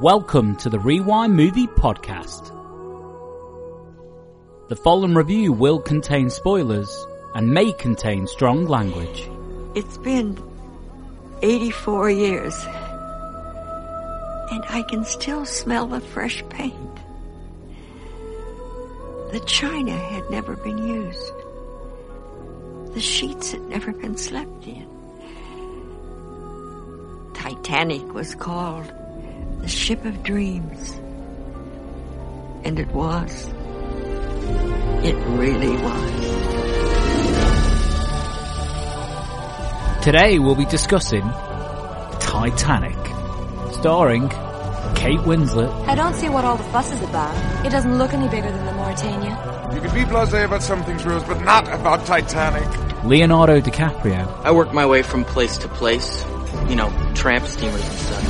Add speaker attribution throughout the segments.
Speaker 1: Welcome to the Rewind Movie Podcast. The following review will contain spoilers and may contain strong language.
Speaker 2: It's been 84 years, and I can still smell the fresh paint. The china had never been used. The sheets had never been slept in. Titanic was called the ship of dreams. And it was. It really was.
Speaker 1: Today we'll be discussing Titanic, starring Kate Winslet,
Speaker 3: I don't see what all the fuss is about. It doesn't look any bigger than the Mauretania.
Speaker 4: You can be blasé about some things, Rose, but not about Titanic.
Speaker 1: Leonardo DiCaprio,
Speaker 5: I worked my way from place to place, you know, tramp steamers and such.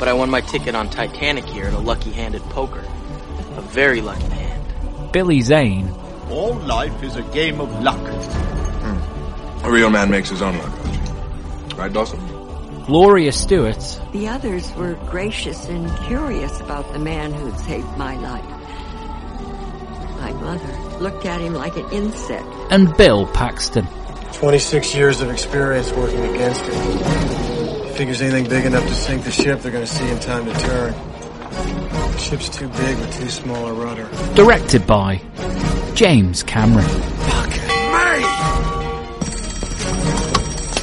Speaker 5: But I won my ticket on Titanic here at a lucky-handed poker. A very lucky hand.
Speaker 1: Billy Zane,
Speaker 6: All life is a game of luck. Hmm.
Speaker 4: A real man makes his own luck, Archie. Right, Dawson?
Speaker 1: Gloria Stuart,
Speaker 2: The others were gracious and curious about the man who'd saved my life. My mother looked at him like an insect.
Speaker 1: and Bill Paxton.
Speaker 7: 26 years of experience working against it. Figures anything big enough to sink the ship, they're gonna see in time to turn. The ship's too big with too small a rudder.
Speaker 1: Directed by James Cameron. Fuck me!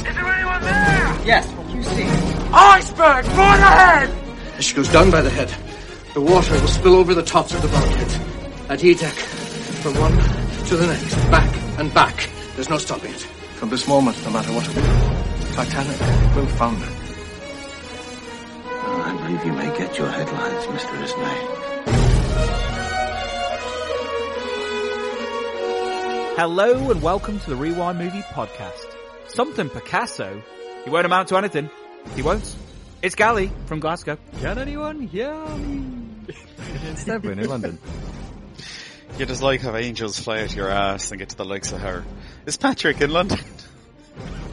Speaker 1: Is there anyone there? Yes, what you see?
Speaker 4: Iceberg! For the head!
Speaker 8: As she goes down by the head, the water will spill over the tops of the bulkheads. At E deck, from one to the next, back and back. There's no stopping it.
Speaker 7: From this moment, no matter what we do, Titanic will founder.
Speaker 6: I believe you may get your headlines, Mr. Ismay.
Speaker 1: Hello and welcome to the Rewind Movie Podcast. Something Picasso. He won't amount to anything. He won't. It's Gali from Glasgow. Can anyone hear me?
Speaker 9: It's Devlin in London. You just like have angels fly out your ass and get to the likes of her. It's Patrick in London.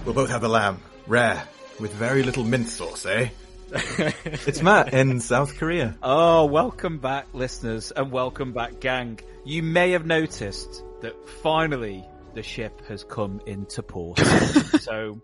Speaker 10: We'll both have the lamb, rare, with very little mint sauce, eh?
Speaker 11: It's Matt in South Korea.
Speaker 1: Oh, welcome back, listeners, and welcome back, gang. You may have noticed that finally the ship has come into port. so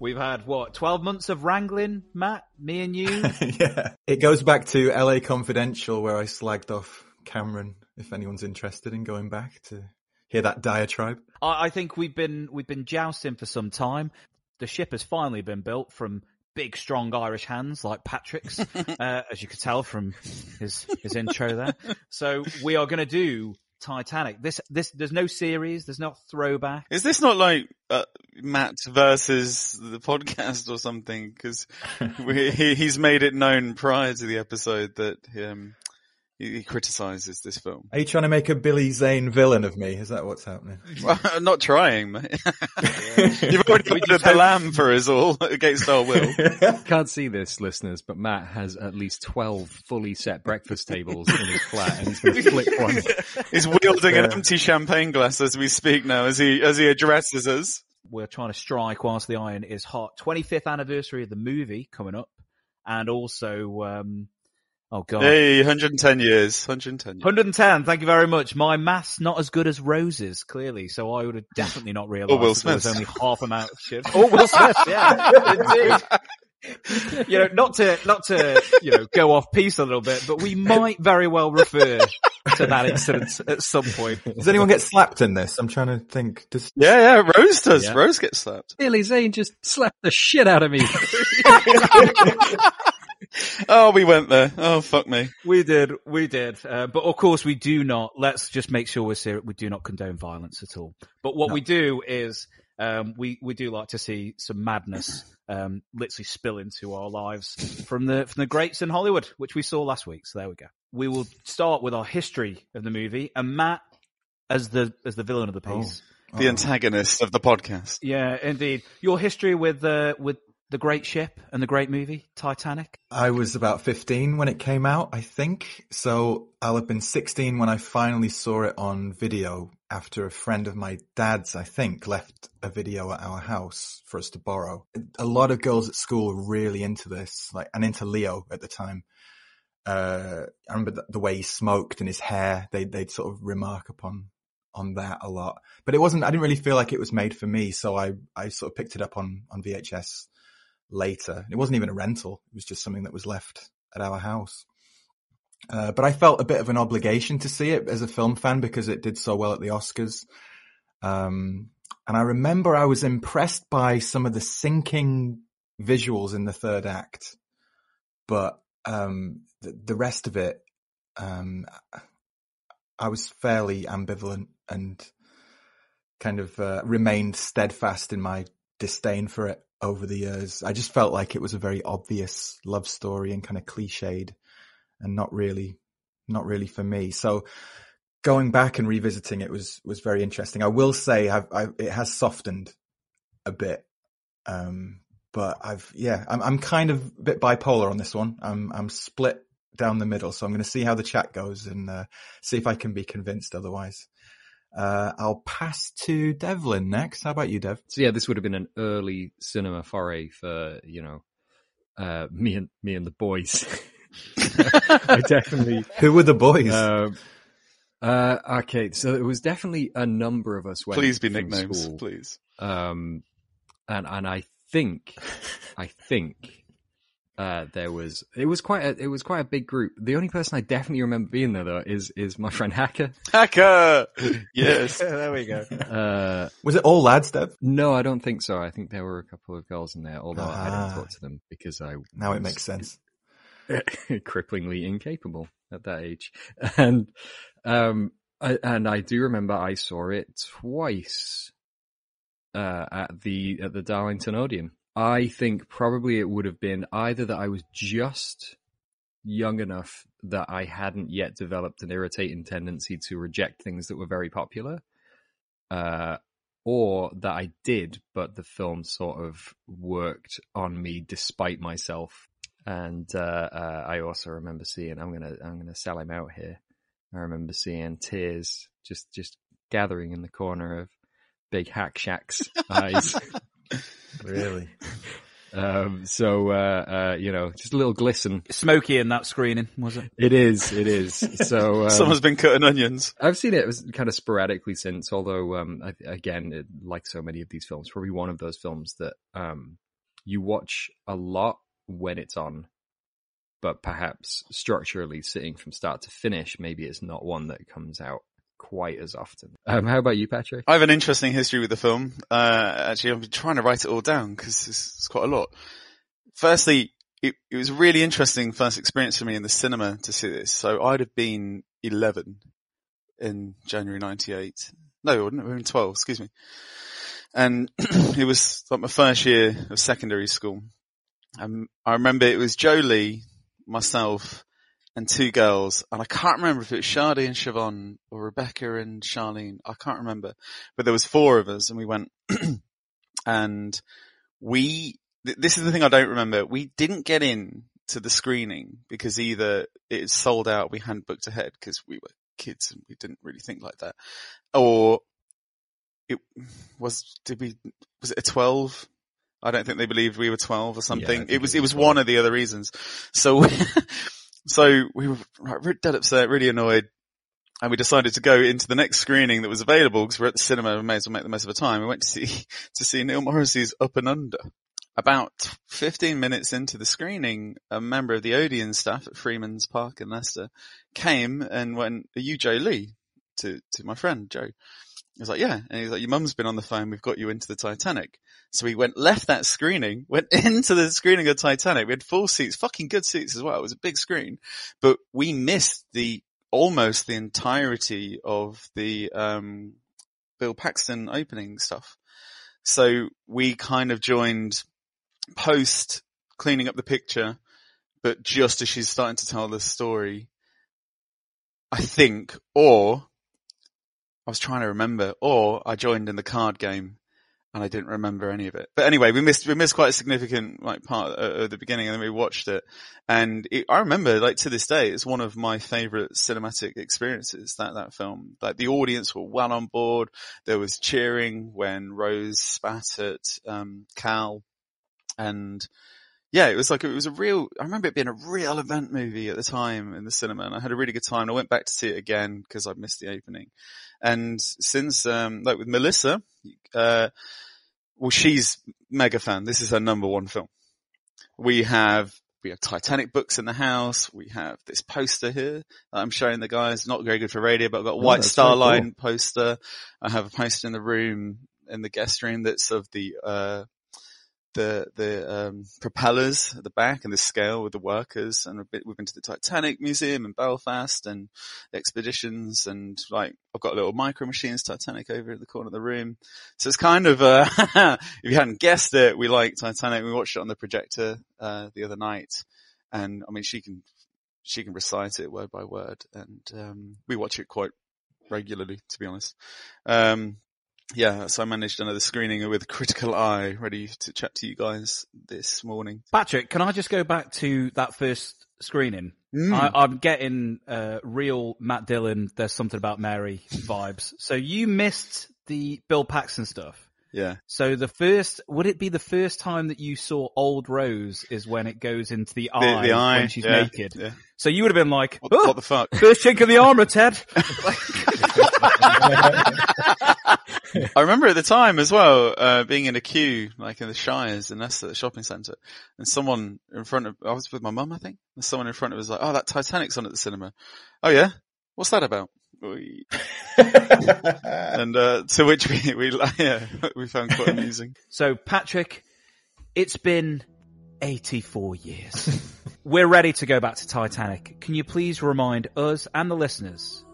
Speaker 1: we've had what twelve months of wrangling, Matt, me and you.
Speaker 11: yeah. It goes back to LA Confidential where I slagged off Cameron, if anyone's interested in going back to hear that diatribe.
Speaker 1: I, I think we've been we've been jousting for some time. The ship has finally been built from big, strong Irish hands like Patrick's, uh, as you could tell from his his intro there. So we are going to do Titanic. This this there's no series, there's no throwback.
Speaker 9: Is this not like uh, Matt versus the podcast or something? Because he, he's made it known prior to the episode that um, he, he criticizes this film.
Speaker 11: Are you trying to make a Billy Zane villain of me? Is that what's happening?
Speaker 9: Well, I'm not trying, mate. You've already
Speaker 1: We
Speaker 9: ordered the
Speaker 1: hope-
Speaker 9: lamb for us all against our will.
Speaker 12: Can't see this, listeners, but Matt has at least 12 fully set breakfast tables in his flat and he's going to flip one.
Speaker 9: He's wielding an empty champagne glass as we speak now, as he as he addresses us.
Speaker 1: We're trying to strike whilst the iron is hot. 25th anniversary of the movie coming up, and also um, oh god.
Speaker 9: Hey, 110 years, 110 years.
Speaker 1: 110, thank you very much. My math's not as good as Rose's, clearly, so I would have hmm. definitely not oh, realised
Speaker 9: Or Will
Speaker 1: that there was only half amount of shit. Oh, Will Smith, yeah, indeed. You know, not to, not to, you know, go off piece a little bit, but we might very well refer to that incident at some point.
Speaker 11: Does anyone get slapped in this? I'm trying to think. Does...
Speaker 9: Yeah, yeah, Rose does.
Speaker 1: Yeah.
Speaker 9: Rose gets slapped.
Speaker 12: Billy Zane just slapped the shit out of me.
Speaker 9: Oh, we went there. Oh, fuck me.
Speaker 1: We did, we did. Uh, but of course we do not, let's just make sure we're serious, we do not condone violence at all. But what we do is, um, we, we do like to see some madness, um, literally spill into our lives from the, from the greats in Hollywood, which we saw last week. So there we go. We will start with our history of the movie and Matt as the, as the villain of the piece.
Speaker 9: The antagonist of the podcast.
Speaker 1: Yeah, indeed. Your history with, uh, with the great ship and the great movie, Titanic.
Speaker 11: I was about 15 when it came out, I think. So I'll have been 16 when I finally saw it on video after a friend of my dad's, I think, left a video at our house for us to borrow. A lot of girls at school were really into this, like, and into Leo at the time. Uh, I remember the, the way he smoked and his hair. They they'd sort of remark upon on that a lot. But it wasn't. I didn't really feel like it was made for me, so I I sort of picked it up on on VHS later. It wasn't even a rental. It was just something that was left at our house. Uh, but I felt a bit of an obligation to see it as a film fan because it did so well at the Oscars. Um, and I remember I was impressed by some of the sinking visuals in the third act, but um, the, the, rest of it, um, I was fairly ambivalent and kind of uh, remained steadfast in my disdain for it over the years. I just felt like it was a very obvious love story and kind of cliched and not really, not really for me. So going back and revisiting it was, was very interesting. I will say I've, I've, it has softened a bit. Um, but I've, yeah, I'm, I'm kind of a bit bipolar on this one. I'm, I'm split down the middle. So I'm going to see how the chat goes and, uh, see if I can be convinced otherwise. Uh, I'll pass to Devlin next. How about you, Dev?
Speaker 12: So yeah, this would have been an early cinema foray for, you know, uh, me and, me and the boys. I definitely.
Speaker 11: Who were the boys?
Speaker 12: Um, uh, okay, so it was definitely a number of us. Went
Speaker 9: please be nicknames, school. please.
Speaker 12: Um, and and I think, I think, uh, there was it was quite a it was quite a big group. The only person I definitely remember being there though is is my friend Hacker.
Speaker 9: Hacker, yes,
Speaker 1: there we go.
Speaker 12: Uh,
Speaker 11: was it all lads, Dev?
Speaker 12: No, I don't think so. I think there were a couple of girls in there, although ah. I didn't talk to them because I
Speaker 11: now it makes sense.
Speaker 12: cripplingly incapable at that age. And, um, I, and I do remember I saw it twice, uh, at the, at the Darlington Odeon. I think probably it would have been either that I was just young enough that I hadn't yet developed an irritating tendency to reject things that were very popular, uh, or that I did, but the film sort of worked on me despite myself and uh, uh, I also remember seeing I'm gonna I'm gonna sell him out here. I remember seeing tears just just gathering in the corner of Big Hack Shack's eyes.
Speaker 11: Really.
Speaker 12: Um, so, uh, uh, you know, just a little glisten.
Speaker 1: Smoky in that screening, was it?
Speaker 12: It is, it is. So, um,
Speaker 9: someone's been cutting onions.
Speaker 12: I've seen it was kind of sporadically since, although, um, I, again, it, like so many of these films, probably one of those films that, um, you watch a lot when it's on, but perhaps structurally sitting from start to finish, maybe it's not one that comes out quite as often. Um, how about you, Patrick?
Speaker 9: I have an interesting history with the film. Uh, actually, I've been trying to write it all down because it's, it's, quite a lot. Firstly, it, it, was a really interesting first experience for me in the cinema to see this. So I'd have been 11 in January 98. No, we were in 12, excuse me. And it was like my first year of secondary school. I remember it was Jolie, myself, and two girls, and I can't remember if it was Shadi and Siobhan or Rebecca and Charlene. I can't remember, but there was four of us, and we went, and we. Th- this is the thing I don't remember. We didn't get in to the screening because either it sold out, we hadn't booked ahead because we were kids and we didn't really think like that, or it was. Did we? Was it a twelve? I don't think they believed we were 12 or something. Yeah, it was, it was 12. one of the other reasons. So, so we were dead upset, really annoyed. And we decided to go into the next screening that was available because we're at the cinema. And we may as well make the most of the time. We went to see, to see Neil Morrissey's Up and Under. About 15 minutes into the screening, a member of the Odeon staff at Freemen's Park in Leicester came and went, are you Joe Lee? To, to my friend Joe. He was like, yeah. And he's like, your mum's been on the phone. We've got you into the Titanic. So we went, left that screening, went into the screening of Titanic. We had full seats, fucking good seats as well. It was a big screen, but we missed the, almost the entirety of the, um, Bill Paxton opening stuff. So we kind of joined post cleaning up the picture, but just as she's starting to tell the story, I think, or I was trying to remember, or I joined in the card game and I didn't remember any of it. But anyway, we missed we missed quite a significant like part of the beginning, and then we watched it, and it, I remember like to this day, it's one of my favorite cinematic experiences. That that film, like the audience were well on board. There was cheering when Rose spat at um, Cal, and yeah, it was like, it was a real, I remember it being a real event movie at the time in the cinema and I had a really good time. And I went back to see it again because I missed the opening. And since, um, like with Melissa, uh, well, she's mega fan. This is her number one film. We have, we have Titanic books in the house. We have this poster here that I'm showing the guys. Not very good for radio, but I've got a
Speaker 11: Oh,
Speaker 9: White
Speaker 11: that's
Speaker 9: Star
Speaker 11: very cool.
Speaker 9: Line poster. I have a poster in the room, in the guest room that's of the, uh, the the um, propellers at the back and the scale with the workers, and a bit, we've been to the Titanic Museum in Belfast and expeditions, and like I've got a little micro machines Titanic over at the corner of the room. So it's kind of uh, if you hadn't guessed it, we like Titanic. We watched it on the projector uh, the other night, and I mean she can she can recite it word by word, and um, we watch it quite regularly, to be honest. Um, yeah, so I managed another screening with a critical eye, ready to chat to you guys this morning.
Speaker 1: Patrick, can I just go back to that first screening?
Speaker 9: Mm.
Speaker 1: I, I'm getting uh, real Matt Dillon. There's something about Mary vibes. So you missed the Bill Paxton stuff.
Speaker 9: Yeah.
Speaker 1: So the first, would it be the first time that you saw Old Rose is when it goes into the,
Speaker 9: The,
Speaker 1: eye,
Speaker 9: the eye,
Speaker 1: when she's
Speaker 9: yeah,
Speaker 1: naked?
Speaker 9: Yeah.
Speaker 1: So you would have been like,
Speaker 9: What,
Speaker 1: "Oh,
Speaker 9: what the fuck?
Speaker 1: first chink of the armor, Ted.
Speaker 9: I remember at the time as well, uh, being in a queue, like in the Shires in Leicester, the shopping centre, and someone in front of, I was with my mum, I think, and someone in front of us was like, oh, that Titanic's on at the cinema. Oh yeah? What's that about? And, uh, to which we, we, yeah, we found quite amusing.
Speaker 1: So Patrick, it's been 84 years. We're ready to go back to Titanic. Can you please remind us and the listeners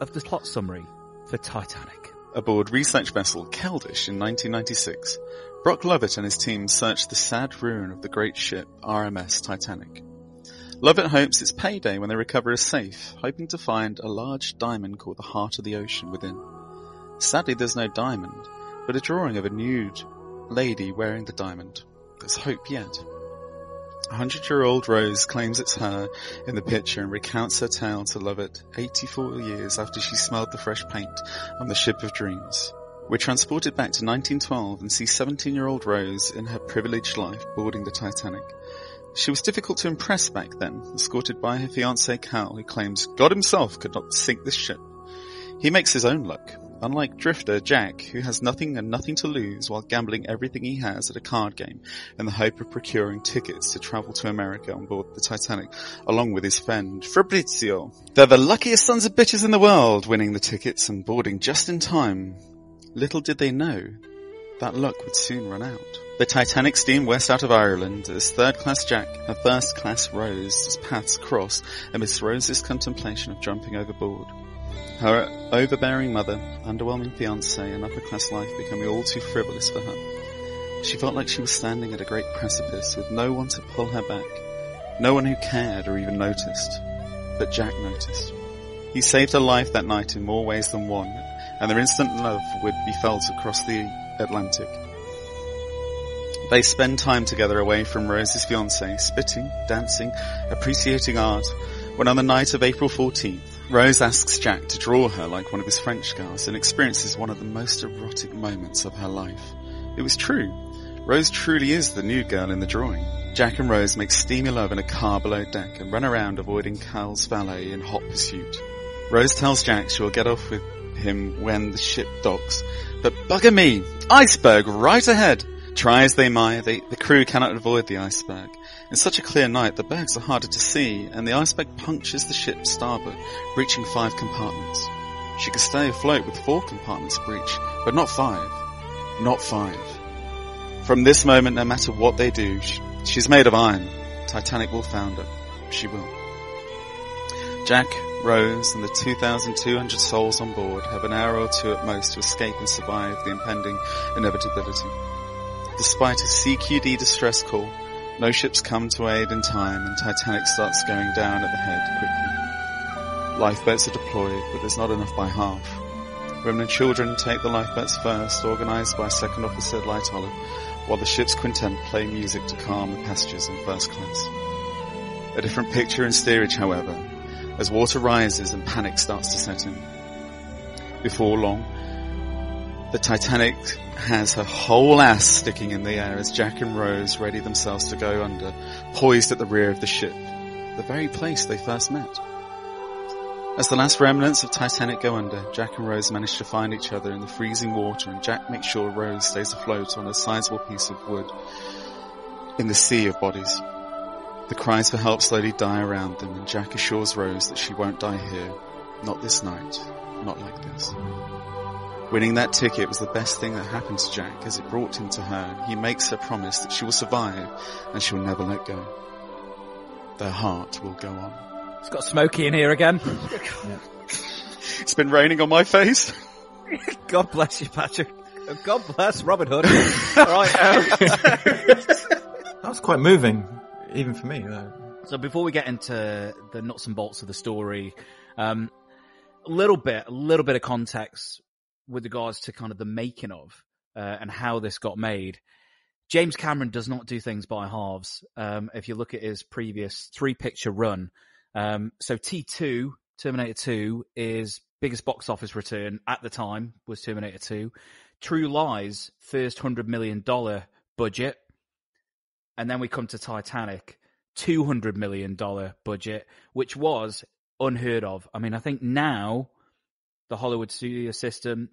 Speaker 1: of the plot summary for Titanic?
Speaker 9: Aboard research vessel Keldysh in 1996, Brock Lovett and his team searched the sad ruin of the great ship RMS Titanic. Lovett hopes it's payday when they recover a safe, hoping to find a large diamond called the Heart of the Ocean within. Sadly, there's no diamond, but a drawing of a nude lady wearing the diamond. There's hope yet. A hundred-year-old Rose claims it's her in the picture and recounts her tale to Lovett 84 years after she smelled the fresh paint on the ship of dreams. We're transported back to 1912 and see 17-year-old Rose in her privileged life boarding the Titanic. She was difficult to impress back then, escorted by her fiancé Cal, who claims God himself could not sink this ship. He makes his own luck, unlike drifter Jack, who has nothing and nothing to lose while gambling everything he has at a card game in the hope of procuring tickets to travel to America on board the Titanic, along with his friend Fabrizio. They're the luckiest sons of bitches in the world, winning the tickets and boarding just in time. Little did they know that luck would soon run out. The Titanic steamed west out of Ireland as third class Jack and first class Rose paths cross amidst Rose's contemplation of jumping overboard. Her overbearing mother, underwhelming fiancé, and upper class life becoming all too frivolous for her. She felt like she was standing at a great precipice with no one to pull her back, no one who cared or even noticed. But Jack noticed. He saved her life that night in more ways than one, and their instant love would be felt across the Atlantic. They spend time together away from Rose's fiancé, spitting, dancing, appreciating art, when on the night of April 14th, Rose asks Jack to draw her like one of his French girls and experiences one of the most erotic moments of her life. It was true. Rose truly is the new girl in the drawing. Jack and Rose make steamy love in a car below deck and run around avoiding Cal's valet in hot pursuit. Rose tells Jack she will get off with him when the ship docks, but bugger me! Iceberg right ahead! Try as they may, they, the crew cannot avoid the iceberg. In such a clear night, the bergs are harder to see, and the iceberg punctures the ship's starboard, breaching five compartments. She could stay afloat with four compartments breached, but not five. Not five. From this moment, no matter what they do, she's made of iron. Titanic will founder. She will. Jack, Rose, and the 2,200 souls on board have an hour or two at most to escape and survive the impending inevitability. Despite a CQD distress call, no ships come to aid in time and Titanic starts going down at the head quickly. Lifeboats are deployed, but there's not enough by half. Women and children take the lifeboats first, organised by Second Officer Lightoller, while the ship's quintet play music to calm the passengers in first class. A different picture in steerage, however, as water rises and panic starts to set in. Before long, The Titanic has her whole ass sticking in the air as Jack and Rose ready themselves to go under, poised at the rear of the ship, the very place they first met. As the last remnants of Titanic go under, Jack and Rose manage to find each other in the freezing water and Jack makes sure Rose stays afloat on a sizable piece of wood in the sea of bodies. The cries for help slowly die around them and Jack assures Rose that she won't die here. Not this night. Not like this. Winning that ticket was the best thing that happened to Jack as it brought him to her. He makes her promise that she will survive and she will never let go. Their heart will go on.
Speaker 1: It's got Smokey in here again.
Speaker 9: It's been raining on my face.
Speaker 1: God bless you, Patrick. God bless Robin Hood. All right. Um,
Speaker 11: That was quite moving, even for me. though.
Speaker 1: so before we get into the nuts and bolts of the story, um, a little bit, a little bit of context with regards to kind of the making of uh, and how this got made. James Cameron does not do things by halves. Um, if you look at his previous three picture run, um, so T2, Terminator 2 is biggest box office return at the time was Terminator 2. True Lies, first hundred million dollar budget. And then we come to Titanic, $200 million budget, which was unheard of. I mean, I think now the Hollywood studio system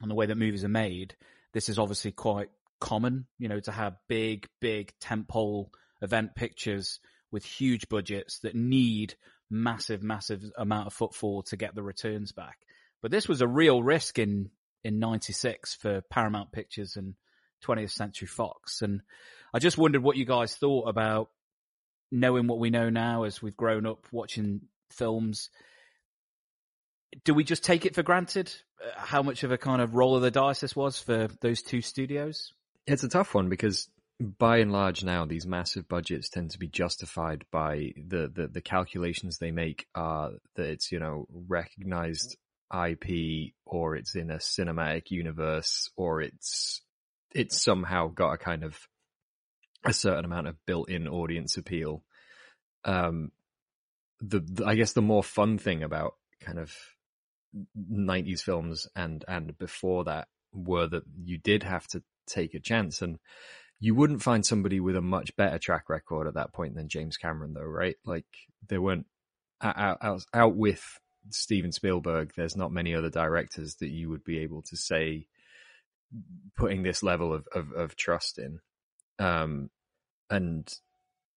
Speaker 1: and the way that movies are made, this is obviously quite common, you know, to have big, big tentpole event pictures with huge budgets that need massive, massive amount of footfall to get the returns back. But this was a real risk in, in 96 for Paramount Pictures and 20th Century Fox. And I just wondered what you guys thought about knowing what we know now as we've grown up watching films. Do we just take it for granted uh, how much of a kind of roll of the dice this was for those two studios?
Speaker 12: It's a tough one because by and large now these massive budgets tend to be justified by the, the, the calculations they make are that it's, you know, recognized IP or it's in a cinematic universe or it's it's somehow got a kind of a certain amount of built-in audience appeal. Um, the, the I guess the more fun thing about kind of 90s films and and before that were that you did have to take a chance. And you wouldn't find somebody with a much better track record at that point than James Cameron though right? Like there weren't out, out, out with Steven Spielberg. There's not many other directors that you would be able to say putting this level of, of, of trust in. Um and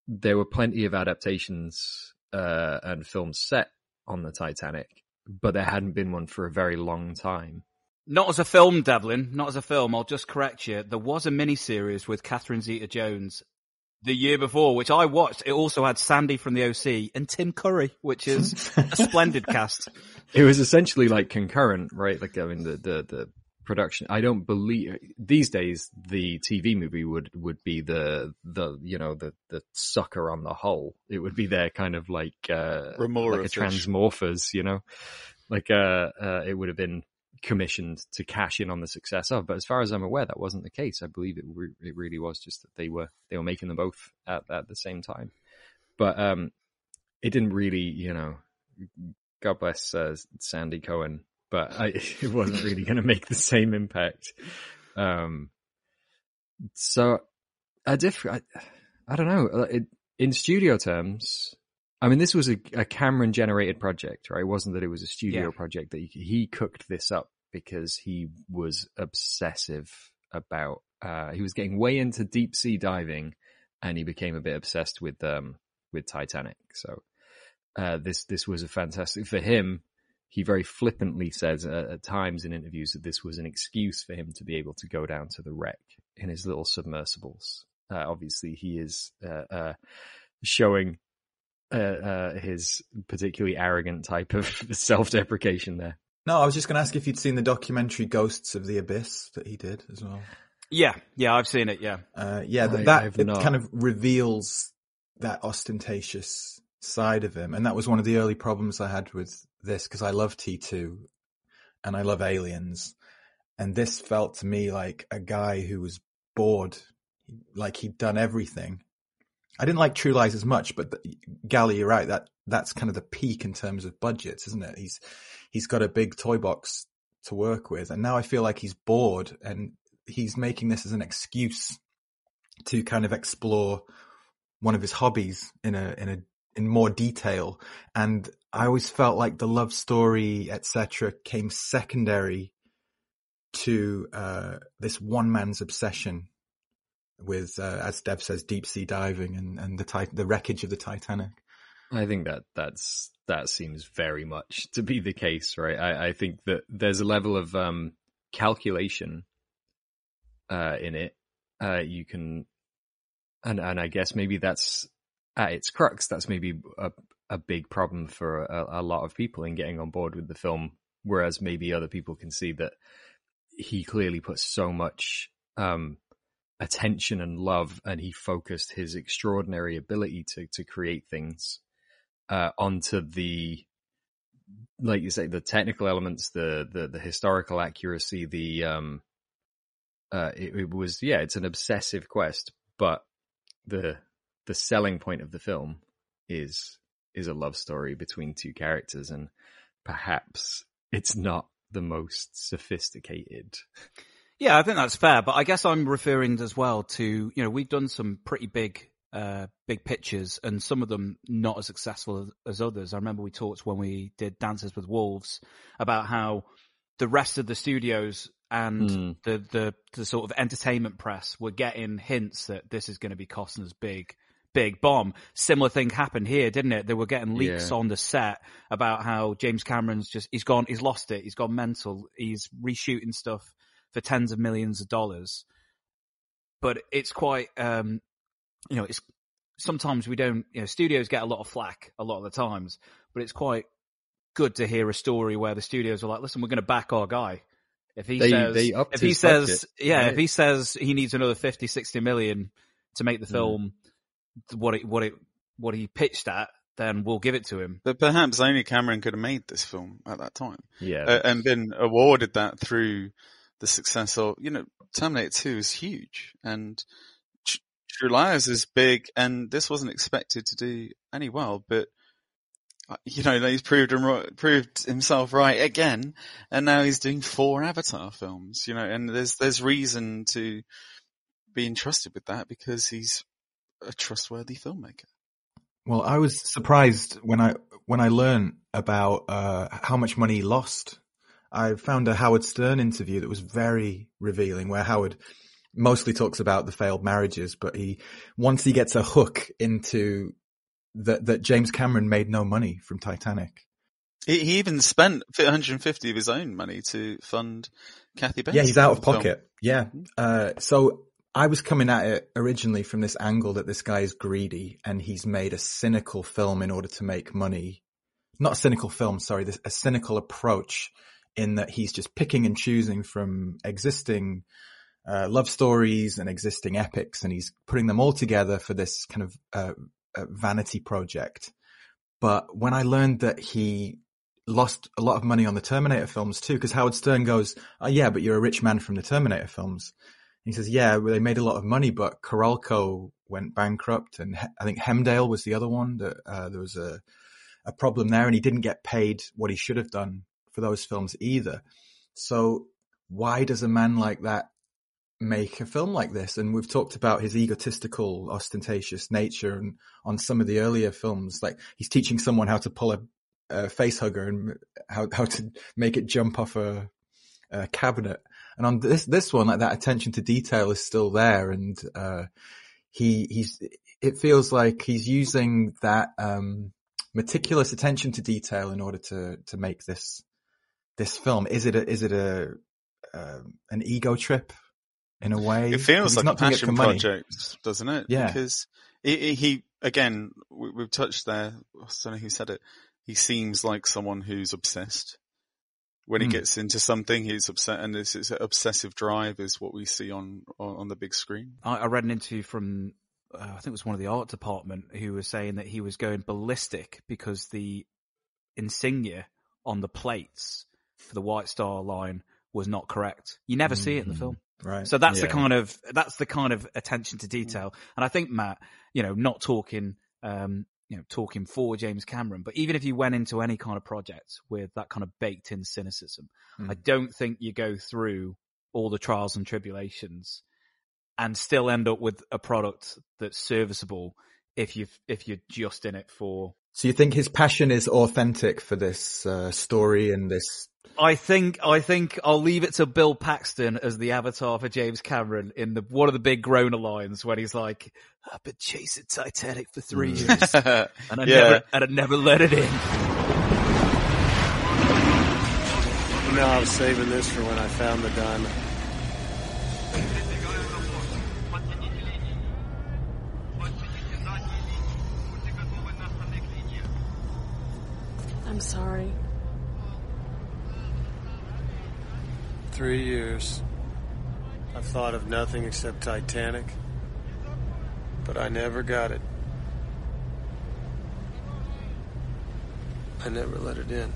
Speaker 12: there were plenty of adaptations uh and films set on the Titanic but there hadn't been one for a very long time.
Speaker 1: Not as a film, Devlin. Not as a film. I'll just correct you. There was a miniseries with Catherine Zeta-Jones the year before, which I watched. It also had Sandy from the OC and Tim Curry, which is a splendid cast.
Speaker 12: It was essentially like concurrent, right? Like I mean, the the the production. I don't believe these days the TV movie would would be the the you know the the sucker on the hull. It would be their kind of like uh
Speaker 9: Remora
Speaker 12: like a transmorphers, you know, like uh, uh it would have been commissioned to cash in on the success of. But as far as I'm aware, that wasn't the case. I believe it re- it really was just that they were they were making them both at at the same time. But um, it didn't really, you know, God bless uh, Sandy Cohen, but I, it wasn't really going to make the same impact. Um, so a different, I, I don't know. uh, It, in studio terms, I mean, this was a, a Cameron generated project, right? It wasn't that it was a studio
Speaker 1: Yeah.
Speaker 12: project that he, he cooked this up because he was obsessive about, uh, he was getting way into deep sea diving and he became a bit obsessed with, um, with Titanic. So, uh, this, this was a fantastic for him. He very flippantly says uh, at times in interviews that this was an excuse for him to be able to go down to the wreck in his little submersibles. Uh, obviously he is, uh, uh, showing uh, uh, his particularly arrogant type of self-deprecation there.
Speaker 11: No, I was just going to ask if you'd seen the documentary Ghosts of the Abyss that he did as well.
Speaker 1: Yeah, yeah, I've seen it. Yeah,
Speaker 11: Uh, yeah, th-
Speaker 12: I-
Speaker 11: that
Speaker 12: I've
Speaker 11: it kind of reveals that ostentatious side of him, and that was one of the early problems I had with this because I love T two, and I love Aliens, and this felt to me like a guy who was bored, like he'd done everything. I didn't like True Lies as much, but the, Gali, you're right. That that's kind of the peak in terms of budgets, isn't it? He's he's got a big toy box to work with. And now I feel like he's bored and he's making this as an excuse to kind of explore one of his hobbies in a, in a, in more detail. And I always felt like the love story, etc., came secondary to uh, this one man's obsession with, uh, as Dev says, deep sea diving and, and the tit- the wreckage of the Titanic.
Speaker 12: I think that that's that seems very much to be the case, right? I, I think that there's a level of um, calculation uh, in it. Uh, you can, and and I guess maybe that's at its crux. That's maybe a a big problem for a, a lot of people in getting on board with the film. Whereas maybe other people can see that he clearly put so much um, attention and love, and he focused his extraordinary ability to to create things uh, onto the like you say the technical elements, the the, the historical accuracy, the um, uh, it, it was yeah, it's an obsessive quest, but the the selling point of the film is is a love story between two characters, and perhaps it's not the most sophisticated.
Speaker 1: Yeah, I think that's fair, but I guess I'm referring as well to, you know, we've done some pretty big, uh, big pictures and some of them not as successful as, as others. I remember we talked when we did Dances with Wolves about how the rest of the studios and
Speaker 12: Mm.
Speaker 1: the, the, the sort of entertainment press were getting hints that this is going to be Costner's big, big bomb. Similar thing happened here, didn't it? They were getting leaks
Speaker 12: Yeah.
Speaker 1: on the set about how James Cameron's just, he's gone, he's lost it. He's gone mental. He's reshooting stuff for tens of millions of dollars. But it's quite, um, you know, it's sometimes we don't, you know, studios get a lot of flack a lot of the times, but it's quite good to hear a story where the studios are like, listen, we're going to back our guy. If he
Speaker 12: They-
Speaker 1: says,
Speaker 12: they
Speaker 1: if he says,
Speaker 12: budget,
Speaker 1: yeah,
Speaker 12: right?
Speaker 1: if he says he needs another 50, 60 million to make the
Speaker 12: Mm.
Speaker 1: Film, what it, what it, what he pitched at, then we'll give it to him.
Speaker 9: But perhaps only Cameron could have made this film at that time.
Speaker 12: Yeah,
Speaker 9: Uh, and been awarded that through the success of, you know, Terminator 2 is huge and Tr- True Lies is big and this wasn't expected to do any well, but uh, you know, he's proved him right, proved himself right again, and now he's doing four Avatar films. You know, and there's there's reason to be entrusted with that because he's a trustworthy filmmaker.
Speaker 11: Well, I was surprised when I when I learned about uh, how much money he lost. I found a Howard Stern interview that was very revealing, where Howard mostly talks about the failed marriages, but he once he gets a hook into that that James Cameron made no money from Titanic.
Speaker 9: He, he even spent 150 of his own money to fund Kathy Bates.
Speaker 11: Yeah, he's out of
Speaker 9: the film.
Speaker 11: pocket. Yeah. Uh, so I was coming at it originally from this angle that this guy is greedy and he's made a cynical film in order to make money. Not a cynical film, sorry, this, a cynical approach in that he's just picking and choosing from existing uh, love stories and existing epics and he's putting them all together for this kind of uh, uh, vanity project. But when I learned that he lost a lot of money on the Terminator films too, because Howard Stern goes, oh yeah, but you're a rich man from the Terminator films. He says, yeah, well, they made a lot of money, but Carolco went bankrupt and I think Hemdale was the other one that, uh, there was a, a problem there and he didn't get paid what he should have done for those films either. So why does a man like that make a film like this? And we've talked about his egotistical, ostentatious nature and on some of the earlier films, like he's teaching someone how to pull a, a face hugger and how, how to make it jump off a, a cabinet. And on this, this one, like that attention to detail is still there. And, uh, he, he's, it feels like he's using that, um, meticulous attention to detail in order to, to make this, this film. Is it a, is it a, um an ego trip in a way?
Speaker 9: It feels like a
Speaker 11: not doing it
Speaker 9: passion project, doesn't it?
Speaker 11: Yeah.
Speaker 9: Because he, he- again, we, we've touched there. I don't know who said it. He seems like someone who's obsessed. When he
Speaker 11: Hmm.
Speaker 9: gets into something, he's upset, and this is obsessive drive is what we see on on, on the big screen.
Speaker 1: I, I read an interview from, uh, I think it was one of the art department who was saying that he was going ballistic because the insignia on the plates for the White Star line was not correct. You never see it in the
Speaker 11: Mhm.
Speaker 1: film.
Speaker 11: Right.
Speaker 1: So that's the kind of that's the kind of attention to detail. And I think Matt, you know, not talking um, you know talking for James Cameron, but even if you went into any kind of project with that kind of baked in cynicism,
Speaker 11: Mm.
Speaker 1: I don't think you go through all the trials and tribulations and still end up with a product that's serviceable if you if you're just in it for
Speaker 11: So you think his passion is authentic for this uh, story and this?
Speaker 1: I think I think I'll leave it to Bill Paxton as the avatar for James Cameron in the one of the big groaner lines when he's like, "I've been chasing Titanic for three
Speaker 9: Mm.
Speaker 1: years, and I
Speaker 9: Yeah.
Speaker 1: never and I never let it in."
Speaker 13: No, I was saving this for when I found the diamond.
Speaker 3: I'm sorry.
Speaker 13: Three years. I've thought of nothing except Titanic, but I never got it. I never let it in.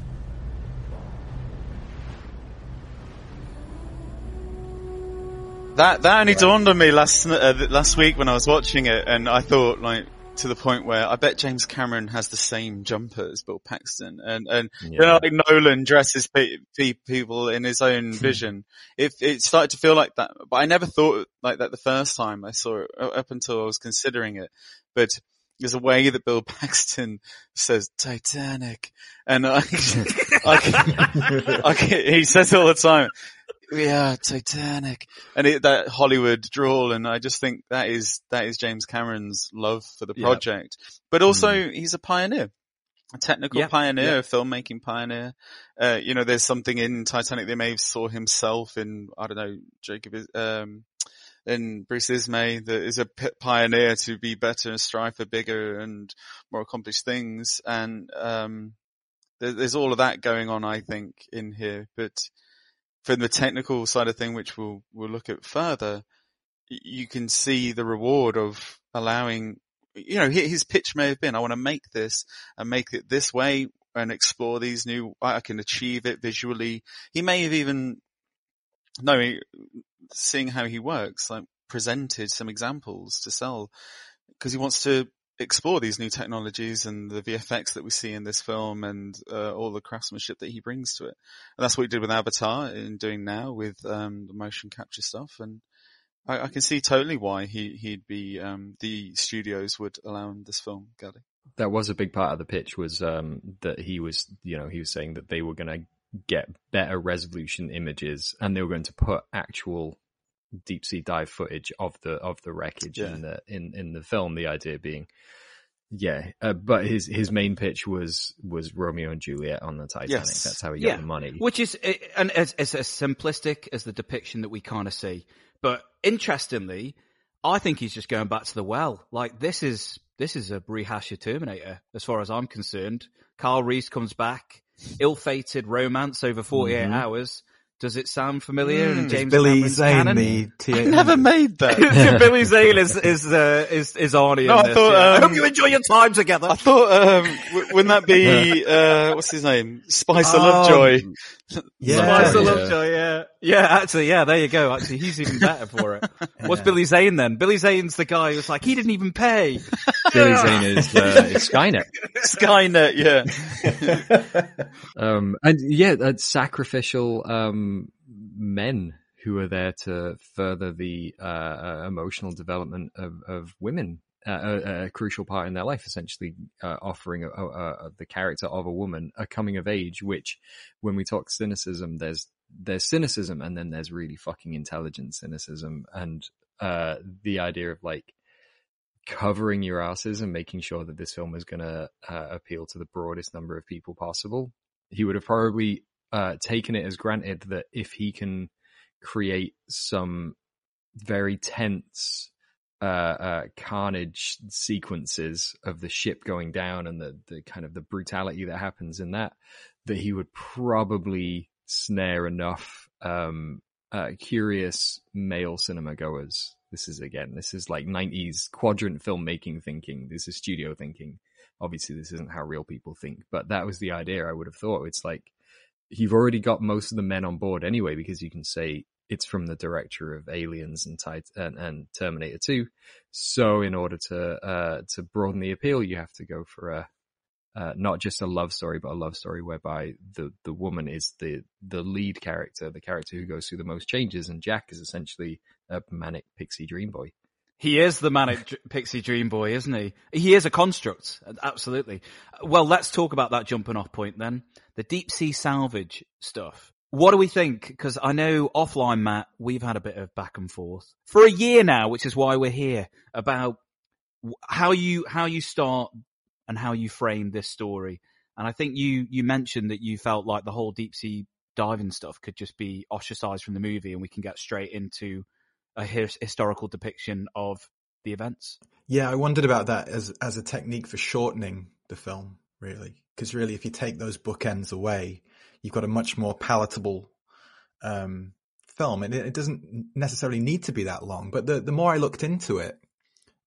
Speaker 9: That that only dawned on me last uh, last week when I was watching it, and I thought like to the point where I bet James Cameron has the same jumper as Bill Paxton, and and you know, like Nolan dresses pe- pe- people in his own vision. It it started to feel like that, but I never thought like that the first time I saw it, uh, up until I was considering it. But there's a way that Bill Paxton says Titanic, and I, I, can- I he says it all the time. Yeah, Titanic, and it, that Hollywood drawl, and I just think that is that is James Cameron's love for the
Speaker 12: Yeah.
Speaker 9: project. But also, he's a pioneer, a technical
Speaker 1: Yeah,
Speaker 9: pioneer,
Speaker 1: yeah.
Speaker 9: a filmmaking pioneer. Uh, you know, there's something in Titanic they may have saw himself in. I don't know, Jacob. Um, in Bruce Ismay that is a pioneer to be better and strive for bigger and more accomplished things. And, um, there's all of that going on, I think, in here. But from the technical side of thing, which we'll, we'll look at further, you can see the reward of allowing, you know, his pitch may have been, I want to make this and make it this way and explore these new, I can achieve it visually. He may have even, no, seeing how he works, like presented some examples to sell because he wants to explore these new technologies and the VFX that we see in this film and uh, all the craftsmanship that he brings to it. And that's what he did with Avatar and doing now with um, the motion capture stuff. And I, I can see totally why he, he'd be, um, the studios would allow him this film, Gali.
Speaker 12: that was a big part of the pitch was um, that he was, you know, he was saying that they were going to get better resolution images and they were going to put actual deep sea dive footage of the of the wreckage
Speaker 9: Yeah.
Speaker 12: in the in in the film. The idea being, yeah, uh, but his his main pitch was was Romeo and Juliet on the Titanic.
Speaker 1: Yes.
Speaker 12: That's how he
Speaker 1: yeah.
Speaker 12: got the money.
Speaker 1: Which is, eh, and as, as as simplistic as the depiction that we kind of see. But interestingly, I think he's just going back to the well. Like this is, this is a rehash of Terminator as far as I'm concerned. Kyle Reese comes back, ill-fated romance over 48
Speaker 11: Mhm.
Speaker 1: hours. Does it sound familiar?
Speaker 11: Mm.
Speaker 1: And
Speaker 11: Is
Speaker 1: James
Speaker 11: Billy
Speaker 1: Cameron's
Speaker 11: Zane
Speaker 1: canon?
Speaker 11: the T-
Speaker 9: I never made that.
Speaker 1: Billy Zane is is uh, is is Arnie.
Speaker 9: No,
Speaker 1: in
Speaker 9: I
Speaker 1: this,
Speaker 9: thought,
Speaker 1: yeah. I
Speaker 9: um,
Speaker 1: hope you enjoy your time together.
Speaker 9: I thought, um, wouldn't that be, uh, what's his name? Spicer
Speaker 1: Oh,
Speaker 9: Lovejoy.
Speaker 11: Yeah.
Speaker 1: Spicer
Speaker 12: Yeah.
Speaker 1: Lovejoy, yeah. Yeah, actually, yeah, there you go. Actually, he's even better for it. What's Billy Zane then? Billy Zane's the guy who's like, he didn't even pay.
Speaker 12: Billy Zane is, uh, is Skynet.
Speaker 9: Skynet, yeah.
Speaker 12: Um, and yeah, uh, sacrificial um, men who are there to further the uh, uh, emotional development of, of women. Uh, a, a crucial part in their life, essentially uh, offering a, a, a, the character of a woman a coming of age. Which, when we talk cynicism, there's there's cynicism, and then there's really fucking intelligent cynicism, and uh, the idea of like covering your asses and making sure that this film is going to uh, appeal to the broadest number of people possible. He would have probably uh, taken it as granted that if he can create some very tense uh, uh, carnage sequences of the ship going down and the, the kind of the brutality that happens in that, that he would probably snare enough um, uh, curious male cinema goers. This is again, this is like 90s quadrant filmmaking thinking. This is studio thinking. Obviously, this isn't how real people think, but that was the idea I would have thought. It's like, you've already got most of the men on board anyway, because you can say it's from the director of Aliens and, Tit- and, and Terminator 2. So in order to uh, to broaden the appeal, you have to go for a uh, not just a love story, but a love story whereby the the woman is the the lead character, the character who goes through the most changes, and Jack is essentially a manic pixie dream boy.
Speaker 1: He is the manic pixie dream boy, isn't he? He is a construct, absolutely. Well, let's talk about that jumping off point then. The deep sea salvage stuff. What do we think? Because I know offline, Matt, we've had a bit of back and forth for a year now, which is why we're here about how you how you start and how you frame this story. And I think you you mentioned that you felt like the whole deep sea diving stuff could just be ostracized from the movie, and we can get straight into a his- historical depiction of the events.
Speaker 11: Yeah, I wondered about that as as a technique for shortening the film, really, because really, if you take those bookends away, you've got a much more palatable um, film, and it, it, doesn't necessarily need to be that long. But the the more I looked into it,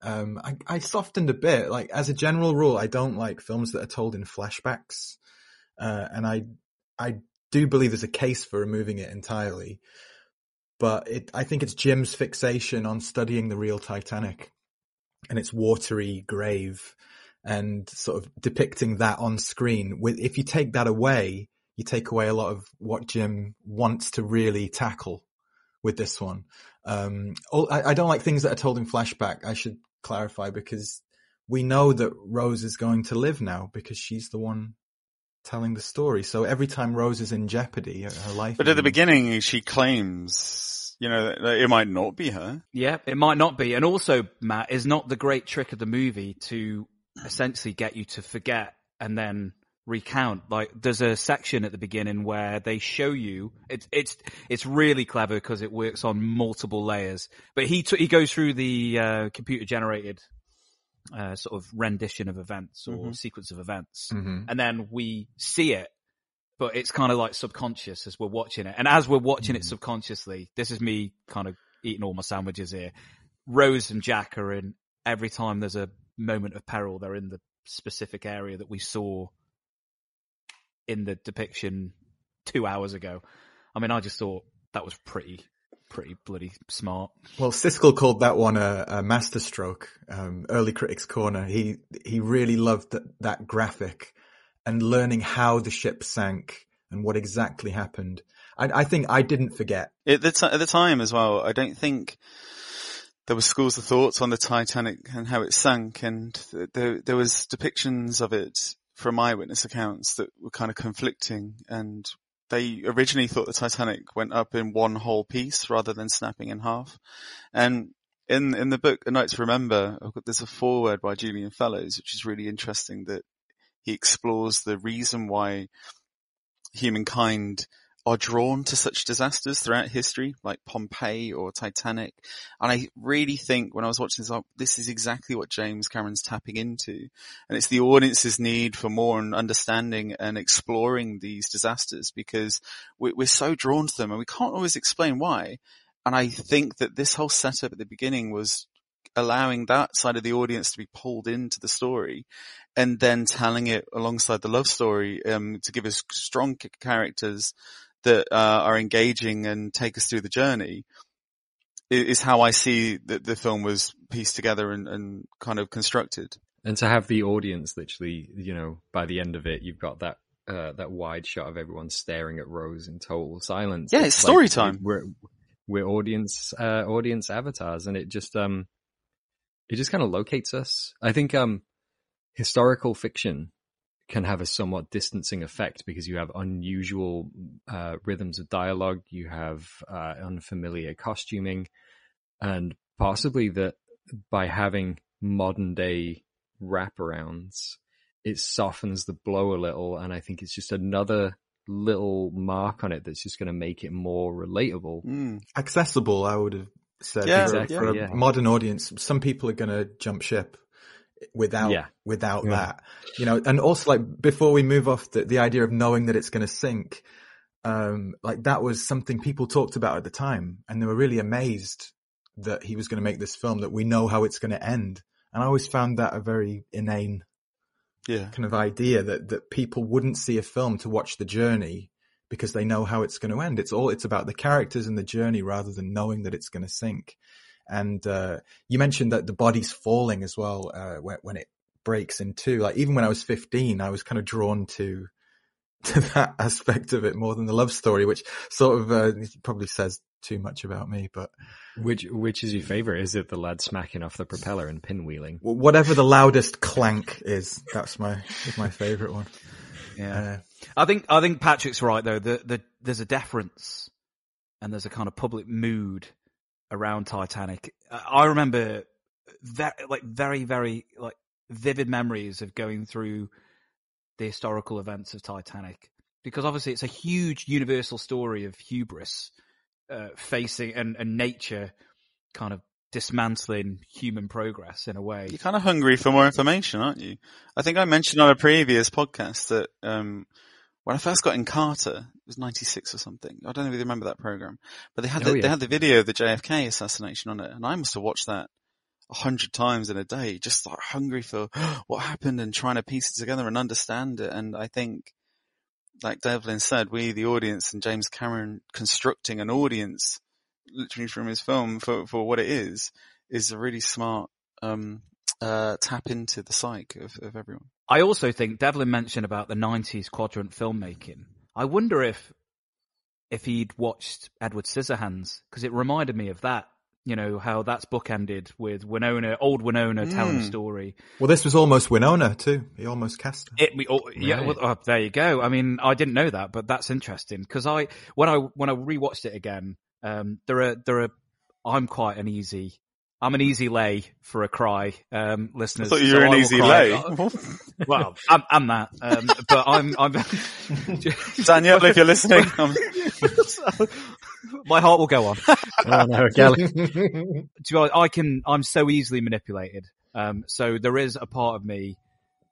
Speaker 11: um, I, I, softened a bit. Like as a general rule, I don't like films that are told in flashbacks, uh, and I I do believe there's a case for removing it entirely. But it, I think it's Jim's fixation on studying the real Titanic and its watery grave and sort of depicting that on screen. With if you take that away, you take away a lot of what Jim wants to really tackle with this one. Um, I, I, don't like things that are told in flashback. I should clarify because we know that Rose is going to live now because she's the one telling the story. So every time Rose is in jeopardy, her life.
Speaker 9: But at the beginning, she claims, you know, that it might not be her.
Speaker 1: Yeah, it might not be. And also, Matt, is not the great trick of the movie to essentially get you to forget and then recount. Like there's a section at the beginning where they show you it's it's it's really clever because it works on multiple layers. But he t- he goes through the uh, computer generated uh, sort of rendition of events or
Speaker 11: Mm-hmm.
Speaker 1: mm-hmm. sequence of events,
Speaker 11: Mhm.
Speaker 1: and then we see it. But it's kind of like subconscious as we're watching it, and as we're watching
Speaker 11: Mm.
Speaker 1: it subconsciously, this is me kind of eating all my sandwiches here. Rose and Jack are in every time there's a moment of peril, they're in the specific area that we saw in the depiction two hours ago. I mean, I just thought that was pretty, pretty bloody smart.
Speaker 11: Well, Siskel called that one a, a masterstroke. Um, early critics corner. He he really loved that, that graphic and learning how the ship sank and what exactly happened. I, I think I didn't forget.
Speaker 9: At the, t- at the time as well, I don't think there were schools of thoughts on the Titanic and how it sank, and th- there there was depictions of it from eyewitness accounts that were kind of conflicting, and they originally thought the Titanic went up in one whole piece rather than snapping in half, and in in the book A Night to Remember, there's a foreword by Julian Fellowes, which is really interesting that he explores the reason why humankind are drawn to such disasters throughout history, like Pompeii or Titanic. And I really think when I was watching this, this is exactly what James Cameron's tapping into. And it's the audience's need for more and understanding and exploring these disasters because we- we're so drawn to them and we can't always explain why. And I think that this whole setup at the beginning was allowing that side of the audience to be pulled into the story and then telling it alongside the love story um, to give us strong characters that uh, are engaging and take us through the journey is how I see that the film was pieced together and, and kind of constructed.
Speaker 12: And to have the audience literally, you know, by the end of it, you've got that uh, that wide shot of everyone staring at Rose in total silence.
Speaker 9: Yeah, it's story
Speaker 12: like
Speaker 9: time.
Speaker 12: We're we're audience uh, audience avatars, and it just um it just kind of locates us. I think um historical fiction can have a somewhat distancing effect because you have unusual uh, rhythms of dialogue, you have uh, unfamiliar costuming, and possibly that by having modern day wraparounds, it softens the blow a little, and I think it's just another little mark on it that's just going to make it more relatable.
Speaker 9: Mm.
Speaker 11: Accessible, I would have said.
Speaker 12: Yeah,
Speaker 11: for,
Speaker 12: exactly,
Speaker 11: for a
Speaker 12: yeah.
Speaker 11: modern audience, some people are going to jump ship without
Speaker 12: Yeah.
Speaker 11: without
Speaker 12: Yeah.
Speaker 11: that, you know. And also, like before we move off the, the idea of knowing that it's going to sink, um, like that was something people talked about at the time, and they were really amazed that he was going to make this film. That we know how it's going to end, and I always found that a very inane
Speaker 9: Yeah.
Speaker 11: kind of idea that that people wouldn't see a film to watch the journey because they know how it's going to end. It's all, it's about the characters and the journey rather than knowing that it's going to sink. And, uh, you mentioned that the body's falling as well, uh, when, when it breaks in two. Like even when I was 15, I was kind of drawn to, to that aspect of it more than the love story, which sort of, uh, probably says too much about me, but
Speaker 12: which which is your favorite? Is it the lad smacking off the propeller and pinwheeling?
Speaker 11: Whatever the loudest clank is, that's my is my favorite one.
Speaker 1: Yeah, uh, I think I think Patrick's right though. The, the there's a deference and there's a kind of public mood around Titanic. I remember that like very very like vivid memories of going through the historical events of Titanic because obviously it's a huge universal story of hubris uh, facing and, and nature kind of dismantling human progress in a way.
Speaker 9: You're kind of hungry for more information, aren't you? I think I mentioned on a previous podcast that um, when I first got Encarta, it was '96 or something. I don't know if you remember that program, but they had the, oh, yeah. they had the video of the JFK assassination on it, and I must have watched that a hundred times in a day, just like hungry for what happened and trying to piece it together and understand it. And I think like Devlin said, we, the audience, and James Cameron constructing an audience literally from his film for, for what it is, is a really smart, um, uh, tap into the psyche of, of everyone.
Speaker 1: I also think Devlin mentioned about the 90s quadrant filmmaking. I wonder if, if he'd watched Edward Scissorhands, because it reminded me of that you know, how that's bookended with Winona, old Winona mm. telling a story.
Speaker 11: Well, this was almost Winona too. He almost cast her.
Speaker 1: It, we, oh, yeah, well, oh, there you go. I mean, I didn't know that, but that's interesting because I, when I, when I rewatched it again, um, there are, there are, I'm quite an easy, I'm an easy lay for a cry, um, listeners.
Speaker 9: I thought you were so an easy lay.
Speaker 1: well, I'm, I'm that, um, but I'm, I'm,
Speaker 9: Daniel, if you're listening,
Speaker 1: my heart will go on.
Speaker 12: oh no, Gali.
Speaker 1: I can, I'm so easily manipulated. Um, so there is a part of me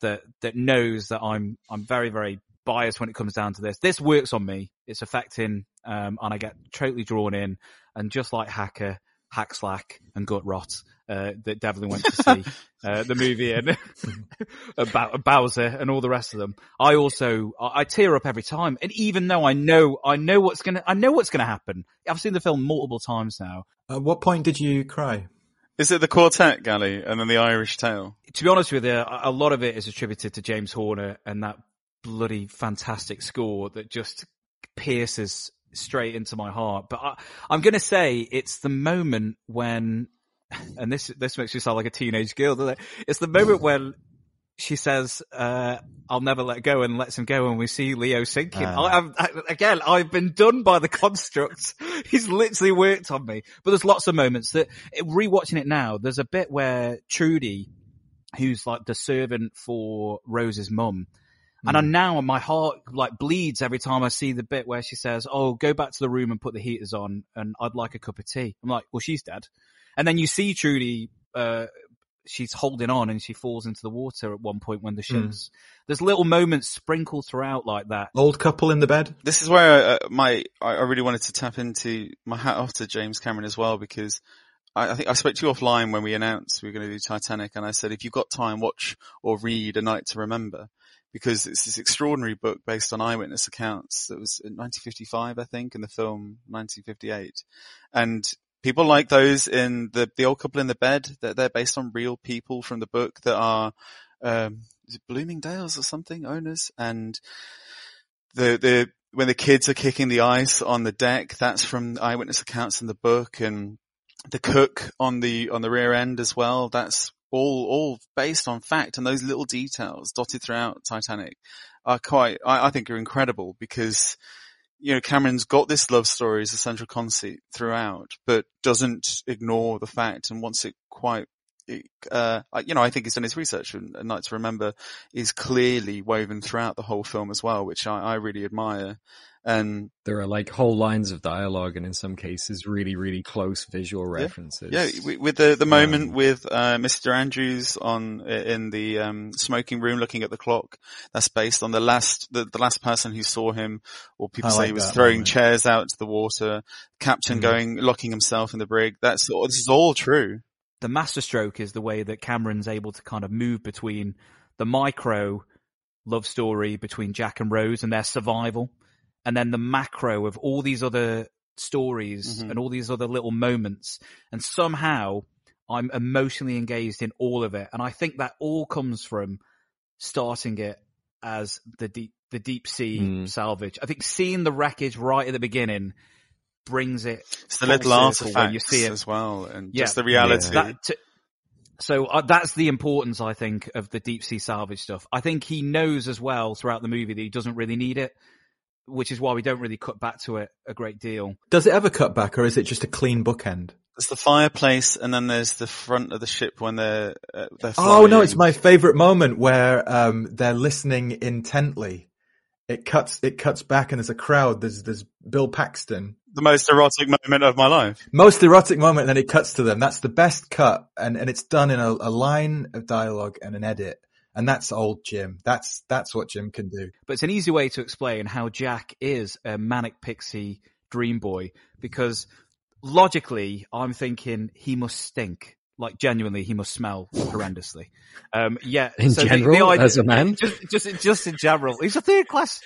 Speaker 1: that, that knows that I'm, I'm very, very biased when it comes down to this. This works on me. It's affecting, um, and I get totally drawn in. And just like Hacker, Hack Slack and Gut Rot, uh, that Devlin went to see, uh, the movie and about Bowser and all the rest of them. I also, I, I, tear up every time. And even though I know, I know what's gonna, I know what's gonna happen. I've seen the film multiple times now.
Speaker 11: At what point did you cry?
Speaker 9: Is it the quartet, galley and then the Irish Tale?
Speaker 1: To be honest with you, a lot of it is attributed to James Horner and that bloody fantastic score that just pierces straight into my heart. But I, I'm going to say it's the moment when, and this this makes me sound like a teenage girl, doesn't it? It's the moment when she says, uh, "I'll never let go," and lets him go, and we see Leo sinking. Uh. I, I, again, I've been done by the construct. He's literally worked on me. But there's lots of moments that rewatching it now. There's a bit where Trudy, who's like the servant for Rose's mum, and mm. now my heart like bleeds every time I see the bit where she says, "Oh, go back to the room and put the heaters on, and I'd like a cup of tea." I'm like, "Well, she's dead." And then you see Trudy, uh, she's holding on and she falls into the water at one point when the hmm. ship's. Mm. There's little moments sprinkled throughout like that.
Speaker 11: Old couple in the bed.
Speaker 9: This is where uh, my I really wanted to tap into my hat off to James Cameron as well because I, I think I spoke to you offline when we announced we were going to do Titanic, and I said if you've got time, watch or read A Night to Remember because it's this extraordinary book based on eyewitness accounts that was in 1955, I think, and the film 1958. And people like those in the, the old couple in the bed, that they're based on real people from the book that are, um, Bloomingdale's or something owners and the, the, when the kids are kicking the ice on the deck, that's from eyewitness accounts in the book and the cook on the, on the rear end as well. That's all all based on fact, and those little details dotted throughout Titanic are quite, I, I think, are incredible because you know Cameron's got this love story as a central conceit throughout, but doesn't ignore the fact and wants it quite. Uh, you know, I think he's done his research and A Night to Remember is clearly woven throughout the whole film as well, which I, I really admire. And
Speaker 12: there are like whole lines of dialogue and in some cases really, really close visual references.
Speaker 9: Yeah, yeah with the, the moment um, with, uh, Mr. Andrews on, in the, um, smoking room looking at the clock. That's based on the last, the, the last person who saw him or people I say like he was throwing moment. chairs out to the water, captain mm. going, locking himself in the brig. That's, all this is all true.
Speaker 1: The masterstroke is the way that Cameron's able to kind of move between the micro love story between Jack and Rose and their survival and then the macro of all these other stories
Speaker 9: Mhm.
Speaker 1: and all these other little moments. And somehow I'm emotionally engaged in all of it. And I think that all comes from starting it as the deep, the deep sea
Speaker 9: Mm.
Speaker 1: salvage. I think seeing the wreckage right at the beginning brings it.
Speaker 9: It's the little
Speaker 1: circle when you see it.
Speaker 9: as well, and
Speaker 1: Yeah.
Speaker 9: just the reality.
Speaker 1: That- to- so uh, that's the importance, I think, of the deep sea salvage stuff. I think he knows as well throughout the movie that he doesn't really need it, which is why we don't really cut back to it a great deal.
Speaker 11: Does it ever cut back, or is it just a clean bookend?
Speaker 9: There's the fireplace, and then there's the front of the ship when they're uh, they're
Speaker 11: Oh no, it's my favorite moment where um, they're listening intently. It cuts. It cuts back, and there's a crowd. There's there's Bill Paxton.
Speaker 9: the most erotic moment of my life.
Speaker 11: Most erotic moment, and then it cuts to them. That's the best cut, and and it's done in a, a line of dialogue and an edit, and that's old Jim. That's that's what Jim can do.
Speaker 1: But it's an easy way to explain how Jack is a manic pixie dream boy because logically I'm thinking he must stink. Like genuinely, he must smell horrendously. Um, yeah.
Speaker 12: In
Speaker 1: so the- the
Speaker 12: general,
Speaker 1: idea-
Speaker 12: as a man?
Speaker 1: just, just, just in general, he's a third class.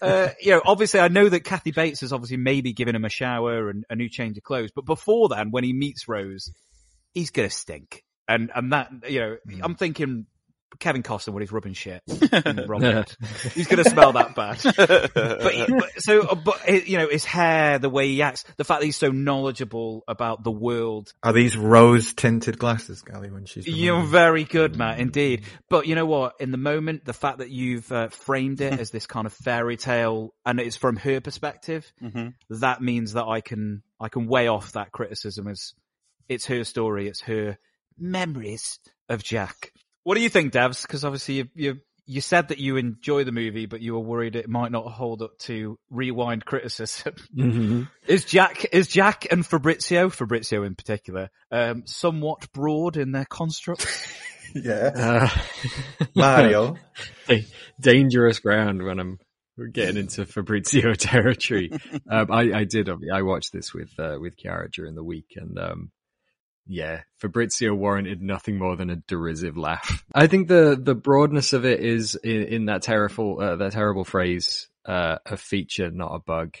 Speaker 1: Uh, you know, obviously, I know that Kathy Bates has obviously maybe given him a shower and a new change of clothes, but before then, when he meets Rose, he's gonna stink. And and that you know, I'm thinking Kevin Costner when he's rubbing shit in the. He's gonna smell that bad. but, he- but so, uh, but uh, you know, his hair, the way he acts, the fact that he's so knowledgeable about the world.
Speaker 11: Are these rose tinted glasses, Gali? When she's
Speaker 1: You're very good, Matt, indeed. But you know what? In the moment, the fact that you've uh, framed it as this kind of fairy tale, and it's from her perspective,
Speaker 9: Mhm.
Speaker 1: that means that I can I can weigh off that criticism as it's her story, it's her memories of Jack. What do you think, Devs? Because obviously you, you you said that you enjoy the movie, but you were worried it might not hold up to rewind criticism.
Speaker 12: Mhm.
Speaker 1: Is Jack is Jack and Fabrizio, Fabrizio in particular, um, somewhat broad in their construct?
Speaker 11: yeah.
Speaker 12: Uh,
Speaker 11: Mario.
Speaker 12: Dangerous ground when I'm getting into Fabrizio territory. um, I, I did. I watched this with uh, with Chiara during the week, and um, yeah, Fabrizio warranted nothing more than a derisive laugh. I think the the broadness of it is in, in that terrible uh, that terrible phrase, uh, a feature, not a bug.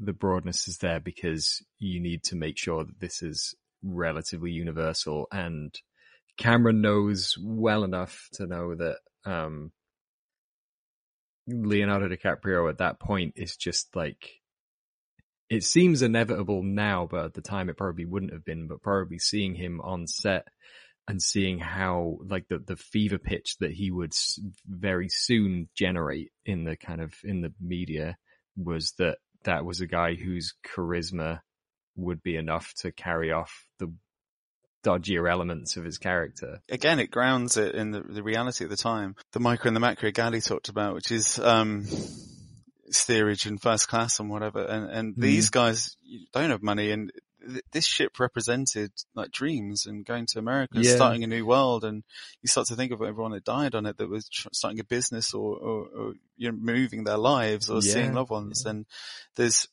Speaker 12: The broadness is there because you need to make sure that this is relatively universal and Cameron knows well enough to know that um, Leonardo DiCaprio at that point is just like it seems inevitable now, but at the time it probably wouldn't have been. But probably seeing him on set and seeing how like the the fever pitch that he would very soon generate in the kind of in the media was that that was a guy whose charisma would be enough to carry off the dodgier elements of his character.
Speaker 9: Again, it grounds it in the, the reality of the time. The micro and the macro Gali talked about, which is um, steerage and first class and whatever. And and
Speaker 12: Mm-hmm.
Speaker 9: these guys don't have money, and th- this ship represented like dreams and going to America and
Speaker 12: Yeah.
Speaker 9: starting a new world. And you start to think of everyone that died on it that was tr- starting a business or, or, or you know moving their lives or seeing loved ones. And there's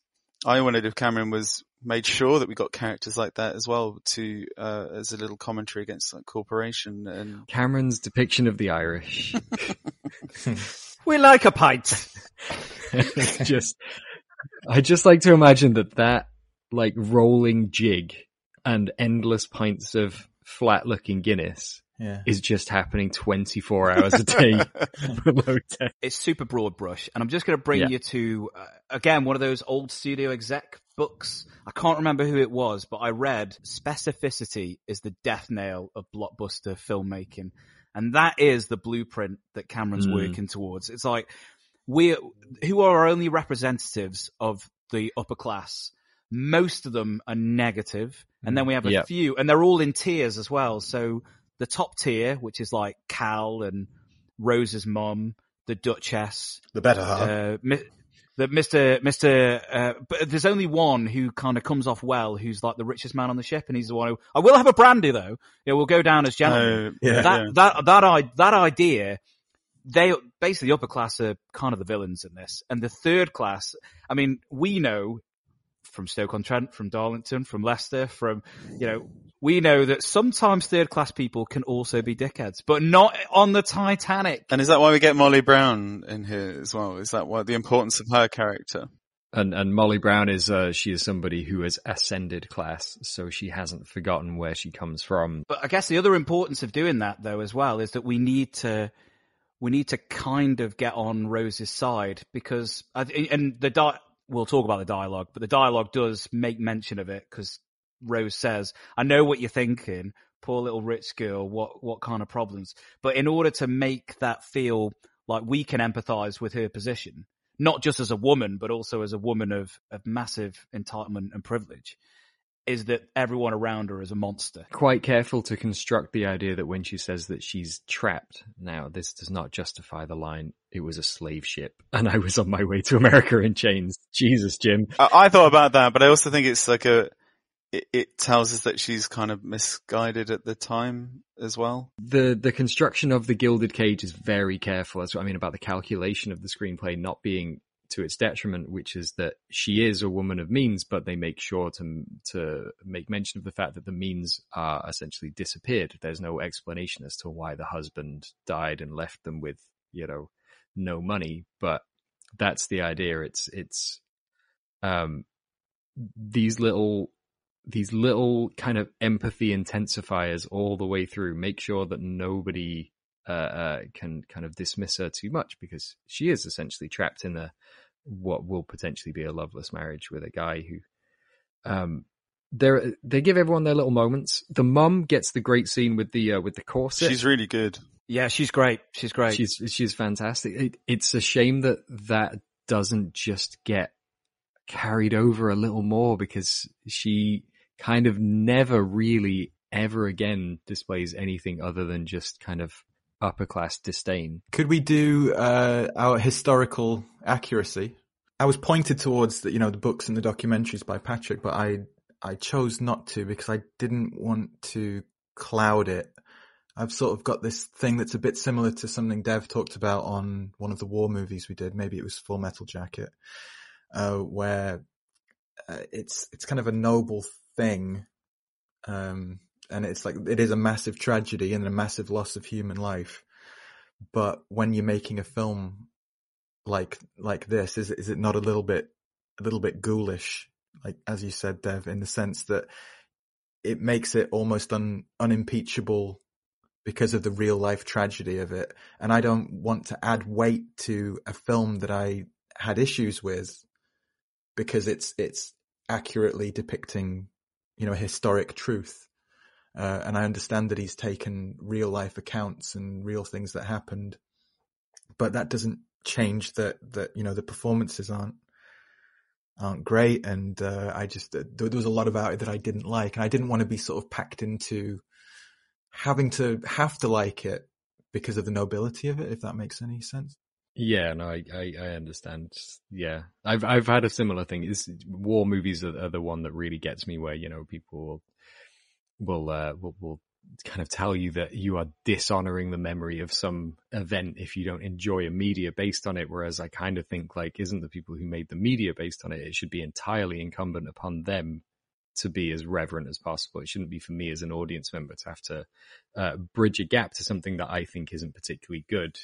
Speaker 9: I wondered if Cameron was made sure that we got characters like that as well to uh, as a little commentary against like corporation and
Speaker 12: Cameron's depiction of the Irish.
Speaker 1: we like a pint.
Speaker 12: just, I just like to imagine that that like rolling jig and endless pints of flat looking Guinness
Speaker 11: Yeah.
Speaker 12: is just happening 24 hours a day below deck.
Speaker 1: It's super broad brush, and I'm just going to bring
Speaker 12: Yeah.
Speaker 1: you to uh, again one of those old studio exec books. I can't remember who it was, but I read specificity is the death nail of blockbuster filmmaking, and that is the blueprint that Cameron's
Speaker 12: Mm.
Speaker 1: working towards. It's like we who are our only representatives of the upper class. Most of them are negative, and then we have a
Speaker 12: Yeah.
Speaker 1: few, and they're all in tiers as well. So the top tier, which is like Cal and Rose's mom, the Duchess,
Speaker 11: The better half.
Speaker 1: uh, mi- the Mr. Mr. Uh, but there's only one who kind of comes off well, who's like the richest man on the ship, and he's the one who I will have a brandy though. Yeah, we'll go down as gentlemen.
Speaker 9: Oh, yeah,
Speaker 1: that
Speaker 9: yeah.
Speaker 1: that that I that idea. They basically the upper class are kind of the villains in this, and the third class. I mean, we know from Stoke on Trent, from Darlington, from Leicester, from you know, we know that sometimes third class people can also be dickheads, but not on the Titanic.
Speaker 9: and is that why we get Molly Brown in here as well? Is that why the importance of her character?
Speaker 12: And and Molly Brown is uh, she is somebody who has ascended class, so she hasn't forgotten where she comes from.
Speaker 1: But I guess the other importance of doing that though as well is that we need to we need to kind of get on Rose's side because and the di- we'll talk about the dialogue, but the dialogue does make mention of it because Rose says, "I know what you're thinking, poor little rich girl. What what kind of problems?" But in order to make that feel like we can empathize with her position, not just as a woman, but also as a woman of of massive entitlement and privilege, is that everyone around her is a monster.
Speaker 12: Quite careful to construct the idea that when she says that she's trapped now, this does not justify the line, it was a slave ship and I was on my way to America in chains. Jesus, Jim.
Speaker 9: I, I thought about that, but I also think it's like a, it, it, tells us that she's kind of misguided at the time as well.
Speaker 12: The the construction of the gilded cage is very careful. That's what I mean about the calculation of the screenplay not being to its detriment, which is that she is a woman of means, but they make sure to to make mention of the fact that the means are essentially disappeared. There's no explanation as to why the husband died and left them with, you know, no money. But that's the idea. It's it's um these little these little kind of empathy intensifiers all the way through make sure that nobody uh, uh, can kind of dismiss her too much because she is essentially trapped in a what will potentially be a loveless marriage with a guy who um they they give everyone their little moments. The mum gets the great scene with the uh, with the corset.
Speaker 9: She's really good.
Speaker 1: Yeah, she's great. She's great.
Speaker 12: She's she's fantastic. It, it's a shame that that doesn't just get carried over a little more because she kind of never really ever again displays anything other than just kind of upper class disdain.
Speaker 11: Could we do uh, our historical accuracy? I was pointed towards the, you know the books and the documentaries by Patrick, but I I chose not to because I didn't want to cloud it. I've sort of got this thing that's a bit similar to something Dev talked about on one of the war movies we did. Maybe it was Full Metal Jacket, uh, where uh, it's it's kind of a noble thing um, and it's like it is a massive tragedy and a massive loss of human life. But when you're making a film like like this, is is it not a little bit a little bit ghoulish, like as you said, Dev, in the sense that it makes it almost un, unimpeachable because of the real life tragedy of it. And I don't want to add weight to a film that I had issues with because it's it's accurately depicting, you know, a historic truth. Uh, and I understand that he's taken real life accounts and real things that happened, but that doesn't change that, that, you know, the performances aren't, aren't great. And, uh, I just, uh, there was a lot about it that I didn't like and I didn't want to be sort of packed into having to have to like it because of the nobility of it, if that makes any sense.
Speaker 12: Yeah, no, I, I, I, understand. Yeah, I've I've had a similar thing. It's, war movies are, are, the one that really gets me, where you know people will will, uh, will, will kind of tell you that you are dishonoring the memory of some event if you don't enjoy a media based on it. Whereas I kind of think like, isn't the people who made the media based on it? It should be entirely incumbent upon them to be as reverent as possible. It shouldn't be for me as an audience member to have to uh, bridge a gap to something that I think isn't particularly good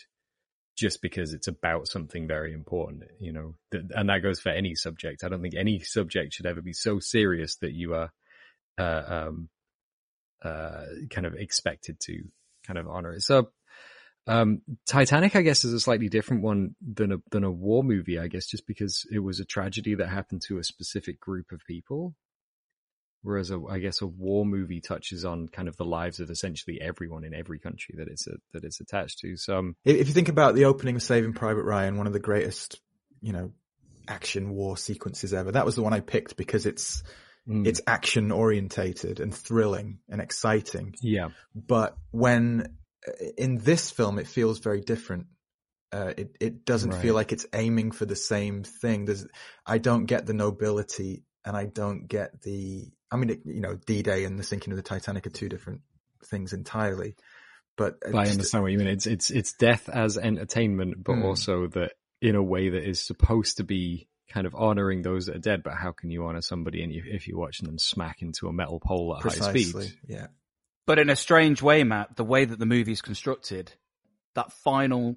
Speaker 12: just because it's about something very important, you know, and that goes for any subject. I don't think any subject should ever be so serious that you are, uh, um, uh, kind of expected to kind of honor it. So, um, Titanic, I guess, is a slightly different one than a, than a war movie, I guess, just because it was a tragedy that happened to a specific group of people. Whereas a, I guess a war movie touches on kind of the lives of essentially everyone in every country that it's a, that it's attached to. So um,
Speaker 11: if you think about the opening of Saving Private Ryan, one of the greatest, you know, action war sequences ever, that was the one I picked because it's, Mm. It's action orientated and thrilling and exciting.
Speaker 12: Yeah.
Speaker 11: But when in this film, it feels very different. Uh, it it doesn't right. feel like it's aiming for the same thing. There's, I don't get the nobility, and I don't get the. I mean, it, you know, D-Day and the sinking of the Titanic are two different things entirely. But,
Speaker 12: but I understand what you mean. It's it's it's death as entertainment, but mm. also that in a way that is supposed to be kind of honoring those that are dead, but how can you honor somebody and you, if you're watching them smack into a metal pole at Precisely, high speed?
Speaker 11: Yeah.
Speaker 1: But in a strange way, Matt, the way that the movie's constructed, that final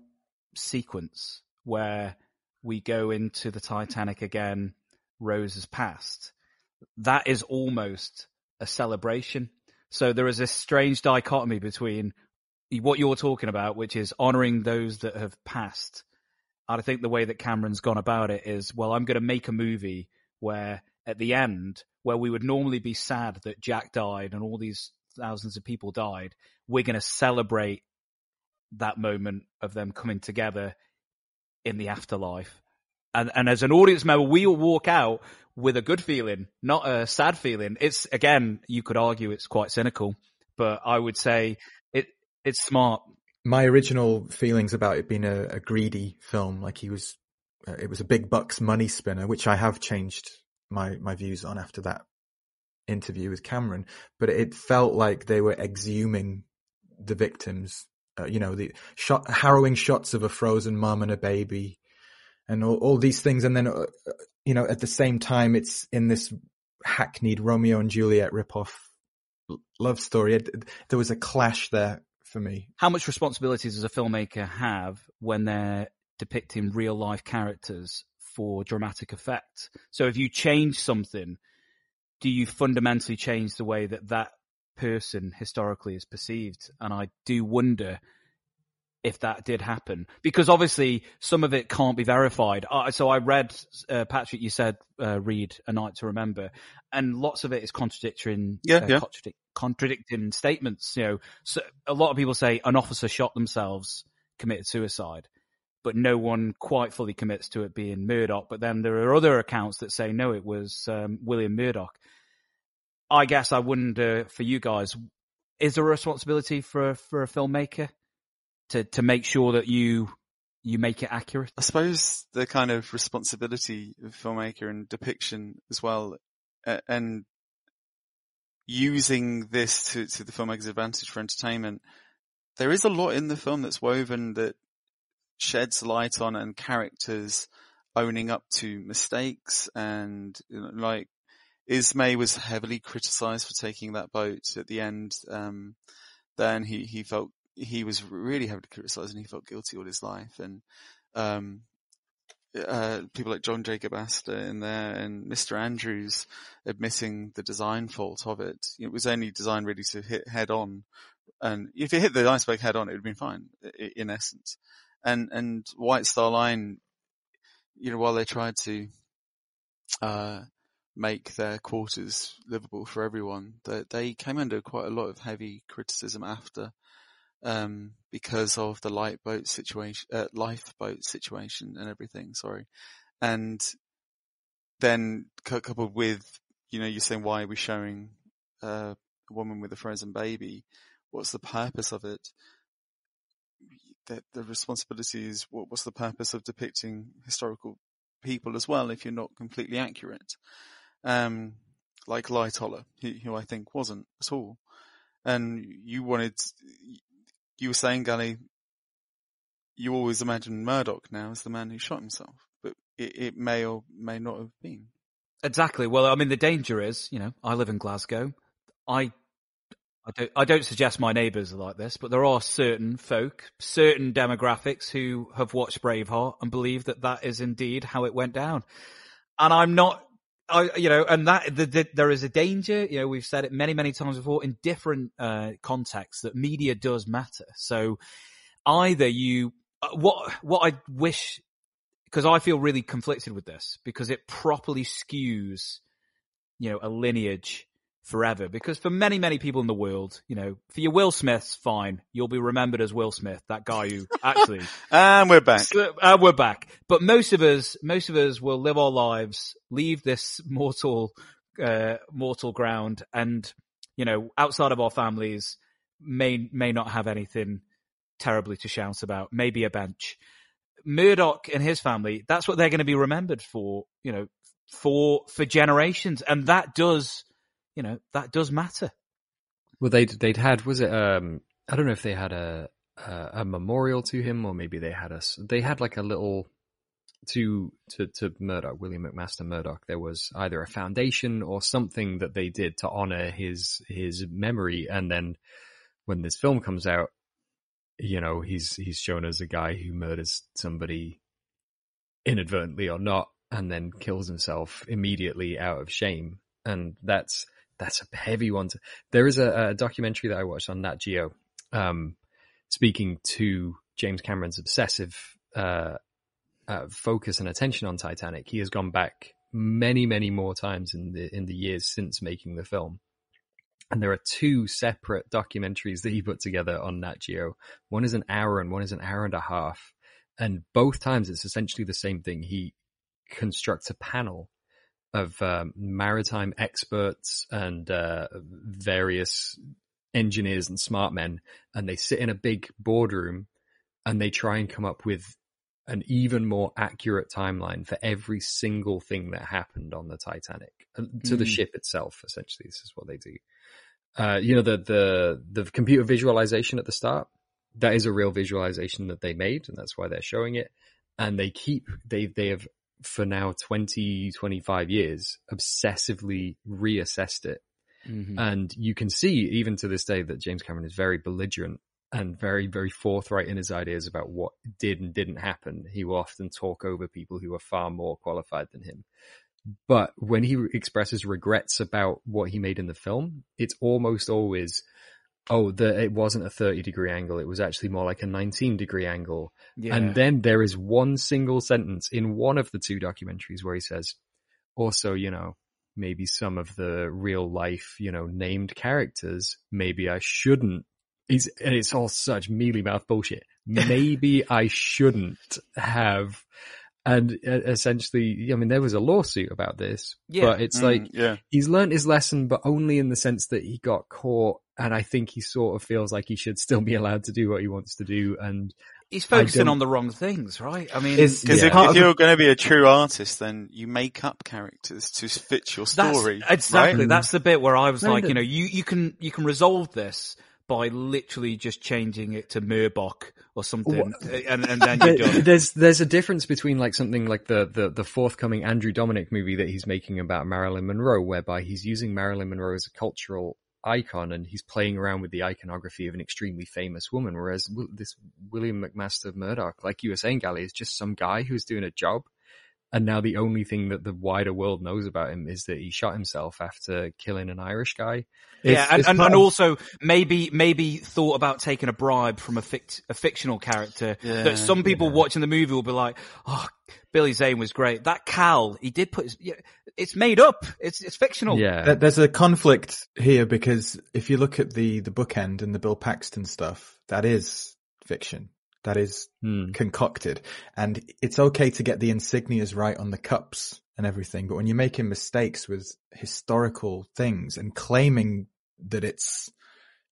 Speaker 1: sequence where we go into the Titanic again, Rose has passed. That is almost a celebration. So there is a strange dichotomy between what you're talking about, which is honoring those that have passed. And I think the way that Cameron's gone about it is, well, I'm going to make a movie where at the end, where we would normally be sad that Jack died and all these thousands of people died, we're going to celebrate that moment of them coming together in the afterlife. And, and as an audience member, we will walk out with a good feeling, not a sad feeling. It's again, you could argue it's quite cynical, but I would say it it's smart.
Speaker 11: My original feelings about it being a, a greedy film, like he was, uh, it was a big bucks money spinner, which I have changed my my views on after that interview with Cameron. But it felt like they were exhuming the victims. Uh, you know, the shot, harrowing shots of a frozen mum and a baby, and all, all these things, and then uh, you know, at the same time, it's in this hackneyed Romeo and Juliet ripoff love story. There was a clash there for me.
Speaker 1: How much responsibility does a filmmaker have when they're depicting real life characters for dramatic effect? So if you change something, do you fundamentally change the way that that person historically is perceived? And I do wonder if that did happen because obviously some of it can't be verified. Uh, so I read, uh, Patrick, you said, uh, read A Night to Remember and lots of it is contradicting,
Speaker 9: yeah,
Speaker 1: uh,
Speaker 9: yeah.
Speaker 1: Contradic- contradicting statements. You know, so a lot of people say an officer shot themselves, committed suicide, but no one quite fully commits to it being Murdoch. But then there are other accounts that say, no, it was, um, William Murdoch. I guess I wonder for you guys, is there a responsibility for, for a filmmaker? To to make sure that you you make it accurate?
Speaker 9: I suppose the kind of responsibility of filmmaker and depiction as well, uh, and using this to, to the filmmaker's advantage for entertainment. There is a lot in the film that's woven that sheds light on and characters owning up to mistakes and you know, like Ismay was heavily criticized for taking that boat at the end. Um, then he, he felt he was really heavily criticised and he felt guilty all his life. And um, uh, people like John Jacob Astor in there and Mr. Andrews admitting the design fault of it. It was only designed really to hit head on. And if it hit the iceberg head on, it would have been fine, in essence. And, and White Star Line, you know, while they tried to, uh, make their quarters livable for everyone, they came under quite a lot of heavy criticism after um, because of the lifeboat situation, uh, lifeboat situation and everything. Sorry, and then coupled with you know you're saying why are we showing uh, a woman with a frozen baby? What's the purpose of it? The, the responsibility is what, what's the purpose of depicting historical people as well if you're not completely accurate? Um, like Lightoller, who, who I think wasn't at all and you wanted you were saying, Gali, you always imagine Murdoch now as the man who shot himself, but it, it may or may not have been.
Speaker 1: Exactly. Well, I mean, the danger is, you know, I live in Glasgow. I, I don't, I don't suggest my neighbours are like this, but there are certain folk, certain demographics who have watched Braveheart and believe that that is indeed how it went down. And I'm not I, you know, and that the, the, there is a danger. You know, we've said it many, many times before in different uh, contexts that media does matter. So either you, uh, what what I wish, because I feel really conflicted with this because it properly skews, you know, a lineage forever. Because for many, many people in the world, you know, for your Will Smiths, fine, you'll be remembered as Will Smith, that guy who actually.
Speaker 9: and we're back.
Speaker 1: And we're back. But most of us, most of us will live our lives, leave this mortal, uh, mortal ground, and you know, outside of our families, may may not have anything terribly to shout about. Maybe a bench. Murdoch and his family, that's what they're going to be remembered for, you know, for for generations, and that does you know, that does matter.
Speaker 12: Well, they'd, they'd had, was it, um, I don't know if they had a, a, a memorial to him or maybe they had a, they had like a little, to, to, to Murdoch, William McMaster Murdoch, there was either a foundation or something that they did to honor his, his memory. And then when this film comes out, you know, he's, he's shown as a guy who murders somebody inadvertently or not, and then kills himself immediately out of shame. And that's that's a heavy one. To, there is a, a documentary that I watched on Nat Geo, um, speaking to James Cameron's obsessive uh, uh, focus and attention on Titanic. He has gone back many, many more times in the in the years since making the film. And there are two separate documentaries that he put together on Nat Geo. One is an hour and one is an hour and a half. And both times it's essentially the same thing. He constructs a panel of um, maritime experts and uh, various engineers and smart men, and they sit in a big boardroom and they try and come up with an even more accurate timeline for every single thing that happened on the Titanic uh, to the
Speaker 1: Mm.
Speaker 12: ship itself. Essentially, this is what they do. Uh, you know, the, the, the computer visualization at the start, that is a real visualization that they made and that's why they're showing it. And they keep, they, they have for now 20, 25 years obsessively reassessed it.
Speaker 1: Mhm.
Speaker 12: And you can see even to this day that James Cameron is very belligerent and very, very forthright in his ideas about what did and didn't happen. He will often talk over people who are far more qualified than him. But when he expresses regrets about what he made in the film, it's almost always, oh, the, it wasn't a 30 degree angle. It was actually more like a 19 degree angle.
Speaker 1: Yeah.
Speaker 12: And then there is one single sentence in one of the two documentaries where he says, also, you know, maybe some of the real life, you know, named characters, maybe I shouldn't. He's, and it's all such mealy mouth bullshit. Maybe I shouldn't have. And essentially, I mean, there was a lawsuit about this,
Speaker 1: Yeah.
Speaker 12: but it's
Speaker 9: Mm,
Speaker 12: like,
Speaker 9: yeah.
Speaker 12: he's learned his lesson, but only in the sense that he got caught. And I think he sort of feels like he should still be allowed to do what he wants to do. And
Speaker 1: He's focusing on the wrong things, right? I mean,
Speaker 9: Because
Speaker 12: Yeah.
Speaker 9: if, if you're going to be a true artist, then you make up characters to fit your
Speaker 1: That's-
Speaker 9: story.
Speaker 1: exactly.
Speaker 9: right?
Speaker 1: That's the bit where I was
Speaker 12: No,
Speaker 1: like,
Speaker 12: no.
Speaker 1: you know, you, you can you can resolve this by literally just changing it to Murbach or something, uh, and, and then you're done.
Speaker 12: There's there's a difference between like something like the, the the forthcoming Andrew Dominik movie that he's making about Marilyn Monroe, whereby he's using Marilyn Monroe as a cultural icon and he's playing around with the iconography of an extremely famous woman. Whereas this William McMaster Murdoch, like you were saying, Gali, is just some guy who's doing a job. And now the only thing that the wider world knows about him is that he shot himself after killing an Irish guy.
Speaker 1: yeah, and, and, and
Speaker 11: of-
Speaker 1: also maybe maybe thought about taking a bribe from a fict, a fictional character
Speaker 9: Yeah,
Speaker 1: that some people watching the movie will be like, oh, Billy Zane was great. That Cal, he did put his, yeah, it's made up. It's it's fictional.
Speaker 12: Yeah.
Speaker 11: There's a conflict here because if you look at the the bookend and the Bill Paxton stuff, that is fiction. That is
Speaker 12: Hmm.
Speaker 11: concocted, and it's okay to get the insignias right on the cups and everything. But when you're making mistakes with historical things and claiming that it's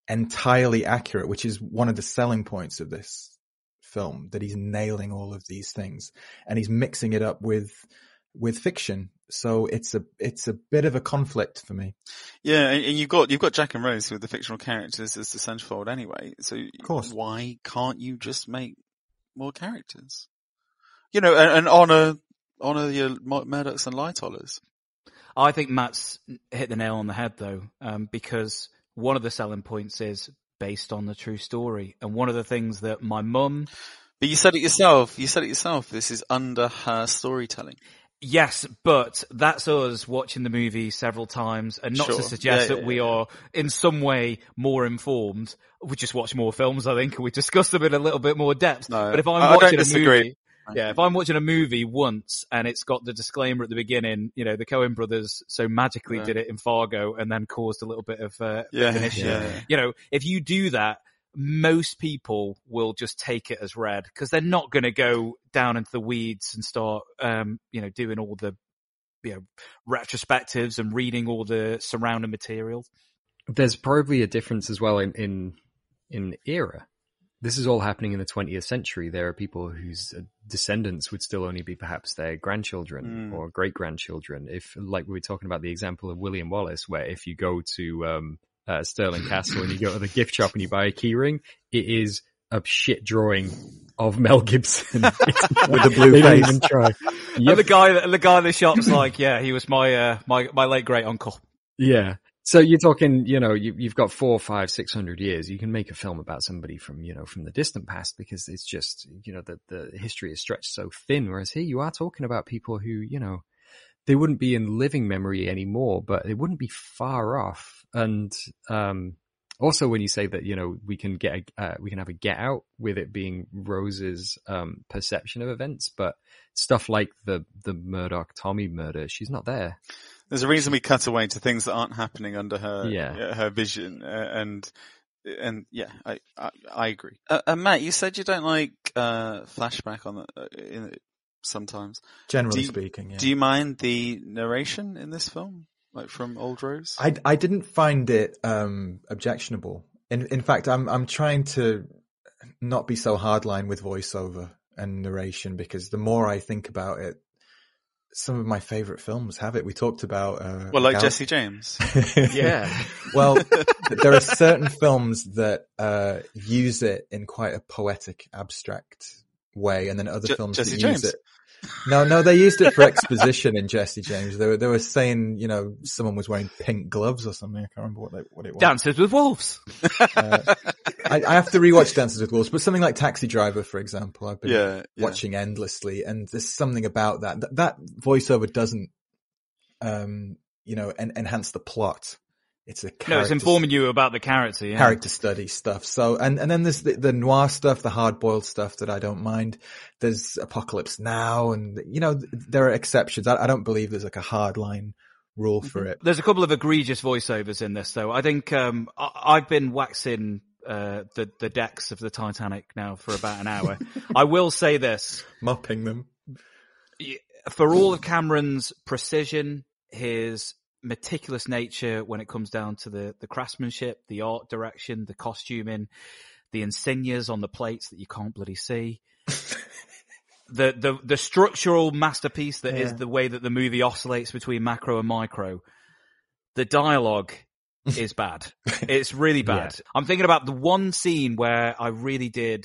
Speaker 11: entirely accurate, which is one of the selling points of this film, that he's nailing all of these things and he's mixing it up with with fiction. So it's a it's a bit of a conflict for me.
Speaker 9: Yeah, and, and you've got you've got Jack and Rose with the fictional characters as the centerfold anyway. So
Speaker 11: Of course.
Speaker 9: why can't you just make more characters? You know, and, and honor honor your Mur- Murdochs and Lightollers.
Speaker 1: I think Matt's hit the nail on the head though, um, because one of the selling points is based on the true story. And one of the things that my mum,
Speaker 9: But you said it yourself. You said it yourself. This is under her storytelling.
Speaker 1: Yes, but that's us watching the movie several times and not
Speaker 9: Sure.
Speaker 1: to suggest
Speaker 9: Yeah,
Speaker 1: that
Speaker 9: yeah,
Speaker 1: we
Speaker 9: yeah.
Speaker 1: are in some way more informed. We just watch more films, I think, and we discuss them in a little bit more depth.
Speaker 9: No,
Speaker 1: but if I'm
Speaker 9: I-
Speaker 1: watching a
Speaker 9: disagree.
Speaker 1: movie, yeah, if I'm watching a movie once and it's got the disclaimer at the beginning, you know, the Coen brothers so magically did it in Fargo and then caused a little bit of, uh,
Speaker 9: Yeah,
Speaker 1: an issue.
Speaker 9: yeah.
Speaker 1: You know, if you do that, most people will just take it as read because they're not going to go down into the weeds and start, um, you know, doing all the, you know, retrospectives and reading all the surrounding material.
Speaker 12: there's probably a difference as well in in in era. This is all happening in the 20th century. There are people whose uh, descendants would still only be perhaps their grandchildren
Speaker 9: Mm.
Speaker 12: or great grandchildren. If, like we were talking about the example of William Wallace, where if you go to um, uh, Stirling Castle and you go to the gift shop and you buy a keyring, it is a shit drawing of Mel Gibson
Speaker 11: With the blue
Speaker 12: They don't
Speaker 11: face.
Speaker 12: even try.
Speaker 1: And the guy, the guy in the shop's like, yeah, he was my, uh, my, my late great uncle.
Speaker 12: Yeah. So you're talking, you know, you, you've got four, five, six hundred years. You can make a film about somebody from, you know, from the distant past because it's just, you know, the, the history is stretched so thin. Whereas here you are talking about people who, you know, they wouldn't be in living memory anymore, but they wouldn't be far off. And, um, also when you say that, you know, we can get, a, uh, we can have a get out with it being Rose's, um, perception of events, but stuff like the, the Murdoch Tommy murder, she's not there.
Speaker 9: There's a reason we cut away to things that aren't happening under her,
Speaker 12: Yeah.
Speaker 9: her vision. Uh, and, and yeah, I, I, I agree. Uh, uh, Matt, you said you don't like, uh, flashback on the, uh, in, sometimes.
Speaker 11: Generally
Speaker 9: Do you-
Speaker 11: speaking, yeah.
Speaker 9: Do you mind the narration in this film? Like from Old Rose?
Speaker 11: I, I didn't find it um, objectionable. In in fact, I'm I'm trying to not be so hardline with voiceover and narration because the more I think about it, some of my favorite films have it. We talked about uh,
Speaker 9: Well, like
Speaker 11: Gal-
Speaker 9: Jesse James.
Speaker 12: Yeah.
Speaker 11: well, there are certain films that uh, use it in quite a poetic, abstract way, and then other
Speaker 9: Je-
Speaker 11: films
Speaker 9: Jesse
Speaker 11: that
Speaker 9: James.
Speaker 11: use it. No, no, they used it for exposition in Jesse James. They were they were saying, you know, someone was wearing pink gloves or something. I can't remember what they, what it was.
Speaker 1: Dances with Wolves.
Speaker 11: Uh, I, I have to rewatch Dances with Wolves, but something like Taxi Driver, for example, I've been
Speaker 9: Yeah, yeah.
Speaker 11: watching endlessly, and there's something about that that, that voiceover doesn't, um, you know, en- enhance the plot. It's a character,
Speaker 1: No, it's informing you about the character. Yeah.
Speaker 11: character study stuff. So, and, and then there's the, the noir stuff, the hard boiled stuff that I don't mind. There's Apocalypse Now and, you know, there are exceptions. I, I don't believe there's like a hard line rule for it.
Speaker 1: There's a couple of egregious voiceovers in this, though. I think um, I, I've been waxing uh, the the decks of the Titanic now for about an hour. I will say this:
Speaker 11: Mopping them.
Speaker 1: for all of Cameron's precision, his meticulous nature when it comes down to the the craftsmanship, the art direction, the costuming, the insignias on the plates that you can't bloody see. the the the structural masterpiece that is
Speaker 11: Yeah.
Speaker 1: the way that the movie oscillates between macro and micro. The dialogue is bad. It's really bad. I'm thinking about the one scene where I really did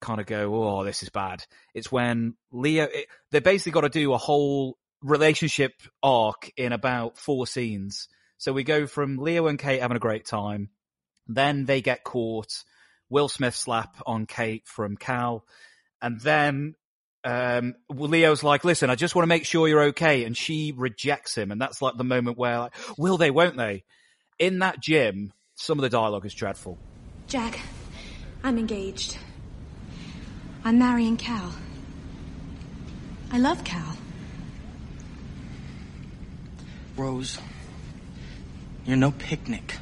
Speaker 1: kind of go, "Oh, this is bad." It's when Leo it, they basically got to do a whole relationship arc in about four scenes. So we go from Leo and Kate having a great time, then they get caught. Will Smith slap on Kate from Cal, and then um, Leo's like, "Listen, I just want to make sure you're okay," and she rejects him, and that's like the moment where, like, will they, won't they? In that gym, some of the dialogue is dreadful.
Speaker 3: Jack, I'm engaged. I'm marrying Cal. I love Cal.
Speaker 5: Rose, you're no picnic.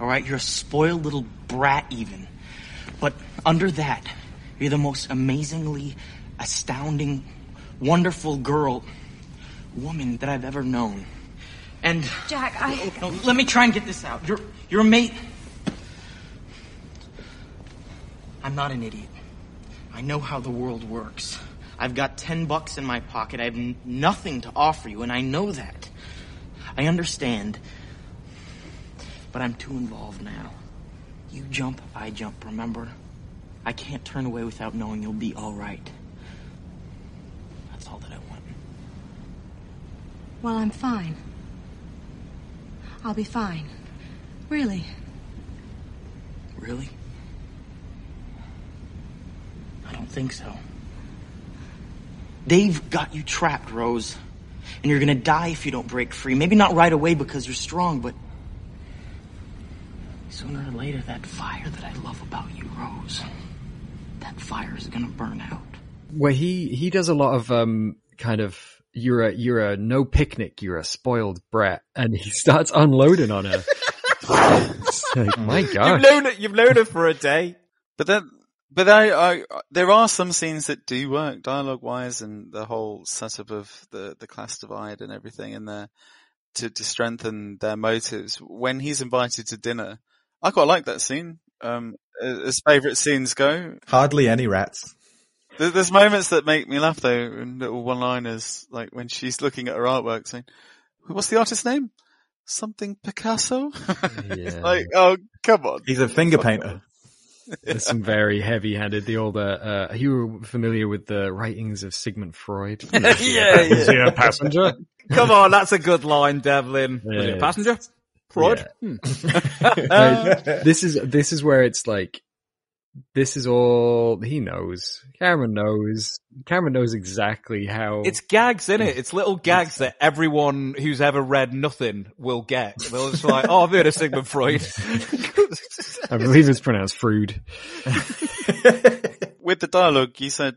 Speaker 5: All right, you're a spoiled little brat, even. But under that, you're the most amazingly astounding, wonderful girl, woman that I've ever known. And
Speaker 3: Jack, I.
Speaker 5: Oh, no, let me try and get this out. You're you're a mate. I'm not an idiot. I know how the world works. I've got ten bucks in my pocket. I have n- nothing to offer you, and I know that. I understand. But I'm too involved now. You jump, I jump, remember? I can't turn away without knowing you'll be alright. That's all that I want.
Speaker 3: Well, I'm fine. I'll be fine. Really.
Speaker 5: Really? I don't think so. They've got you trapped, Rose. And you're gonna die if you don't break free. Maybe not right away because you're strong, but sooner or later, that fire that I love about you, Rose, that fire is gonna burn out.
Speaker 12: Well, he he does a lot of um kind of you're a you're a no picnic you're a spoiled brat and he starts unloading on her like, my god
Speaker 1: You've known it. You've known her for a day.
Speaker 9: But then, but I, I, there are some scenes that do work dialogue wise and the whole setup of the, the class divide and everything in there to, to strengthen their motives. When he's invited to dinner, I quite like that scene. Um, as favourite scenes go.
Speaker 11: Hardly any rats.
Speaker 9: There's moments that make me laugh though, and little one-liners, like when she's looking at her artwork saying, what's the artist's name? Something Picasso?
Speaker 12: Yeah.
Speaker 9: like, oh, come on.
Speaker 11: He's a finger painter.
Speaker 12: There's some very heavy-handed the old uh, uh are you familiar with the writings of Sigmund Freud
Speaker 1: Yeah, yeah.
Speaker 12: Is he a passenger
Speaker 1: Come on, that's a good line, Devlin. Was it
Speaker 12: Yeah.
Speaker 1: a passenger? Freud.
Speaker 12: Yeah.
Speaker 1: Hmm.
Speaker 12: Like, this is this is where it's like this is all he knows. Cameron knows. Cameron knows exactly how
Speaker 1: It's gags, in it? It's little gags that everyone who's ever read nothing will get. They'll just be like, "Oh, I've heard of Sigmund Freud."
Speaker 12: I believe it's pronounced Freud.
Speaker 9: With the dialogue, you said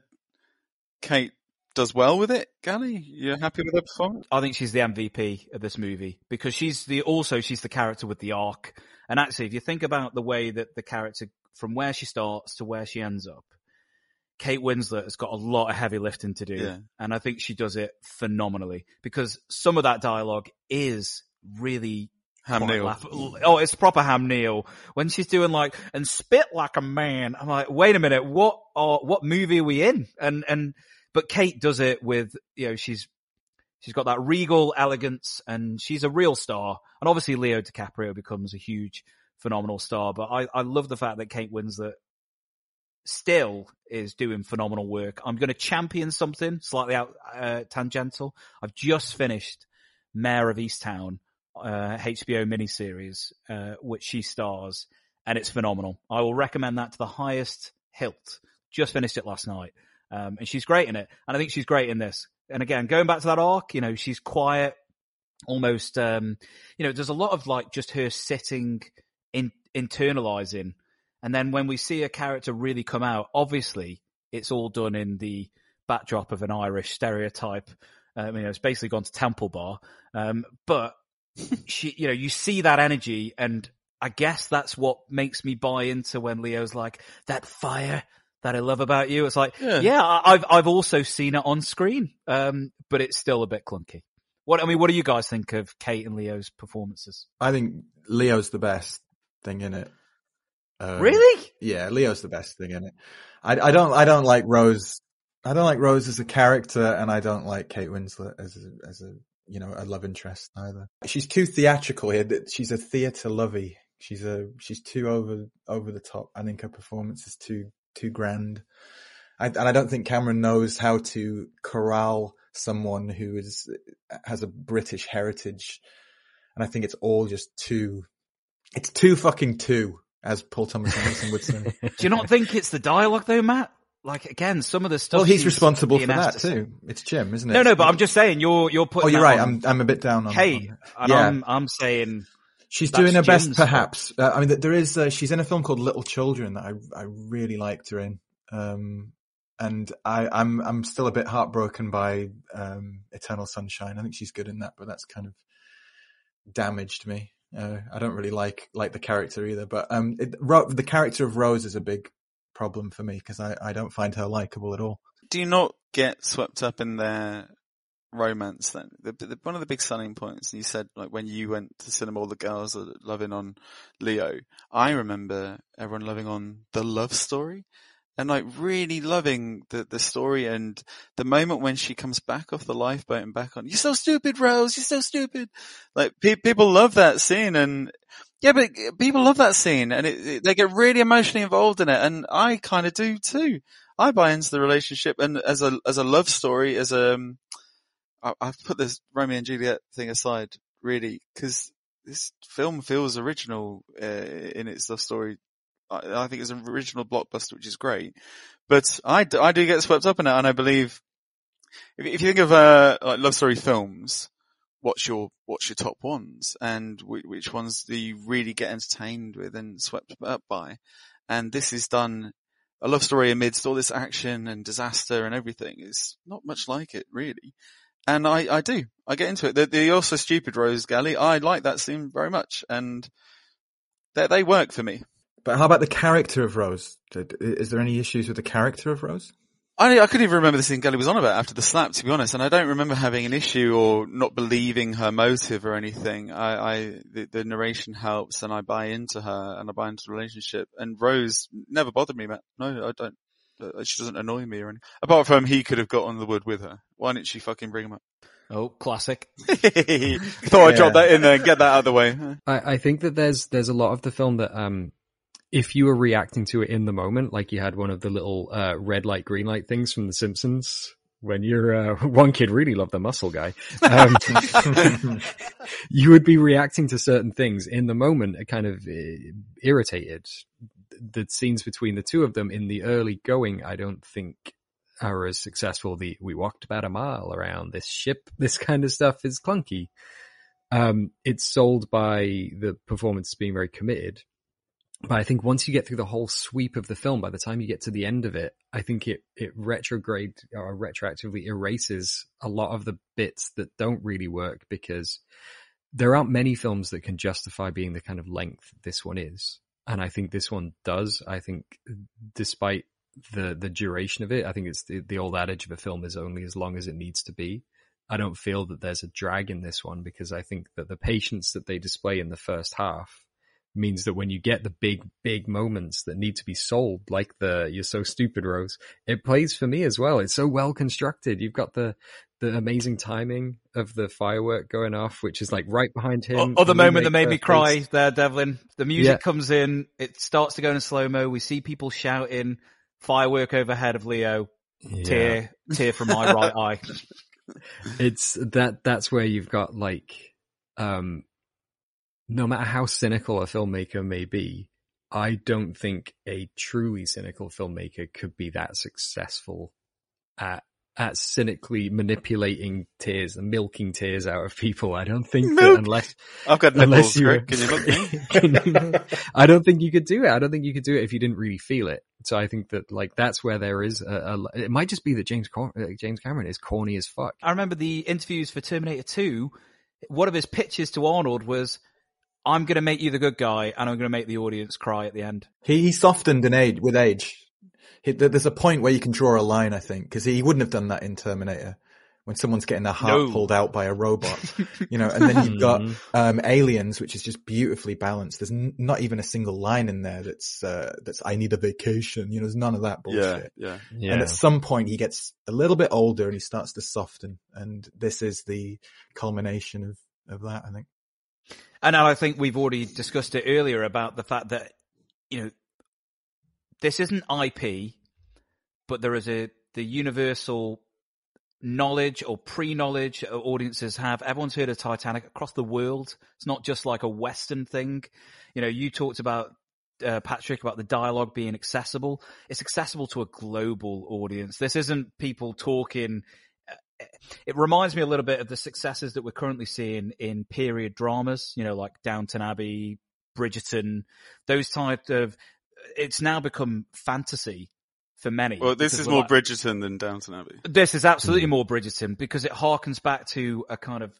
Speaker 9: Kate does well with it. Gali, you're happy with her performance?
Speaker 1: I think she's the MVP of this movie because she's the also she's the character with the arc. And actually, if you think about the way that the character from where she starts to where she ends up, Kate Winslet has got a lot of heavy lifting to do,
Speaker 9: Yeah.
Speaker 1: and I think she does it phenomenally because some of that dialogue is really
Speaker 9: Ham Neil.
Speaker 1: Oh, it's proper Ham Neil when she's doing like and spit like a man. I'm like, wait a minute, what are what movie are we in? And and but Kate does it with you know she's she's got that regal elegance and she's a real star. And obviously Leo DiCaprio becomes a huge phenomenal star. But I I love the fact that Kate Winslet still is doing phenomenal work. I'm going to champion something slightly out uh, tangential. I've just finished Mare of Easttown, uh, HBO miniseries, uh, which she stars, and it's phenomenal. I will recommend that to the highest hilt. Just finished it last night, um, and she's great in it, and I think she's great in this. And again, going back to that arc, you know, she's quiet, almost, um, you know, there's a lot of like just her sitting in internalizing and then when we see a character really come out, obviously it's all done in the backdrop of an Irish stereotype. Um, you know, it's basically gone to Temple Bar. Um, but she, you know, you see that energy and I guess that's what makes me buy into when Leo's like, that fire that I love about you. It's like,
Speaker 9: Yeah.
Speaker 1: yeah, I- I've, I've also seen it on screen. Um, but it's still a bit clunky. What, I mean, what do you guys think of Kate and Leo's performances?
Speaker 11: I think Leo's the best thing in it. Um,
Speaker 1: Really?
Speaker 11: Yeah, Leo's the best thing in it. I, I don't, I don't like Rose. I don't like Rose as a character, and I don't like Kate Winslet as a, as a, you know, a love interest either. She's too theatrical here. She's a theatre lovey. She's a, she's too over, over the top. I think her performance is too, too grand. I, and I don't think Cameron knows how to corral someone who is, has a British heritage. And I think it's all just too, it's too fucking too, as Paul Thomas Anderson would say.
Speaker 1: Do you not think it's the dialogue though, Matt? Like again, some of the stuff.
Speaker 11: Well, he's responsible for that
Speaker 1: to
Speaker 11: too. It's Jim, isn't it?
Speaker 1: No, no, but I'm just saying you're you're putting.
Speaker 11: Oh, you're right.
Speaker 1: on
Speaker 11: I'm I'm a bit down on.
Speaker 1: Kate,
Speaker 11: on- yeah.
Speaker 1: I'm I'm saying
Speaker 11: She's
Speaker 1: that's
Speaker 11: doing her best,
Speaker 1: Jim's fault.
Speaker 11: perhaps. Uh, I mean, there is. Uh, she's in a film called Little Children that I I really liked her in, um, and I I'm I'm still a bit heartbroken by um, Eternal Sunshine. I think she's good in that, but that's kind of damaged me. Uh, I don't really like like the character either, but um, it, Ro- the character of Rose is a big problem for me because I I don't find her likable at all.
Speaker 9: Do you not get swept up in their romance then? The, the, one of the big selling points, and you said like when you went to cinema, all the girls are loving on Leo. I remember everyone loving on the love story. And like really loving the, the story and the moment when she comes back off the lifeboat and back on, you're so stupid, Rose, you're so stupid. Like pe- people love that scene and yeah, but people love that scene and it, it- they get really emotionally involved in it. And I kind of do too. I buy into the relationship and as a, as a love story, as a, um, I, I've put this Romeo and Juliet thing aside really because this film feels original, uh, in its love story. I, think it's an original blockbuster, which is great, but I, I do get swept up in it and I believe if, if you think of, uh, like love story films, what's your what's your top ones? And which, which ones do you really get entertained with and swept up by? And this is done a love story amidst all this action and disaster and everything. Is not much like it really. And I, I do. I get into it. The, the also stupid Rose Gali I like that scene very much and they, they work for me
Speaker 11: But how about the character of Rose? Is there any issues with the character of Rose?
Speaker 9: I, I couldn't even remember the scene Gali was on about after the slap, to be honest, and I don't remember having an issue or not believing her motive or anything. I, I the, the narration helps, and I buy into her, and I buy into the relationship. And Rose never bothered me, Matt. No, I don't. uh, She doesn't annoy me or anything. Apart from he could have got on the wood with her. Why didn't she fucking bring him up?
Speaker 1: Oh, classic.
Speaker 9: Thought I'd drop that in there and get that out of the way.
Speaker 12: I, I think that there's there's a lot of the film that um if you were reacting to it in the moment, like you had one of the little uh, red light, green light things from The Simpsons, when you're uh, one kid really loved the muscle guy. Um, you would be reacting to certain things in the moment, uh, kind of uh, irritated. The scenes between the two of them in the early going, I don't think are as successful. The we walked about a mile around this ship. This kind of stuff is clunky. Um, it's sold by the performance being very committed. But I think once you get through the whole sweep of the film, by the time you get to the end of it, I think it, it retrograde or retroactively erases a lot of the bits that don't really work because there aren't many films that can justify being the kind of length this one is. And I think this one does. I think despite the, the duration of it, I think it's the, the old adage of a film is only as long as it needs to be. I don't feel that there's a drag in this one because I think that the patience that they display in the first half means that when you get the big, big moments that need to be sold, like the "You're so stupid" Rose, it plays for me as well. It's so well constructed. You've got the the amazing timing of the firework going off, which is like right behind him.
Speaker 1: Or the moment that made me cry face. there, Devlin. The music
Speaker 12: Yeah.
Speaker 1: comes in, it starts to go in slow mo. We see people shouting, firework overhead of Leo, tear, tear from my right eye.
Speaker 12: it's that that's where you've got like um no matter how cynical a filmmaker may be i don't think a truly cynical filmmaker could be that successful at at cynically manipulating tears and milking tears out of people i don't think that unless
Speaker 9: I've got
Speaker 12: unless
Speaker 9: nipples,
Speaker 12: you
Speaker 9: Greg. Can you milk me?
Speaker 12: I don't think you could do it i don't think you could do it if you didn't really feel it so i think that like that's where there is a, a it might just be that james Cor- uh, james cameron is corny as fuck
Speaker 1: I remember the interviews for Terminator 2. One of his pitches to Arnold was, I'm going to make you the good guy and I'm going to make the audience cry at the end.
Speaker 11: He, he softened in age with age. He, there's a point where you can draw a line, I think, because he wouldn't have done that in Terminator when someone's getting their heart
Speaker 1: No.
Speaker 11: pulled out by a robot, you know. And then you've got
Speaker 12: Mhm.
Speaker 11: um, Aliens, which is just beautifully balanced. There's n- not even a single line in there that's uh, that's I need a vacation. You know, there's none of that
Speaker 9: Yeah,
Speaker 11: bullshit.
Speaker 9: yeah.
Speaker 12: Yeah.
Speaker 11: And at some point, he gets a little bit older and he starts to soften, and this is the culmination of of that. I think.
Speaker 1: And I think we've already discussed it earlier about the fact that, you know, this isn't IP, but there is a, the universal knowledge or pre-knowledge audiences have. Everyone's heard of Titanic across the world. It's not just like a Western thing. You know, you talked about uh, Patrick about the dialogue being accessible. It's accessible to a global audience. This isn't people talking. It reminds me a little bit of the successes that we're currently seeing in period dramas. You know, like Downton Abbey, Bridgerton, those type of. It's now become fantasy for many.
Speaker 9: Well, this is more
Speaker 1: like-
Speaker 9: Bridgerton than Downton Abbey.
Speaker 1: this is absolutely hmm. more Bridgerton because it harkens back to a kind of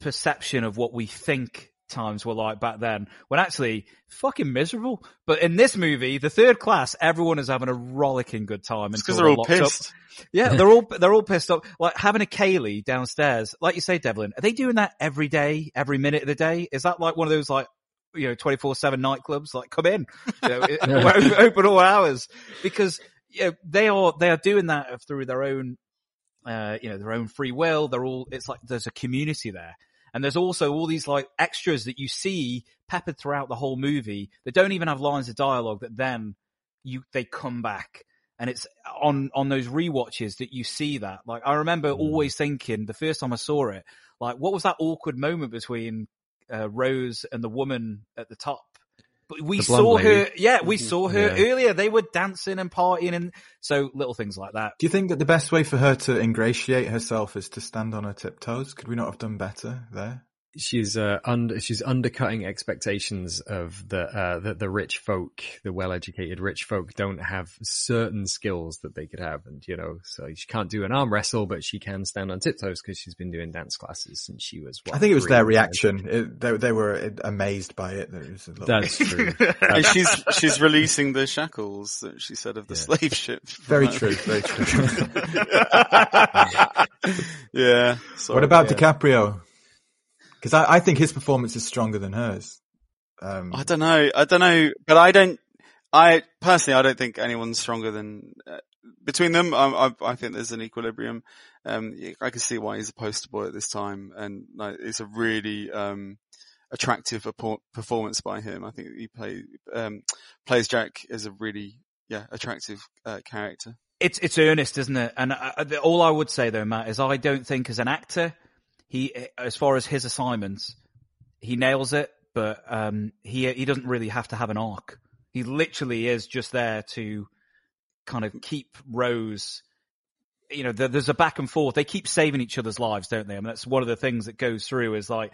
Speaker 1: perception of what we think times were like back then when actually fucking miserable. But in this movie, the third class, everyone is having a rollicking good time.
Speaker 9: It's because they're all
Speaker 1: locked up.
Speaker 9: pissed.
Speaker 1: Yeah, they're all, they're all pissed off. Like having a ceilidh downstairs, like you say, Devlin, are they doing that every day, every minute of the day? Is that like one of those like, you know, 24-7 nightclubs? Like come in, you know,
Speaker 12: Yeah.
Speaker 1: open, open all hours because, you know, they are, they are doing that through their own, uh, you know, their own free will. They're all, it's like there's a community there. And there's also all these like extras that you see peppered throughout the whole movie that don't even have lines of dialogue that then you, they come back. And it's on, on those rewatches that you see that. Like I remember always thinking the first time I saw it, like what was that awkward moment between, uh, Rose and the woman at the top? But we saw her, yeah, we mm-hmm. saw her
Speaker 11: Yeah.
Speaker 1: earlier. They were dancing and partying and so little things like that.
Speaker 11: Do you think that the best way for her to ingratiate herself is to stand on her tiptoes? Could we not have done better there?
Speaker 12: She's uh, under she's undercutting expectations of the uh the, the rich folk the well-educated rich folk don't have certain skills that they could have and you know so she can't do an arm wrestle but she can stand on tiptoes because she's been doing dance classes since she was what,
Speaker 11: I think it was their reaction. It, they, they were amazed by it. It was a little-
Speaker 12: That's true.
Speaker 9: and she's she's releasing the shackles that she said of the slave ship.
Speaker 11: Very
Speaker 9: from
Speaker 11: true, very true.
Speaker 9: yeah. sorry.
Speaker 11: what about
Speaker 9: Yeah.
Speaker 11: DiCaprio? Because I, I think his performance is stronger than hers. Um,
Speaker 9: I don't know. I don't know, but I don't. I personally, I don't think anyone's stronger than uh, between them. I, I, I think there's an equilibrium. Um, I can see why he's a poster boy at this time, and like, it's a really um, attractive performance by him. I think he play um, plays Jack as a really yeah attractive uh, character.
Speaker 1: it's it's earnest, isn't it? And I, I- all I would say though, Matt, is I don't think as an actor, he as far as his assignments, he nails it. But um, he he doesn't really have to have an arc. He literally is just there to kind of keep Rose. You know, there, there's a back and forth. They keep saving each other's lives, don't they? I mean, that's one of the things that goes through is like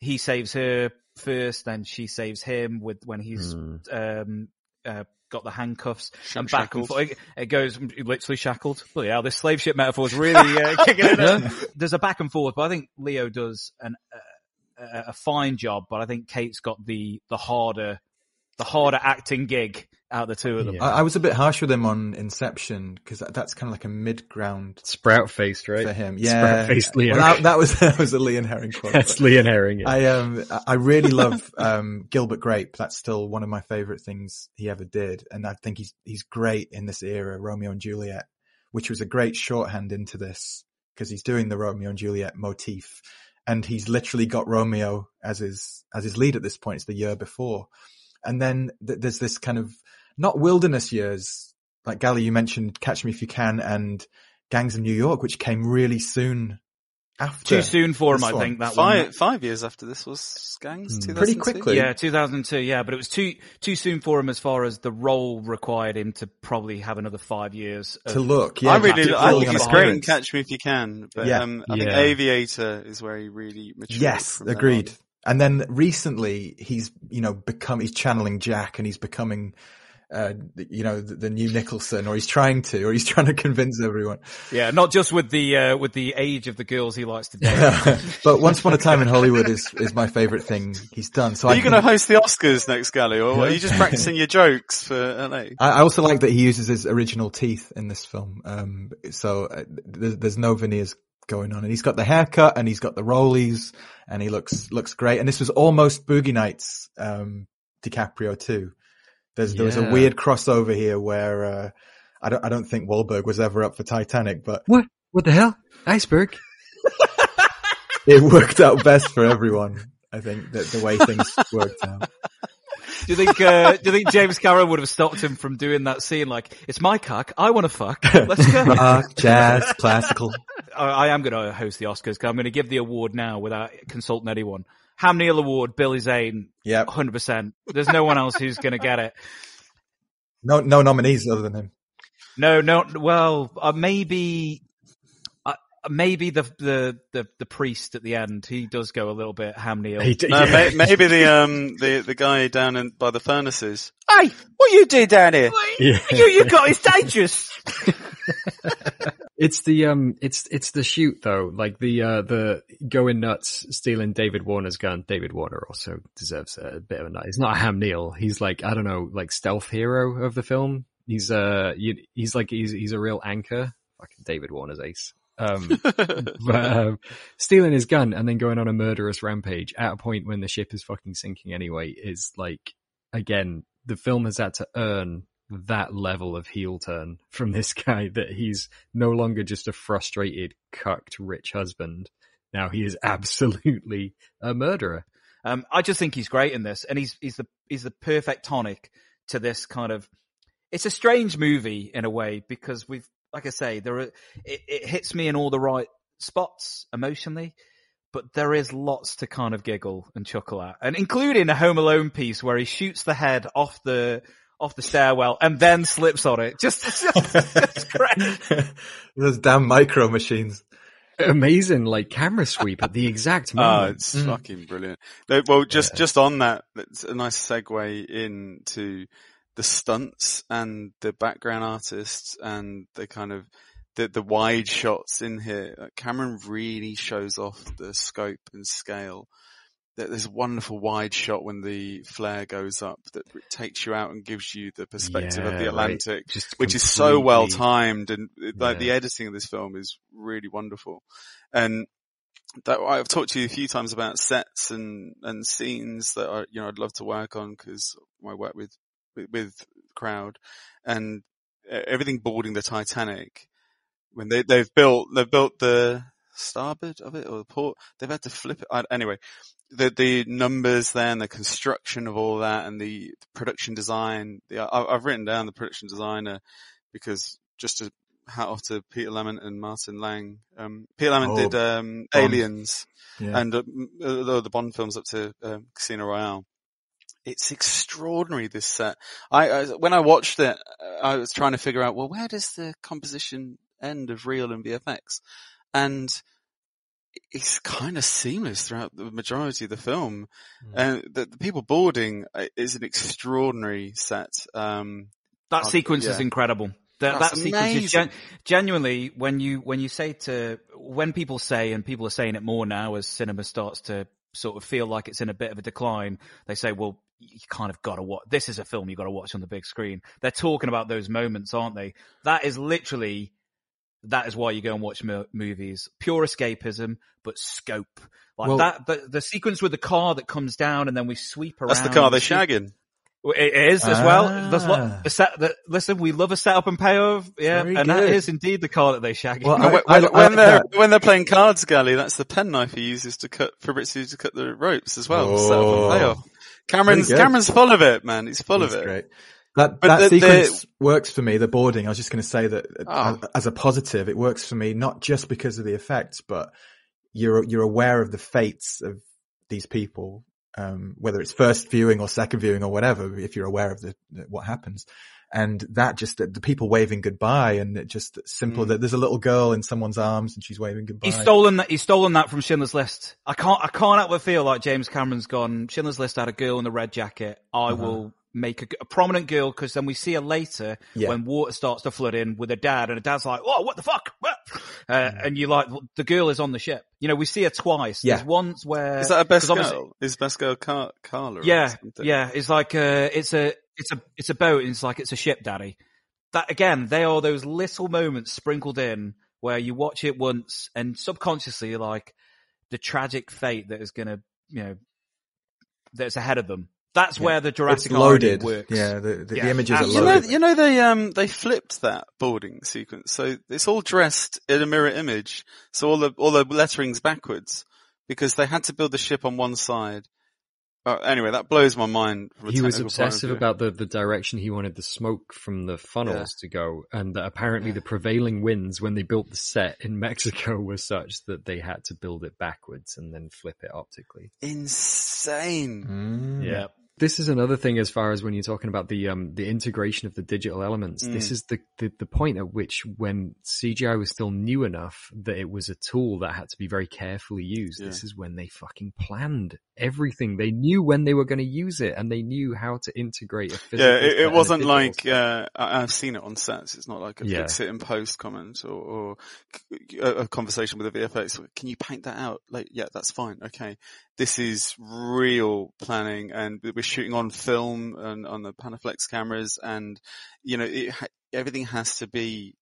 Speaker 1: he saves her first, then she saves him with when he's um, uh, got the handcuffs and back and forth. It, goes literally shackled. Well, yeah, this slave ship metaphor is really uh, kicking in. There's a back and forth, but I think Leo does an, uh, a fine job. But I think Kate's got the the harder the harder acting gig out of the two of them.
Speaker 11: I, I was a bit harsh with him on Inception because that, that's kind of like a mid ground
Speaker 12: Sprout faced, right?
Speaker 11: for him. Yeah,
Speaker 12: Sprout faced Leo.
Speaker 11: Well, that, that was that was a Leon Herring quote.
Speaker 12: That's Leon Herring. yeah.
Speaker 11: I um I really love um Gilbert Grape. That's still one of my favorite things he ever did, and I think he's he's great in this era, Romeo and Juliet, which was a great shorthand into this because he's doing the Romeo and Juliet motif, and he's literally got Romeo as his as his lead at this point. It's the year before, and then th- there's this kind of not wilderness years like Gali. You mentioned Catch Me If You Can and Gangs of New York, which came really soon after.
Speaker 1: Too soon for him, I
Speaker 11: one.
Speaker 1: think. That
Speaker 9: Five
Speaker 1: one.
Speaker 9: five years after this was Gangs.
Speaker 11: Hmm. Pretty quickly.
Speaker 1: Yeah, 2002. Yeah, but it was too too soon for him as far as the role required him to probably have another five years of
Speaker 11: To look, yeah,
Speaker 9: I really, I
Speaker 11: building
Speaker 9: think
Speaker 11: on
Speaker 9: he's great in. Catch Me If You Can, but
Speaker 11: Yeah.
Speaker 9: um, I think Aviator is where he really matured.
Speaker 11: Yes, agreed. And then recently he's, you know, become, he's channeling Jack and he's becoming, uh, you know, the, the new Nicholson or he's trying to, or he's trying to convince everyone.
Speaker 1: yeah, not just with the uh, with the age of the girls he likes to date.
Speaker 11: but Once Upon a Time in Hollywood is, is my favorite thing he's done. So
Speaker 9: Are
Speaker 11: I
Speaker 9: you going to host the Oscars next, Gali, or are you just practicing your jokes for LA?
Speaker 11: I I also like that he uses his original teeth in this film. Um, so uh, there's, there's no veneers going on, and he's got the haircut, and he's got the rollies, and he looks looks great. And this was almost Boogie Nights um, DiCaprio too. There's there was a weird crossover here where uh, I don't I don't think Wahlberg was ever up for Titanic, but
Speaker 12: What? What the hell? Iceberg?
Speaker 11: it worked out best for everyone. I think that the way things worked out.
Speaker 1: do you think uh, do you think James Cameron would have stopped him from doing that scene? Like, it's my cock. I want to fuck. Let's go.
Speaker 11: Rock, jazz, classical.
Speaker 1: I, I am going to host the Oscars because I'm going to give the award now without consulting anyone. Ham Neil Award, Billy Zane,
Speaker 11: Yeah.
Speaker 1: 100%. There's no one else who's going to get it.
Speaker 11: No no nominees other than him.
Speaker 1: No, no, well, uh, maybe, uh, maybe the, the, the, the priest at the end, he does go a little bit ham Neil.
Speaker 12: He d-
Speaker 9: No,
Speaker 12: yeah.
Speaker 9: may, maybe the um the the guy down in by the furnaces.
Speaker 1: Hey, what you do down here?
Speaker 12: Yeah.
Speaker 1: You, you got, it's dangerous.
Speaker 12: It's the um, it's it's the shoot though, like the uh, the going nuts, stealing David Warner's gun. David Warner also deserves a bit of a nut. He's not a Ham Neil. He's like I don't know, like stealth hero of the film. He's uh, you, he's like he's he's a real anchor. Fucking David Warner's ace. Um, but um, stealing his gun and then going on a murderous rampage at a point when the ship is fucking sinking anyway is like again the film has had to earn that level of heel turn from this guy that he's no longer just a frustrated cucked rich husband now he is absolutely a murderer
Speaker 1: Um, I just think he's great in this, and he's he's the he's the perfect tonic to this kind of. It's a strange movie in a way because we've, like I say, there are it, it hits me in all the right spots emotionally, but there is lots to kind of giggle and chuckle at, and including a Home Alone piece where he shoots the head off the off the stairwell and then slips on it. Just, just just great.
Speaker 11: Those damn micro machines.
Speaker 12: amazing like camera sweep at the exact
Speaker 9: Oh,
Speaker 12: moment
Speaker 9: it's mm. fucking brilliant. No, Well, just just on that, that's a nice segue into the stunts and the background artists and the kind of the the wide shots in here. Cameron really shows off the scope and scale. There- There's a wonderful wide shot when the flare goes up that takes you out and gives you the perspective of the. Atlantic,
Speaker 12: Just
Speaker 9: which is so well timed and like
Speaker 12: Yeah.
Speaker 9: the editing of this film is really wonderful. And that I've talked to you a few times about sets and and scenes that I you know I'd love to work on because I work with with, with crowd and uh, everything boarding the Titanic when they they've built they've built the starboard of it or the port they've had to flip it I, anyway the the numbers there and the construction of all that and the production design the, I, I've written down the production designer because just to hat off to Peter Lamont and Martin Laing. Um, Peter Lamont
Speaker 11: Oh,
Speaker 9: did um. Aliens
Speaker 11: Yeah.
Speaker 9: and uh, uh, the Bond films up to um, Casino Royale. It's extraordinary this set. I, I when I watched it, I was trying to figure out well where does the composition end of real and VFX, and it's kind of seamless throughout the majority of the film. And the, the people boarding uh, is an extraordinary set. Um,
Speaker 1: That sequence is incredible. That,
Speaker 9: That's
Speaker 1: that sequence is gen- genuinely when you when you say to when people say and people are saying it more now as cinema starts to sort of feel like it's in a bit of a decline. They say, well, you kind of got to watch. This is a film you got to watch on the big screen. They're talking about those moments, aren't they? That is literally that is why you go and watch mo- movies. Pure escapism, but scope. Like
Speaker 11: Well-
Speaker 1: that, the, the sequence with the car that comes down and then we sweep around.
Speaker 9: That's the car they're shagging.
Speaker 1: it is as well. There's
Speaker 11: Ah.
Speaker 1: lot, the set, the, listen, we love a setup and payoff. Yeah.
Speaker 11: Very
Speaker 1: and that
Speaker 11: good.
Speaker 1: is indeed the car that they shag.
Speaker 11: Well, I-
Speaker 9: when,
Speaker 11: I- I
Speaker 9: when
Speaker 11: like
Speaker 9: they're
Speaker 11: that.
Speaker 9: when they're playing cards, Gali, that's the penknife he uses to cut Fabrizio to cut the ropes as well. Set up
Speaker 11: Oh.
Speaker 9: and payoff. Cameron's Cameron's full of it, man. He's full
Speaker 11: That's
Speaker 9: of it.
Speaker 11: great. That
Speaker 9: But
Speaker 11: that
Speaker 9: the- the-
Speaker 11: sequence works for me. The boarding. I was just going to say that
Speaker 9: Oh.
Speaker 11: as, a positive, it works for me not just because of the effects, but you're you're aware of the fates of these people, um, whether it's first viewing or second viewing or whatever. If you're aware of the, the- what happens, and that just the, the people waving goodbye, and it just simple
Speaker 9: Mm.
Speaker 11: that there's a little girl in someone's arms and she's waving goodbye.
Speaker 1: He's stolen that. He's stolen that from Schindler's List. I can't. I can't help but feel like James Cameron's gone. Schindler's List had a girl in a red jacket. I
Speaker 11: Uh-huh.
Speaker 1: will make a, a prominent girl because then we see her later
Speaker 11: Yeah.
Speaker 1: when water starts to flood in with her dad, and her dad's like, "Oh, what the fuck?" What? Uh,
Speaker 11: Mm.
Speaker 1: and you're like the girl is on the ship. You know, we see her twice.
Speaker 11: Yeah.
Speaker 1: There's once where
Speaker 9: Is that a best girl? Is best girl Car- Carla?
Speaker 1: Yeah,
Speaker 9: something?
Speaker 1: yeah. It's like uh it's a it's a it's a boat. And it's like it's a ship, daddy. That again, they are those little moments sprinkled in where you watch it once and subconsciously you're like the tragic fate that is going to you know that's ahead of them. That's
Speaker 11: Yeah.
Speaker 1: where the
Speaker 11: It's
Speaker 1: Jurassic
Speaker 11: loaded.
Speaker 1: irony works.
Speaker 11: Yeah, the, the,
Speaker 1: Yeah,
Speaker 11: the images are
Speaker 1: absolutely.
Speaker 9: You know,
Speaker 11: loaded.
Speaker 9: you know they um they flipped that boarding sequence, so it's all dressed in a mirror image. So all the all the lettering's backwards because they had to build the ship on one side. Uh, anyway, that blows my mind. From
Speaker 12: He was
Speaker 9: technical point of
Speaker 12: obsessive about the, the direction he wanted the smoke from the funnels to go, and that apparently the prevailing winds when they built the set in Mexico were such that they had to build it backwards and then flip it optically.
Speaker 9: insane.
Speaker 11: Mm.
Speaker 12: Yeah. This is another thing as far as when you're talking about the um the integration of the digital elements. This
Speaker 9: Mm.
Speaker 12: is the, the the point at which when CGI was still new enough that it was a tool that had to be very carefully used.
Speaker 9: Yeah.
Speaker 12: This is when they fucking planned everything. They knew when they were going to use it and they knew how to integrate a physical
Speaker 9: Yeah, it, it wasn't like uh, I've seen it on sets. It's not like a
Speaker 12: Yeah.
Speaker 9: fix it in post comment or, or a, a conversation with a VFX. Can you paint that out? Like, yeah, that's fine. Okay, this is real planning, and we're shooting on film and on the Panaflex cameras, and you know, it, everything has to be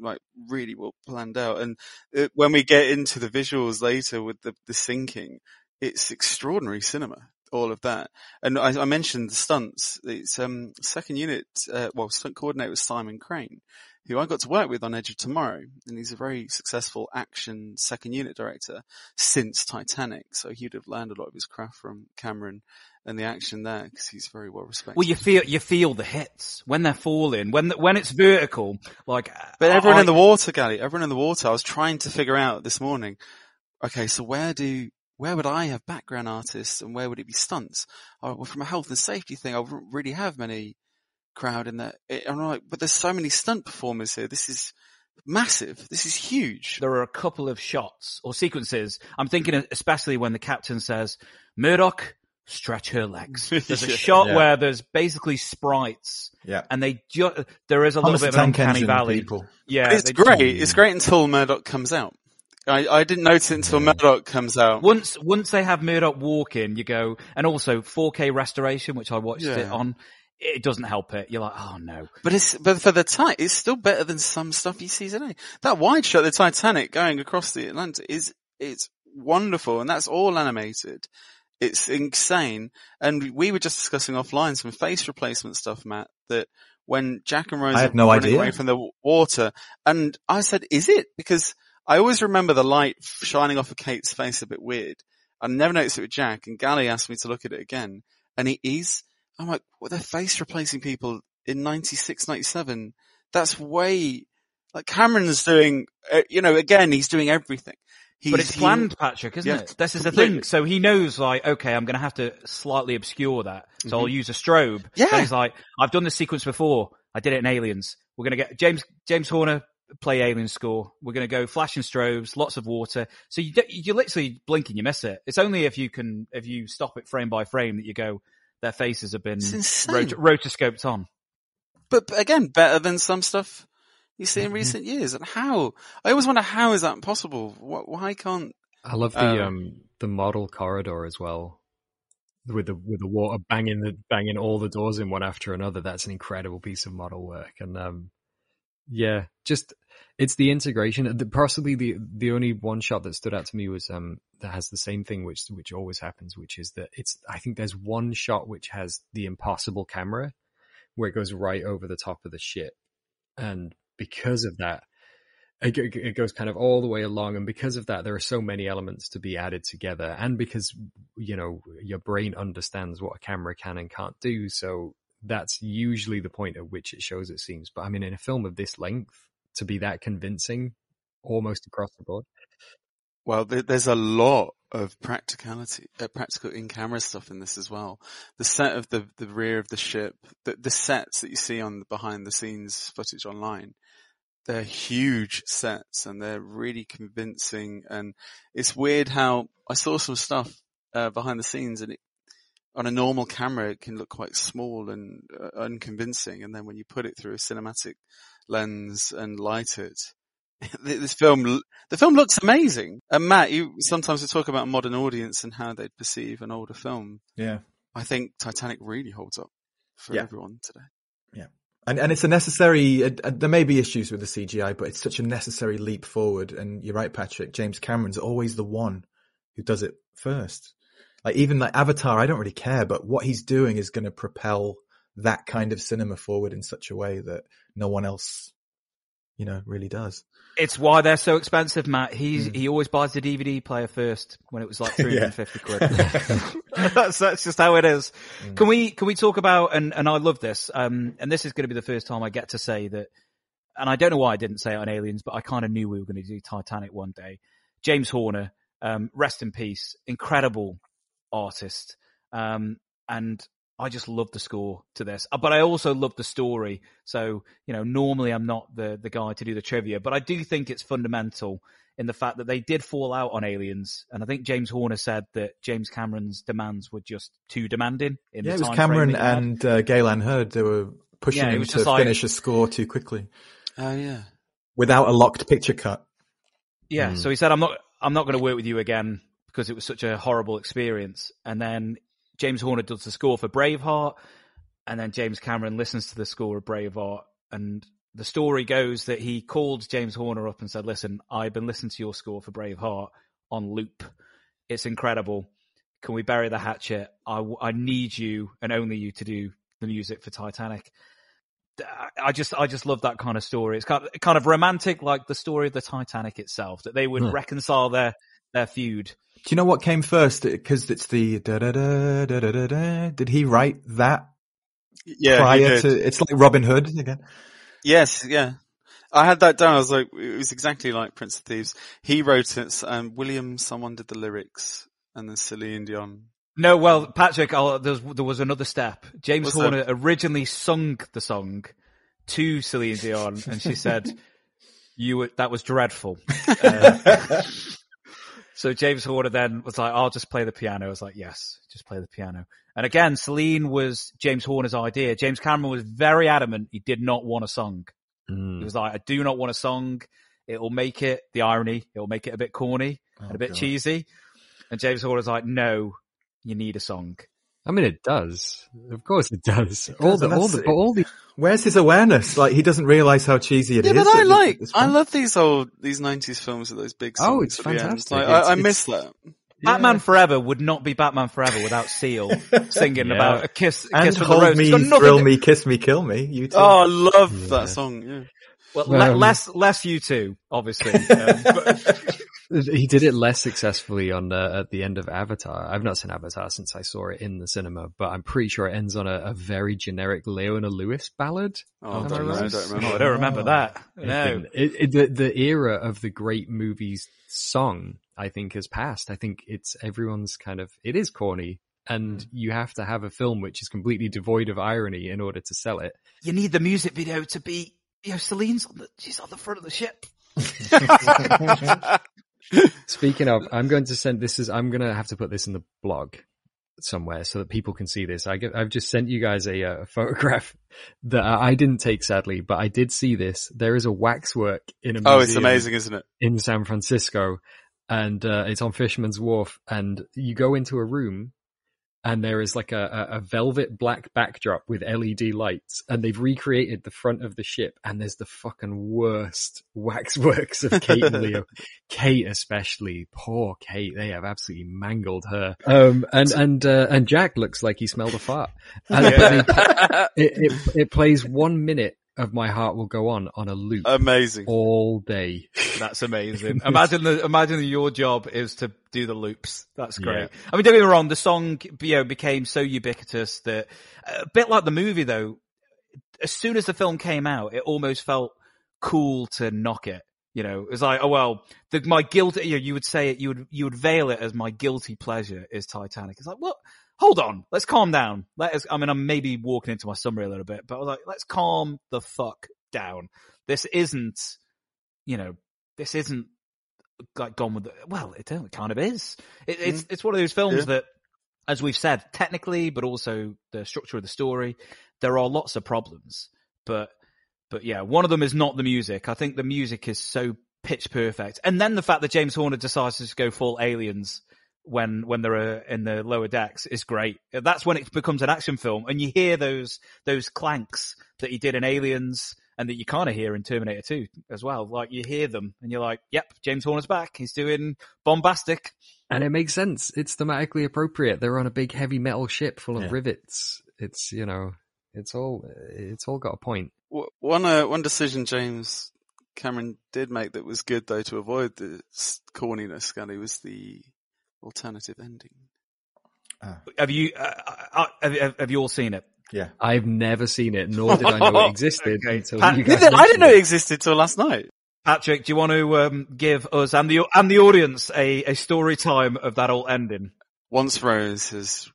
Speaker 9: like really well planned out. And it, when we get into the visuals later with the, the sinking, it's extraordinary cinema. All of that, and I, I mentioned the stunts. It's um second unit, uh, well, stunt coordinator was Simon Crane, who I got to work with on Edge of Tomorrow, and he's a very successful action second unit director since Titanic. So he'd have learned a lot of his craft from Cameron and the action there because he's very well respected.
Speaker 1: Well, you feel you feel the hits when they're falling when when it's vertical. Like,
Speaker 9: But everyone
Speaker 1: I-
Speaker 9: in the water, Gali, everyone in the water, I was trying to figure out this morning, okay, so where do, where would I have background artists and where would it be stunts? Oh, well, from a health and safety thing, I wouldn't really have many crowd in there. Eh, and I'm like, but there's so many stunt performers here. This is massive. This is huge.
Speaker 1: there are a couple of shots or sequences. I'm thinking especially when the captain says, Murdoch, stretch her legs. There's a
Speaker 9: Yeah.
Speaker 1: shot
Speaker 11: Yeah.
Speaker 1: where there's basically sprites
Speaker 11: Yeah.
Speaker 1: and they ju- there is a
Speaker 11: Thomas
Speaker 1: little bit of uncanny valley.
Speaker 11: people.
Speaker 1: Yeah.
Speaker 9: it's
Speaker 1: they-
Speaker 9: great. It's great until Murdoch comes out. I, I didn't notice it until Murdoch comes out.
Speaker 1: Once, once they have Murdoch walking, you go, and also 4K restoration, which I watched it on, it doesn't help it. You're like, oh no.
Speaker 9: But it's but for the time, it's still better than some stuff you see today. That wide shot, the Titanic going across the Atlantic, is it's wonderful, and that's all animated. It's insane. And we were just discussing offline some face replacement stuff, Matt. That when Jack and Rose
Speaker 11: I
Speaker 9: are
Speaker 11: had no
Speaker 9: running
Speaker 11: idea.
Speaker 9: away from the water, and I said, "Is it?" Because I always remember the light shining off of Kate's face a bit weird. I never noticed it with Jack, and Gali asked me to look at it again, and it is. I'm like, well, they're face replacing people in 96, 97. That's way, Like Cameron's doing, uh, you know, again, he's doing everything. He's,
Speaker 1: but it's
Speaker 9: he-
Speaker 1: planned, Patrick, isn't
Speaker 9: Yeah,
Speaker 1: it? This is the thing. So he knows, like, okay, I'm going to have to slightly obscure that. So I'll
Speaker 9: Mhm.
Speaker 1: use a strobe.
Speaker 9: Yeah.
Speaker 1: So he's like, I've done this sequence before. I did it in Aliens. We're going to get James James Horner play Alien score. We're going to go flashing strobes, lots of water. So you don't- you literally blink and you miss it. It's only if you can if you stop it frame by frame that you go. Their faces have been rot- rotoscoped on.
Speaker 9: but but again, better than some stuff you see
Speaker 1: Mm-hmm.
Speaker 9: in recent years. And how? I always wonder how is that possible? Wh- Why can't?
Speaker 12: I love the
Speaker 9: Um,
Speaker 12: um the model corridor as well. With the with the water banging the banging all the doors in one after another. That's an incredible piece of model work. And um yeah, just it's the integration. The, possibly the the only one shot that stood out to me was um that has the same thing which which always happens, which is that it's I think there's one shot which has the impossible camera where it goes right over the top of the ship. And because of that, it, goes kind of all the way along. And because of that, there are so many elements to be added together. And because, you know, your brain understands what a camera can and can't do. So that's usually the point at which it shows its seams. But I mean, in a film of this length, to be that convincing almost across the board.
Speaker 9: Well, there's a lot of practicality, uh, practical in-camera stuff in this as well. The set of the, the rear of the ship, the, the sets that you see on the behind the scenes footage online, they're huge sets and they're really convincing. And it's weird how I saw some stuff, uh, behind the scenes and it, on a normal camera, it can look quite small and uh, unconvincing. And then when you put it through a cinematic lens and light it, this film, the film looks amazing. And Matt, you sometimes we talk about a modern audience and how they'd perceive an older film.
Speaker 11: Yeah.
Speaker 9: I think Titanic really holds up for
Speaker 11: Yeah.
Speaker 9: everyone today.
Speaker 11: Yeah. And, and it's a necessary, uh, uh, there may be issues with the CGI, but it's such a necessary leap forward. And you're right, Patrick. James Cameron's always the one who does it first. Like even like Avatar, I don't really care, but what he's doing is going to propel that kind of cinema forward in such a way that no one else, you know, really does.
Speaker 1: It's why they're so expensive, Matt. He's
Speaker 11: Hmm.
Speaker 1: he always buys the DVD player first when it was like three hundred and fifty quid. that's that's just how it is.
Speaker 11: Hmm.
Speaker 1: Can we can we talk about and and I love this. Um, and this is going to be the first time I get to say that. And I don't know why I didn't say it on Aliens, but I kind of knew we were going to do Titanic one day. James Horner, um, rest in peace, incredible artist. Um, and I just love the score to this, Uh, but I also love the story. So, you know, normally I'm not the, the guy to do the trivia, but I do think it's fundamental in the fact that they did fall out on Aliens. And I think James Horner said that James Cameron's demands were just too demanding in
Speaker 11: yeah,
Speaker 1: the
Speaker 11: it was Cameron
Speaker 1: that he had.
Speaker 11: and uh, Gale Anne Hurd. They were pushing
Speaker 1: Yeah,
Speaker 11: him to
Speaker 1: like-
Speaker 11: finish a score too quickly
Speaker 9: Oh yeah.
Speaker 11: without a locked picture cut.
Speaker 1: Yeah.
Speaker 11: Mm.
Speaker 1: So he said, I'm not, I'm not going to work with you again because it was such a horrible experience. And then James Horner does the score for Braveheart. And then James Cameron listens to the score of Braveheart. And the story goes that he called James Horner up and said, listen, I've been listening to your score for Braveheart on loop. It's incredible. Can we bury the hatchet? I, I need you and only you to do the music for Titanic. I just, I just love that kind of story. It's kind of, kind of romantic, like the story of the Titanic itself, that they would
Speaker 11: Hmm.
Speaker 1: reconcile their, their feud.
Speaker 11: Do you know what came first? Because it's the da da da da da da da. Did he write that
Speaker 9: Yeah. he
Speaker 11: prior
Speaker 9: did.
Speaker 11: to? It's like Robin Hood again.
Speaker 9: Yes, yeah. I had that down. I was like, it was exactly like Prince of Thieves. He wrote it. Um, William, someone did the lyrics, and then Celine Dion.
Speaker 1: No, well, Patrick, I'll, there, was, there was another step. James
Speaker 9: What's
Speaker 1: Horner originally sung the song to Celine Dion, and she said, "You were, that was dreadful." Uh, so James Horner then was like, "I'll just play the piano." I was like, "Yes, just play the piano." And again, Celine was James Horner's idea. James Cameron was very adamant he did not want a song.
Speaker 12: Mm.
Speaker 1: He was like, "I do not want a song. It'll make it the irony. It'll make it a bit corny and a bit
Speaker 11: God.
Speaker 1: cheesy." And James Horner's like, "No, you need a song."
Speaker 12: I mean, it does. Of course, it does. all
Speaker 11: does,
Speaker 12: the, all
Speaker 11: that's-
Speaker 12: the, all the.
Speaker 11: Where's his awareness? Like he doesn't realize how cheesy it is.
Speaker 9: yeah, but I like, I love these old, these nineties films with those big songs.
Speaker 12: Oh, it's
Speaker 9: at the end.
Speaker 12: fantastic.
Speaker 9: Like,
Speaker 12: It's-
Speaker 9: I, I
Speaker 12: it's-
Speaker 9: miss that.
Speaker 1: Batman Forever would not be Batman Forever without Seal singing
Speaker 12: Yeah.
Speaker 1: about a kiss, a
Speaker 11: And
Speaker 1: kiss from
Speaker 11: hold
Speaker 1: rose.
Speaker 11: Me,
Speaker 1: got
Speaker 11: thrill
Speaker 1: to-
Speaker 11: me, kiss me, kill me. You too.
Speaker 9: Oh, I love
Speaker 12: Yeah.
Speaker 9: that song. Yeah.
Speaker 1: Well, le-
Speaker 12: Um,
Speaker 1: less, less you two, obviously. Um, but,
Speaker 12: He did it less successfully on uh, at the end of Avatar. I've not seen Avatar since I saw it in the cinema, but I'm pretty sure it ends on a, a very generic Leona Lewis ballad.
Speaker 9: Oh, I don't know, I don't remember.
Speaker 1: Oh, I don't remember that. No.
Speaker 12: it, it, the, the era of the great movies song, I think, has passed. I think it's everyone's kind of, it is corny. And you have to have a film which is completely devoid of irony in order to sell it.
Speaker 1: You need the music video to be, you know, Celine's on the, she's on the front of the ship.
Speaker 12: Speaking of, I'm going to send this is I'm going to have to put this in the blog somewhere so that people can see this. I get, I've just sent you guys a, uh photograph that I didn't take sadly, but I did see this. There is a waxwork in a museum
Speaker 9: Oh, it's amazing, isn't it?
Speaker 12: in San Francisco, and uh, it's on Fisherman's Wharf. And you go into a room, and there is like a, a, velvet black backdrop with LED lights, and they've recreated the front of the ship. And there's the fucking worst waxworks of Kate and Leo. Kate especially, poor Kate. They have absolutely mangled her. Um, and and uh, and Jack looks like he smelled a fart. And
Speaker 9: Yeah.
Speaker 12: it, it it plays one minute of My Heart Will Go On on a loop.
Speaker 9: Amazing.
Speaker 12: All day.
Speaker 1: That's amazing. imagine the imagine your job is to do the loops. That's great.
Speaker 12: Yeah.
Speaker 1: I mean, don't get me wrong. The song, you know, became so ubiquitous that a bit like the movie, though. As soon as the film came out, it almost felt cool to knock it. You know, it was like, oh well, the, my guilt. You know, you would say it. You would you would veil it as my guilty pleasure is Titanic. It's like, what? Hold on, let's calm down. Let us. I mean, I'm maybe walking into my summary a little bit, but I was like, let's calm the fuck down. This isn't, you know, this isn't like gone with the, well, it, it kind of is. It, hmm. it's, it's one of those films
Speaker 9: Yeah.
Speaker 1: that, as we've said, technically, but also the structure of the story, there are lots of problems, but, but yeah, one of them is not the music. I think the music is so pitch perfect. And then the fact that James Horner decides to just go full aliens when, when they're uh, in the lower decks is great. That's when it becomes an action film and you hear those, those clanks that he did in Aliens and that you kind of hear in Terminator 2 as well. Like you hear them and you're like, yep, James Horner's back. He's doing bombastic.
Speaker 12: And it makes sense. It's thematically appropriate. They're on a big heavy metal ship full of
Speaker 1: Yeah.
Speaker 12: rivets. It's, you know, it's all, it's all got a point.
Speaker 9: One uh, one decision James Cameron did make that was good though to avoid the s- corniness, Scully, was the alternative ending.
Speaker 1: Have you, uh, uh, have, have, have you all seen it?
Speaker 11: Yeah.
Speaker 12: I've never seen it, nor did I know it existed until
Speaker 1: Pat-
Speaker 12: you
Speaker 9: Neither-
Speaker 12: guys
Speaker 9: I didn't know
Speaker 12: it.
Speaker 9: it existed till last night.
Speaker 1: Patrick, do you want to um, give us and the and the audience a, a story time of that old ending?
Speaker 9: Once Rose has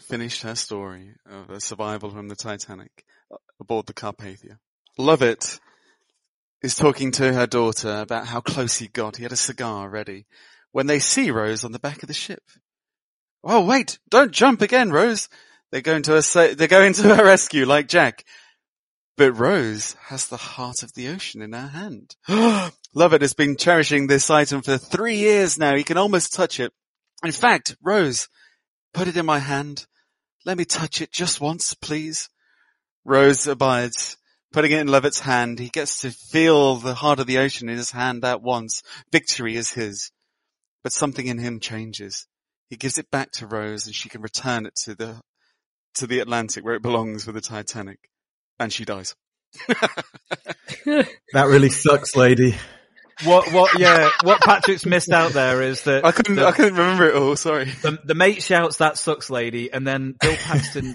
Speaker 9: finished her story of a survival from the Titanic uh, aboard the Carpathia, Lovett is talking to her daughter about how close he got. He had a cigar ready when they see Rose on the back of the ship. Oh wait, don't jump again, Rose. They're going to her, uh, they're going to her rescue like Jack. But Rose has the heart of the ocean in her hand. Lovett has been cherishing this item for three years now. He can almost touch it. In fact, Rose, put it in my hand. Let me touch it just once, please. Rose abides, putting it in Lovett's hand. He gets to feel the heart of the ocean in his hand at once. Victory is his. But something in him changes. He gives it back to Rose and she can return it to the, to the Atlantic where it belongs with the Titanic. And she dies.
Speaker 11: That really sucks, lady.
Speaker 1: What what yeah? What Patrick's missed out there is that
Speaker 9: I couldn't,
Speaker 1: the,
Speaker 9: I couldn't remember it all, sorry.
Speaker 1: the, the mate shouts that sucks, lady, and then Bill Paxton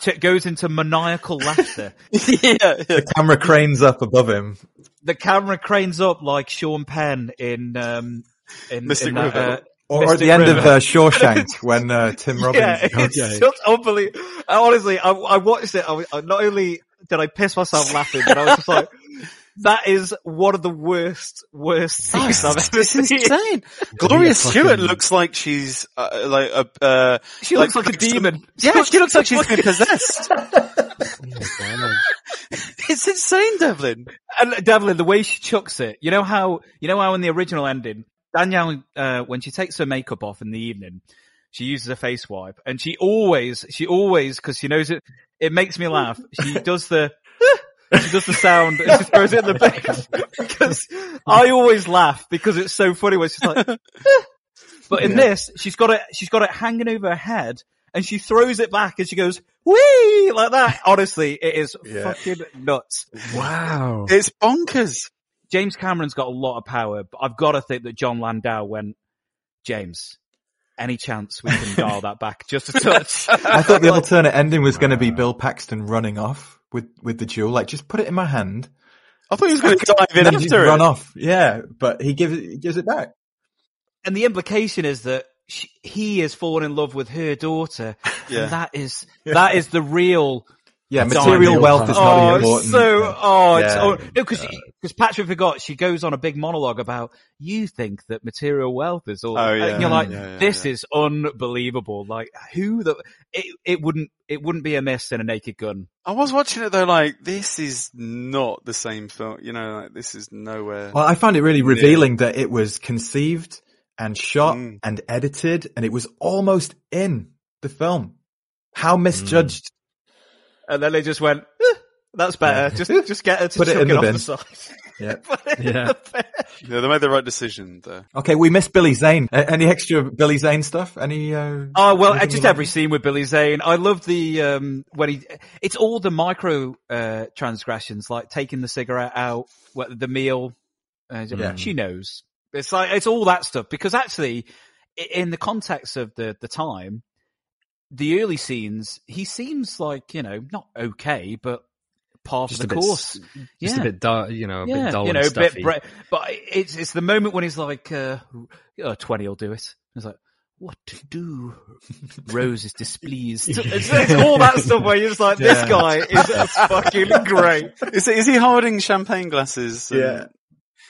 Speaker 1: ch- goes into maniacal laughter.
Speaker 9: yeah, yeah.
Speaker 11: The camera cranes up above him.
Speaker 1: The camera cranes up like Sean Penn in um in,
Speaker 9: Mystic
Speaker 1: in that,
Speaker 9: River.
Speaker 1: uh,
Speaker 11: Or, or at the end
Speaker 1: River.
Speaker 11: of uh, Shawshank when uh, Tim Robbins
Speaker 1: Yeah,
Speaker 11: goes,
Speaker 1: it's just unbelievable. Honestly, I, I watched it. I, I not only did I piss myself laughing, but I was just like, "That is one of the worst, worst scenes I've ever
Speaker 9: It's
Speaker 1: seen."
Speaker 9: insane. Gloria
Speaker 12: fucking-
Speaker 9: Stuart looks like she's uh, like a. Uh,
Speaker 1: She looks like a demon.
Speaker 9: Yeah, she looks like she's been possessed.
Speaker 12: Oh
Speaker 9: It's insane, Devlin.
Speaker 1: And Devlin, the way she chucks it, you know how, you know how in the original ending, Danielle, uh, when she takes her makeup off in the evening, she uses a face wipe and she always, she always, cause she knows it, it makes me laugh. She does the, she does the sound and she throws it in the bin. because I always laugh because it's so funny when she's like, but in this, she's got it, she's got it hanging over her head and she throws it back and she goes, wee, like that. Honestly, it is
Speaker 11: Yeah.
Speaker 1: fucking nuts.
Speaker 12: Wow.
Speaker 9: It's bonkers.
Speaker 1: James Cameron's got a lot of power, but I've got to think that Jon Landau went, James, any chance we can dial that back just a touch?
Speaker 11: I thought the alternate ending was going to be Bill Paxton running off with, with the jewel. Like, just put it in my hand.
Speaker 9: I thought he was going to dive in
Speaker 11: and then just
Speaker 9: after
Speaker 11: run
Speaker 9: it.
Speaker 11: off. Yeah, but he gives it, he gives it back.
Speaker 1: and the implication is that she, he has fallen in love with her daughter.
Speaker 9: Yeah.
Speaker 1: And that is, that is the real
Speaker 11: Yeah,
Speaker 1: Diamond.
Speaker 11: material wealth is not
Speaker 1: oh,
Speaker 11: important.
Speaker 1: So, oh, it's,
Speaker 11: Yeah.
Speaker 1: oh, no, because because Patrick forgot. She goes on a big monologue about you think that material wealth is all.
Speaker 9: Oh,
Speaker 1: and
Speaker 9: yeah.
Speaker 1: you're like,
Speaker 9: Yeah, yeah,
Speaker 1: this is unbelievable. Like, who the it it wouldn't it wouldn't be a miss in a Naked Gun.
Speaker 9: I was watching it though, like this is not the same film. You know, like this is nowhere.
Speaker 11: Well, I found it really revealing that it was conceived and shot
Speaker 9: Mm.
Speaker 11: and edited and it was almost in the film. How misjudged.
Speaker 1: And then they just went, "Eh, that's better.
Speaker 11: Yeah.
Speaker 1: Just just get her to
Speaker 11: Put it in
Speaker 1: it
Speaker 11: the
Speaker 1: off
Speaker 11: bin.
Speaker 1: the side.
Speaker 11: Yeah.
Speaker 1: Put it in
Speaker 12: Yeah.
Speaker 1: the.
Speaker 9: Yeah, they made the right decision there.
Speaker 11: Okay, we missed Billy Zane. A- any extra Billy Zane stuff? Any, uh,
Speaker 1: Oh well, just every
Speaker 11: like?
Speaker 1: scene with Billy Zane. I love the um when he. It's all the micro uh transgressions, like taking the cigarette out, what the meal. Uh,
Speaker 11: Yeah.
Speaker 1: She knows. It's like it's all that stuff because actually, in the context of the the time, the early scenes, he seems like you know not okay, but part
Speaker 12: Just
Speaker 1: of the
Speaker 12: bit,
Speaker 1: course.
Speaker 12: s- just a bit dull, you know, a bit dull
Speaker 1: you know,
Speaker 12: and
Speaker 1: a bit
Speaker 12: stuffy.
Speaker 1: bre- but it's it's the moment when he's like, uh, oh, 20 will do it. He's like, what to do? Rose is displeased. It's, it's all that stuff where you're just like, this
Speaker 9: Yeah.
Speaker 1: guy is fucking great.
Speaker 9: Is, is he holding champagne glasses? and-
Speaker 11: Yeah.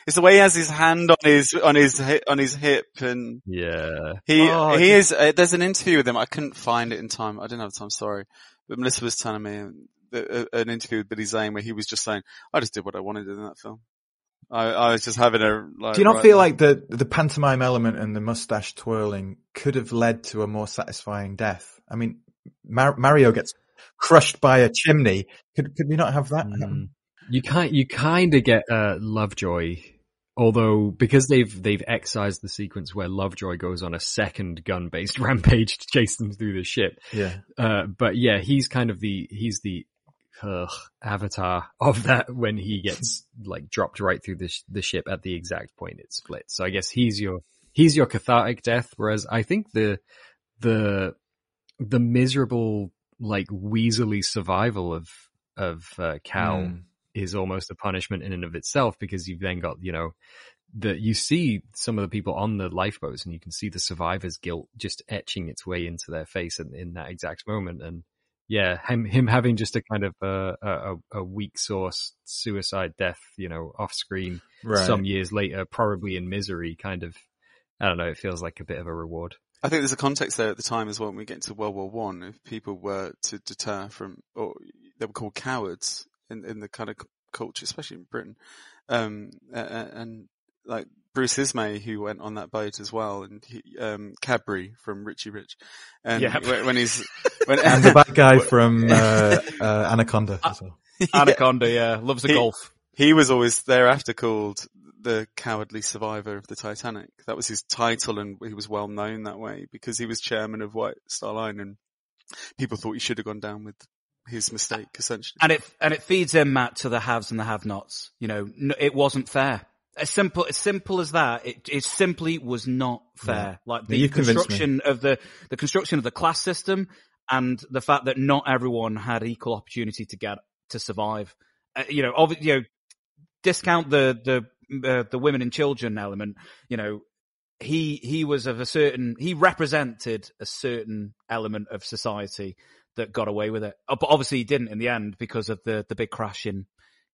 Speaker 9: It's the way he has his hand on his on his on his hip, and
Speaker 12: yeah,
Speaker 9: he
Speaker 1: Oh,
Speaker 9: he is. Uh, there's an interview with him. I couldn't find it in time. I didn't have time. Sorry, but Melissa was telling me um, that, uh, an interview with Billy Zane where he was just saying, "I just did what I wanted in that film. I, I was just having a." Like,
Speaker 11: Do you not
Speaker 9: right
Speaker 11: feel
Speaker 9: there."
Speaker 11: like the the pantomime element and the mustache twirling could have led to a more satisfying death? I mean, Mar- Mario gets crushed by a chimney. Could could we not have that? happen?
Speaker 12: You kind you kind of get uh, Lovejoy, although because they've they've excised the sequence where Lovejoy goes on a second gun based rampage to chase them through the ship.
Speaker 11: Yeah.
Speaker 12: Uh, but yeah, he's kind of the he's the avatar of that when he gets like dropped right through the sh- the ship at the exact point it splits. So I guess he's your he's your cathartic death, whereas I think the the the miserable like weaselly survival of of uh, Cal
Speaker 11: Mm.
Speaker 12: Is almost a punishment in and of itself because you've then got you know that you see some of the people on the lifeboats and you can see the survivor's guilt just etching its way into their face in, in that exact moment and yeah him him having just a kind of a a, a weak source suicide death you know off screen
Speaker 11: Right.
Speaker 12: some years later probably in misery kind of I don't know it feels like a bit of a reward
Speaker 9: I think there's a context there at the time as well. When we get into World War One, if people were to deter from, or they were called cowards in, in the kind of culture, especially in Britain, um, uh, and like Bruce Ismay, who went on that boat as well, and he, um, Cadbury from Richie Rich, and
Speaker 1: Yeah.
Speaker 9: when, when he's when
Speaker 11: and the bad guy from uh, uh, Anaconda as well.
Speaker 1: Anaconda, yeah, loves a
Speaker 9: He-
Speaker 1: golf.
Speaker 9: He was always thereafter called the cowardly survivor of the Titanic. That was his title and he was well known that way because he was chairman of White Star Line and people thought he should have gone down with his mistake essentially.
Speaker 1: And it, and it feeds in, Matt, to the haves and the have-nots. You know, n- it wasn't fair. As simple, as simple as that, it, it simply was not fair. Like the construction of the, the construction of the class system and the fact that not everyone had equal opportunity to get, to survive. Uh, you know, obvi- you know, discount the, the, uh, the women and children element, you know, he, he was of a certain, he represented a certain element of society that got away with it. Uh, But obviously he didn't in the end because of the, the big crash in,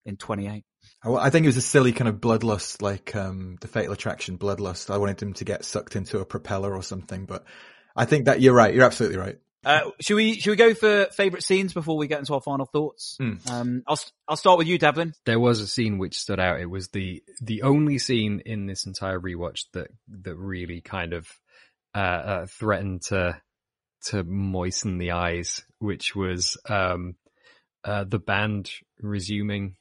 Speaker 1: in 28.
Speaker 11: I, I think it was a silly kind of bloodlust, like um, the Fatal Attraction bloodlust. I wanted him to get sucked into a propeller or something, but I think that you're right. You're absolutely right.
Speaker 1: Uh, should we, should we go for favorite scenes before we get into our final thoughts?
Speaker 11: Mm.
Speaker 1: Um, I'll, I'll start with you, Devlin.
Speaker 12: there was a scene which stood out. It was the the only scene in this entire rewatch that that really kind of uh, uh, threatened to to moisten the eyes, which was um, uh, the band resuming.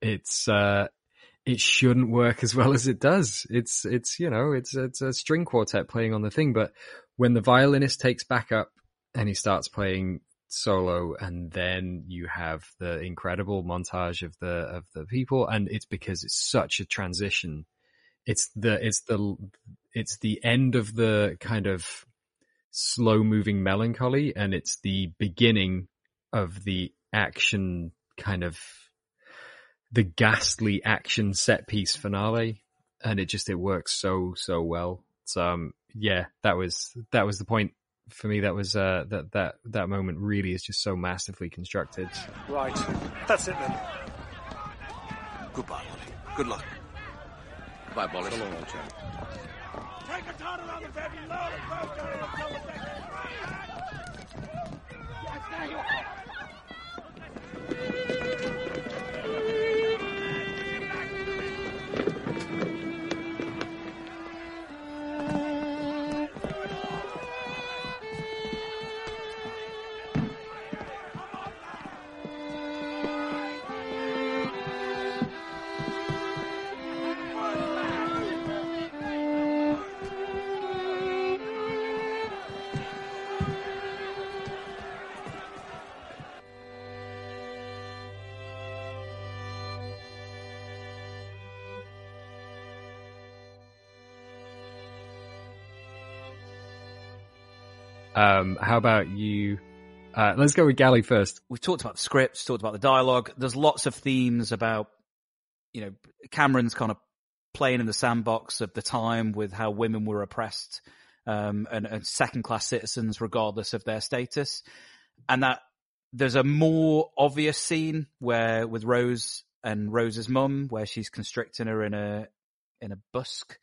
Speaker 12: It's uh, it shouldn't work as well as it does. It's it's you know it's it's a string quartet playing on the thing, but when the violinist takes back up and he starts playing Solo, and then you have the incredible montage of the of the people, and it's because it's such a transition. It's the it's the it's the end of the kind of slow moving melancholy, and it's the beginning of the action kind of the ghastly action set piece finale, and it just it works so so well. So um, yeah, that was that was the point for me. That was uh, that that that moment really is just so masterfully constructed.
Speaker 14: Right, that's it then.
Speaker 6: Goodbye, Wally. Good luck.
Speaker 8: Goodbye, Bolly.
Speaker 14: Take a turn around
Speaker 12: Um, how about you? Uh, let's go with Gali first.
Speaker 1: We've talked about the scripts, talked about the dialogue. There's lots of themes about, you know, Cameron's kind of playing in the sandbox of the time with how women were oppressed um, and, and second class citizens, regardless of their status. And that there's a more obvious scene where with Rose and Rose's mum, where she's constricting her in a in a busk.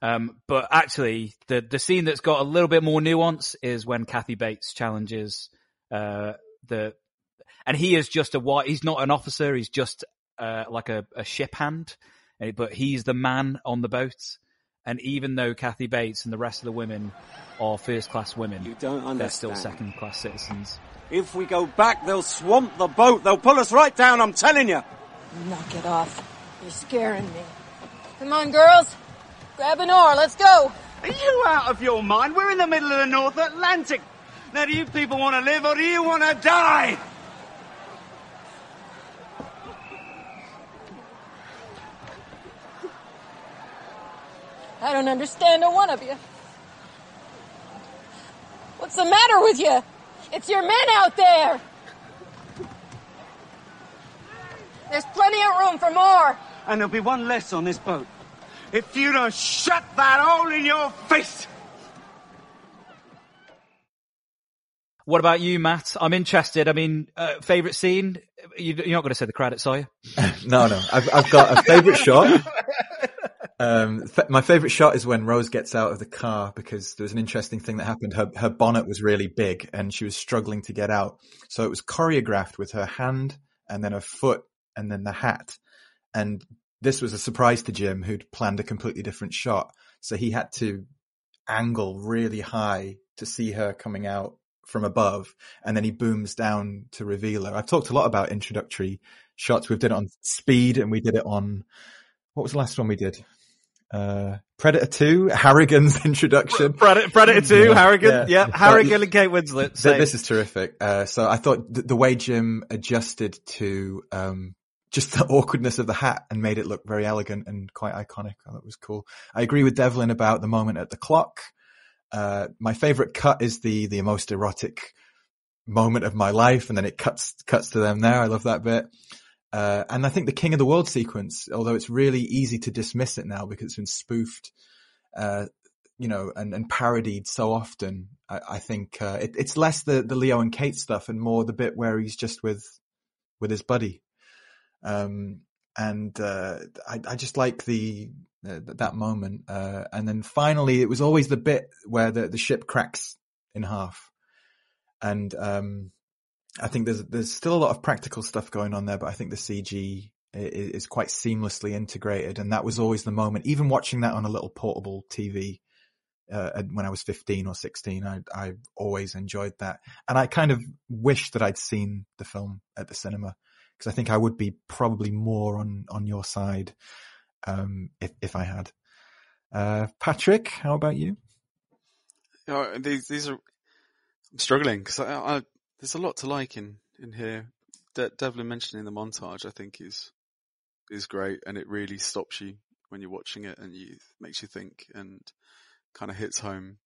Speaker 1: Um, but actually, the the scene that's got a little bit more nuance is when Kathy Bates challenges uh, the, and he is just a white. He's not an officer. He's just uh, like a, a ship hand, but he's the man on the boat. And even though Kathy Bates and the rest of the women are first class women,
Speaker 14: You don't understand.
Speaker 1: they're still second class citizens.
Speaker 14: If we go back, they'll swamp the boat. They'll pull us right down, I'm telling you.
Speaker 15: Knock it off. You're scaring me. Come on, girls. Grab an oar. Let's go.
Speaker 14: Are you out of your mind? We're in the middle of the North Atlantic. Now, do you people want to live or do you want to die?
Speaker 15: I don't understand a one of you. What's the matter with you? It's your men out there. There's plenty of room for more.
Speaker 14: And there'll be one less on this boat. If you don't shut that hole in your face.
Speaker 1: What about you, Matt? I'm interested. I mean, uh, favorite scene? You, you're not going to say the credits, are you?
Speaker 11: no, no. I've, I've got a favorite shot. Um, f- my favorite shot is when Rose gets out of the car because there was an interesting thing that happened. Her, her bonnet was really big and she was struggling to get out. So it was choreographed with her hand and then her foot and then the hat. And this was a surprise to Jim who'd planned a completely different shot. So he had to angle really high to see her coming out from above and then he booms down to reveal her. I've talked a lot about introductory shots. We've did it on speed and we did it on, what was the last one we did? Uh, Predator 2, Harrigan's introduction.
Speaker 1: Predator, Predator 2, Harrigan. Yeah,
Speaker 11: But
Speaker 1: Harrigan and Kate Winslet. same.
Speaker 11: this is terrific. Uh, so I thought th- the way Jim adjusted to, um, just the awkwardness of the hat and made it look very elegant and quite iconic. Thought was cool. I agree with Devlin about the moment at the clock. Uh, my favorite cut is the, the most erotic moment of my life. And then it cuts, cuts to them there. I love that bit. Uh, and I think the King of the World sequence, although it's really easy to dismiss it now because it's been spoofed, uh, you know, and, and parodied so often, I, I think, uh, it, it's less the, the Leo and Kate stuff and more the bit where he's just with, with his buddy. Um, and, uh, I, I just like the, uh, that moment. Uh, and then finally it was always the bit where the, the ship cracks in half. And, um, I think there's, there's still a lot of practical stuff going on there, but I think the CG i- i- is quite seamlessly integrated. And that was always the moment, even watching that on a little portable TV, uh, when I was 15 or 16, I, I always enjoyed that. And I kind of wish that I'd seen the film at the cinema because I think I would be probably more on, on your side, um, if, if I had. Uh, Patrick, how about you?
Speaker 9: These these are I'm struggling because I, I there's a lot to like in in here. De- Devlin mentioning the montage, I think is is great, and it really stops you when you're watching it, and you makes you think, and kind of hits home.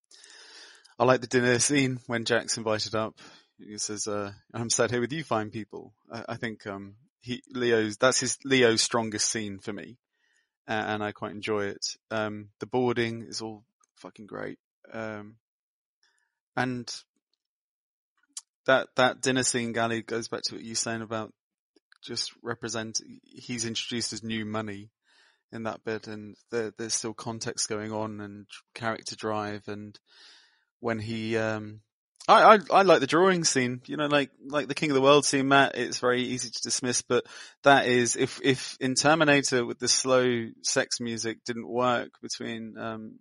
Speaker 9: I like the dinner scene when Jack's invited up. He says, uh, "I'm sat here with you fine people." I, I think um, he Leo's that's his Leo's strongest scene for me, uh, and I quite enjoy it. Um, the boarding is all fucking great, um, and that that dinner scene, Gali, goes back to what you were saying about just represent. He's introduced as new money in that bit, and there, there's still context going on and character drive, and when he um, I, I, I like the drawing scene, you know, like, like the King of the World scene, Matt, it's very easy to dismiss, but that is, if, if in Terminator with the slow sex music didn't work between, um,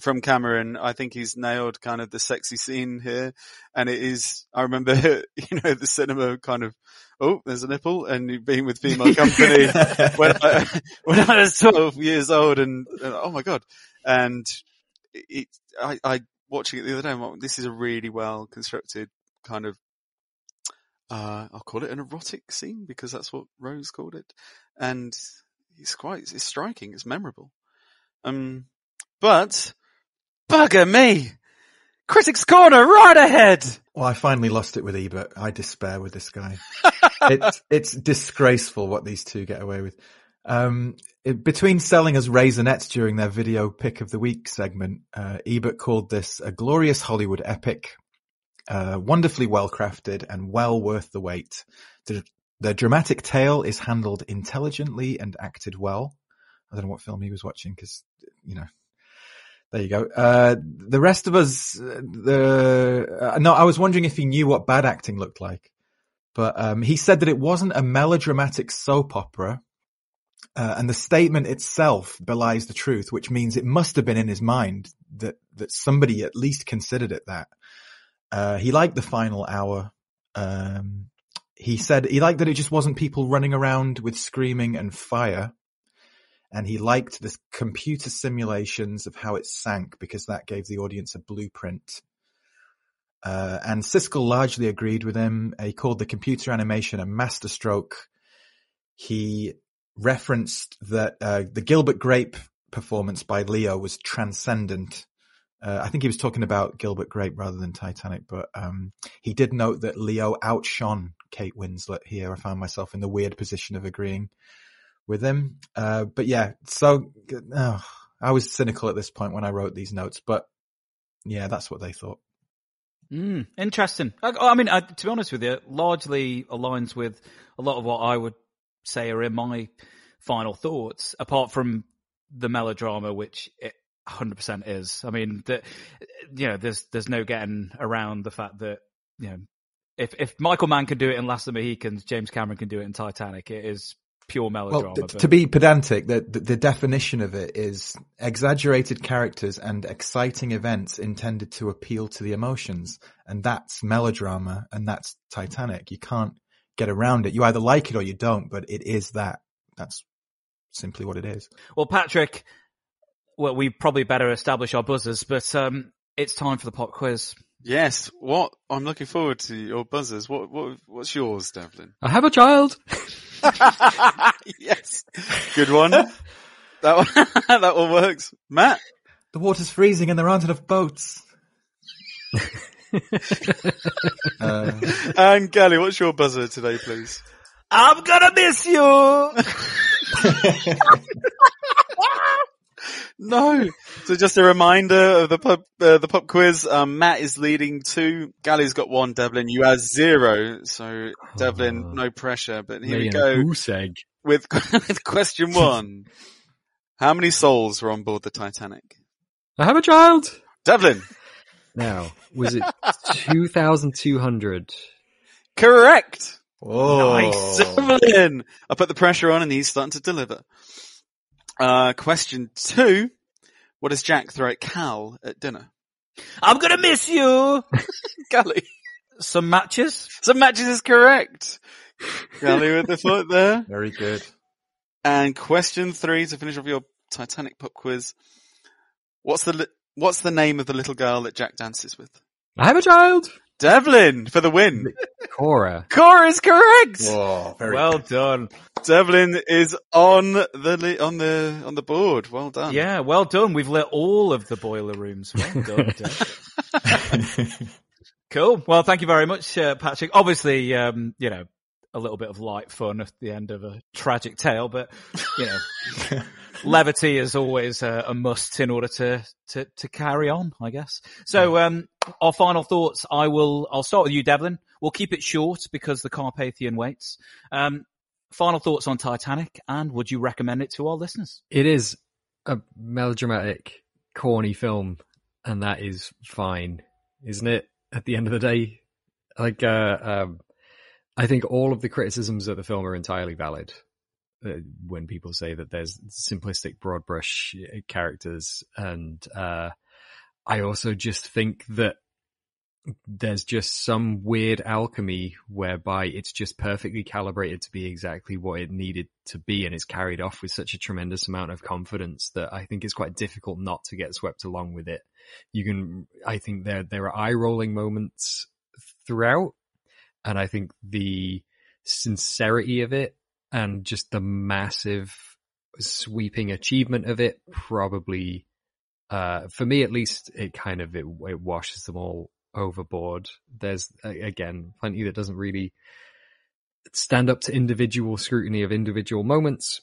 Speaker 9: from Cameron, I think he's nailed kind of the sexy scene here. And it is, I remember, you know, the cinema kind of, oh, there's a nipple and being with female company when I, when I was 12 years old and, and oh my God. And it, I, I watching it the other day, like, this is a really well constructed kind of, uh, I'll call it an erotic scene because that's what Rose called it. And it's quite, it's striking. It's memorable. Um, but bugger me. Critics Corner right ahead.
Speaker 11: Well, I finally lost it with Ebert. I despair with this guy. it's, it's disgraceful what these two get away with. Um, it, between selling us Raisinets during their video pick of the week segment, uh, Ebert called this a glorious Hollywood epic, uh, wonderfully well crafted and well worth the wait. The, the dramatic tale is handled intelligently and acted well. I don't know what film he was watching because, you know, there you go. Uh, the rest of us, the, uh, no, I was wondering if he knew what bad acting looked like, but, um, he said that it wasn't a melodramatic soap opera, and the statement itself belies the truth, which means it must have been in his mind that, that somebody at least considered it that. Uh, he liked the final hour. Um, he said he liked that it just wasn't people running around with screaming and fire. And he liked the computer simulations of how it sank because that gave the audience a blueprint. Uh, and Siskel largely agreed with him. He called the computer animation a masterstroke. He referenced that uh, the Gilbert Grape performance by Leo was transcendent. Uh, I think he was talking about Gilbert Grape rather than Titanic, but um, he did note that Leo outshone Kate Winslet here. I found myself in the weird position of agreeing with him. Uh, but yeah, so oh, I was cynical at this point when I wrote these notes, but yeah, that's what they thought.
Speaker 1: Mm, interesting. I, I mean, I, to be honest with you, largely aligns with a lot of what I would say are in my final thoughts, apart from the melodrama, which it 100% is. I mean, the, you know, there's, there's no getting around the fact that, you know, if, if Michael Mann can do it in Last of the Mohicans, James Cameron can do it in Titanic. It is pure melodrama.
Speaker 11: Well, to be pedantic, the, the, the definition of it is exaggerated characters and exciting events intended to appeal to the emotions. And that's melodrama and that's Titanic. You can't get around it. You either like it or you don't, but it is that. That's simply what it is.
Speaker 1: Well, Patrick, well, we probably better establish our buzzers, but um, it's time for the pop quiz.
Speaker 9: Yes. What? I'm looking forward to your buzzers. What? What? What's yours, Devlin?
Speaker 12: I have a child.
Speaker 9: yes. Good one. that one. that one works. Matt.
Speaker 11: The water's freezing and there aren't enough boats.
Speaker 9: Uh, and Gali, what's your buzzer today, please?
Speaker 1: I'm gonna miss you.
Speaker 9: no. So just a reminder of the pub, uh, the pub quiz. Um, Matt is leading two. Gali's got one. Devlin, you have zero. So Devlin, no pressure. But here we go.
Speaker 12: Egg.
Speaker 9: With with question one. How many souls were on board the Titanic?
Speaker 12: I have a child.
Speaker 9: Devlin.
Speaker 12: Now, was it 2,200?
Speaker 9: Correct.
Speaker 11: Oh.
Speaker 9: Nice. Devlin. I put the pressure on and he's starting to deliver. Uh, question two. What does Jack throw at Cal at dinner?
Speaker 1: I'm gonna miss you.
Speaker 9: Gali.
Speaker 1: Some matches?
Speaker 9: Some matches is correct. Gali with the foot there.
Speaker 11: Very good.
Speaker 9: And question three to finish off your Titanic pop quiz. What's the, li- what's the name of the little girl that Jack dances with?
Speaker 12: I have a child.
Speaker 9: Devlin for the win.
Speaker 12: Cora.
Speaker 9: Cora is correct.
Speaker 11: Whoa, very
Speaker 1: well
Speaker 11: good.
Speaker 1: done.
Speaker 9: Devlin is on the li- on the on the board. Well done.
Speaker 1: Yeah, well done. We've lit all of the boiler rooms. Well done. Cool. Well, thank you very much, uh, Patrick. Obviously, um, you know, a little bit of light fun at the end of a tragic tale, but you know, levity is always a, a must in order to, to to carry on, I guess. So, um, our final thoughts. I will. I'll start with you, Devlin. We'll keep it short because the Carpathia awaits. Um, final thoughts on Titanic, and would you recommend it to our listeners?
Speaker 12: It is a melodramatic, corny film, and that is fine, isn't it? At the end of the day, like, uh, um, I think all of the criticisms of the film are entirely valid. Uh, when people say that there's simplistic, broad brush uh, characters, and uh, I also just think that there's just some weird alchemy whereby it's just perfectly calibrated to be exactly what it needed to be and it's carried off with such a tremendous amount of confidence that I think it's quite difficult not to get swept along with it. You can, I think there, there are eye rolling moments throughout and I think the sincerity of it and just the massive sweeping achievement of it probably, uh, for me at least, it kind of, it, it washes them all overboard. There's again plenty that doesn't really stand up to individual scrutiny of individual moments,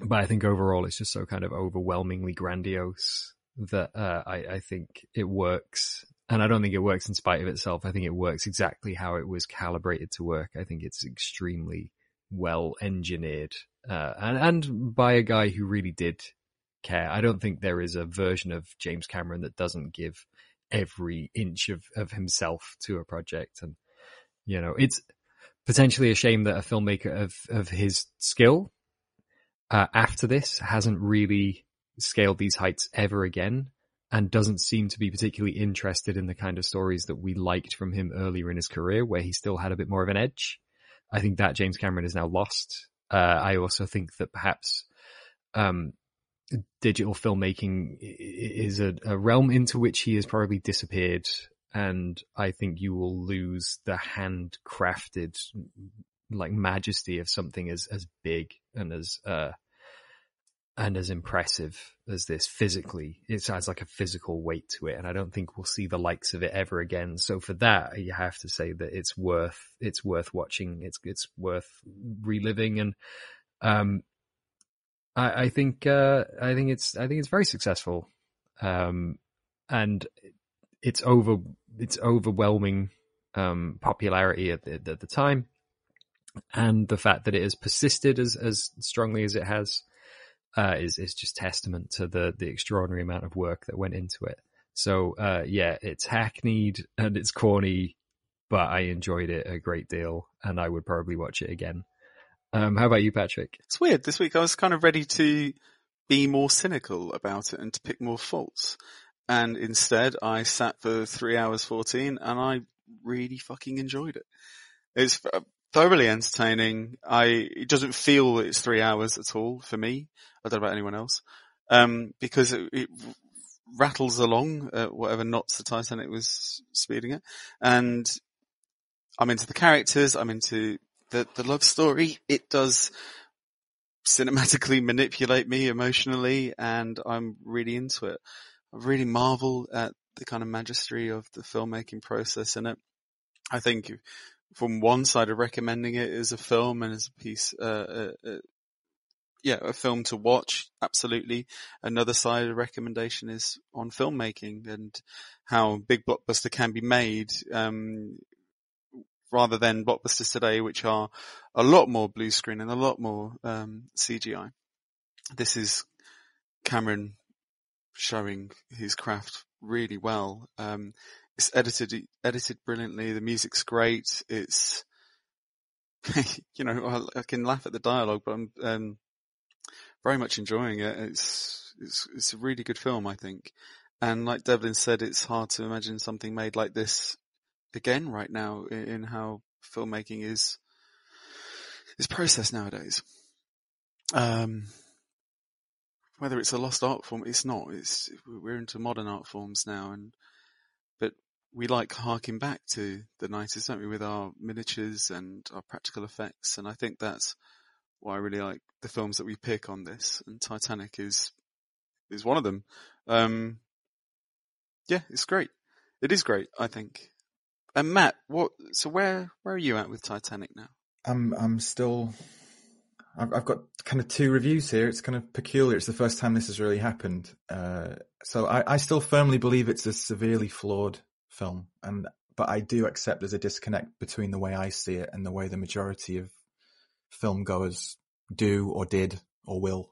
Speaker 12: but I think overall it's just so kind of overwhelmingly grandiose that uh, I, I think it works. And I don't think it works in spite of itself. I think it works exactly how it was calibrated to work. I think it's extremely well engineered, uh, and, and by a guy who really did care. I don't think there is a version of James Cameron that doesn't give every inch of, of himself to a project. And, you know, it's potentially a shame that a filmmaker of, of his skill, uh, after this hasn't really scaled these heights ever again and doesn't seem to be particularly interested in the kind of stories that we liked from him earlier in his career where he still had a bit more of an edge. I think that James Cameron is now lost. Uh, I also think that perhaps, um, digital filmmaking is a, a, realm into which he has probably disappeared. And I think you will lose the handcrafted like majesty of something as, as big and as, uh, and as impressive as this physically. It has like a physical weight to it. And I don't think we'll see the likes of it ever again. So for that, you have to say that it's worth, it's worth watching. It's, it's worth reliving. And, um, I, I think uh, I think it's I think it's very successful, um, and it's over it's overwhelming um, popularity at the, at the time, and the fact that it has persisted as as strongly as it has uh, is is just testament to the the extraordinary amount of work that went into it. So uh, yeah, it's hackneyed and it's corny, but I enjoyed it a great deal, and I would probably watch it again. Um, how about you, Patrick?
Speaker 9: It's weird. This week I was kind of ready to be more cynical about it and to pick more faults. And instead I sat for three hours 14 and I really fucking enjoyed it. It's thoroughly entertaining. I, it doesn't feel it's three hours at all for me. I don't know about anyone else. Um, because it, it rattles along at whatever knots the Titanic was speeding at. And I'm into the characters. I'm into the, the love story, it does cinematically manipulate me emotionally and I'm really into it. I really marvel at the kind of majesty of the filmmaking process in it. I think from one side of recommending it as a film and as a piece, uh, uh, uh, yeah, a film to watch, absolutely. Another side of recommendation is on filmmaking and how big blockbuster can be made. Um, rather than blockbusters today, which are a lot more blue screen and a lot more um, CGI. This is Cameron showing his craft really well. Um, it's edited edited brilliantly. The music's great. It's you know I, I, can laugh at the dialogue, but I'm um, very much enjoying it. It's it's it's a really good film, I think. And like Devlin said, it's hard to imagine something made like this again right now in, in how filmmaking is is processed nowadays. Um, whether it's a lost art form, it's not. It's we're into modern art forms now, and but we like harking back to the 90s, don't we, with our miniatures and our practical effects. And I think that's why I really like the films that we pick on this. And Titanic is, is one of them. Um, yeah, it's great. It is great, I think. And Matt, what, so where, where are you at with Titanic now?
Speaker 11: I'm I'm still. I've, I've got kind of two reviews here. It's kind of peculiar. It's the first time this has really happened. Uh, so I, I still firmly believe it's a severely flawed film, and but I do accept there's a disconnect between the way I see it and the way the majority of film goers do or did or will,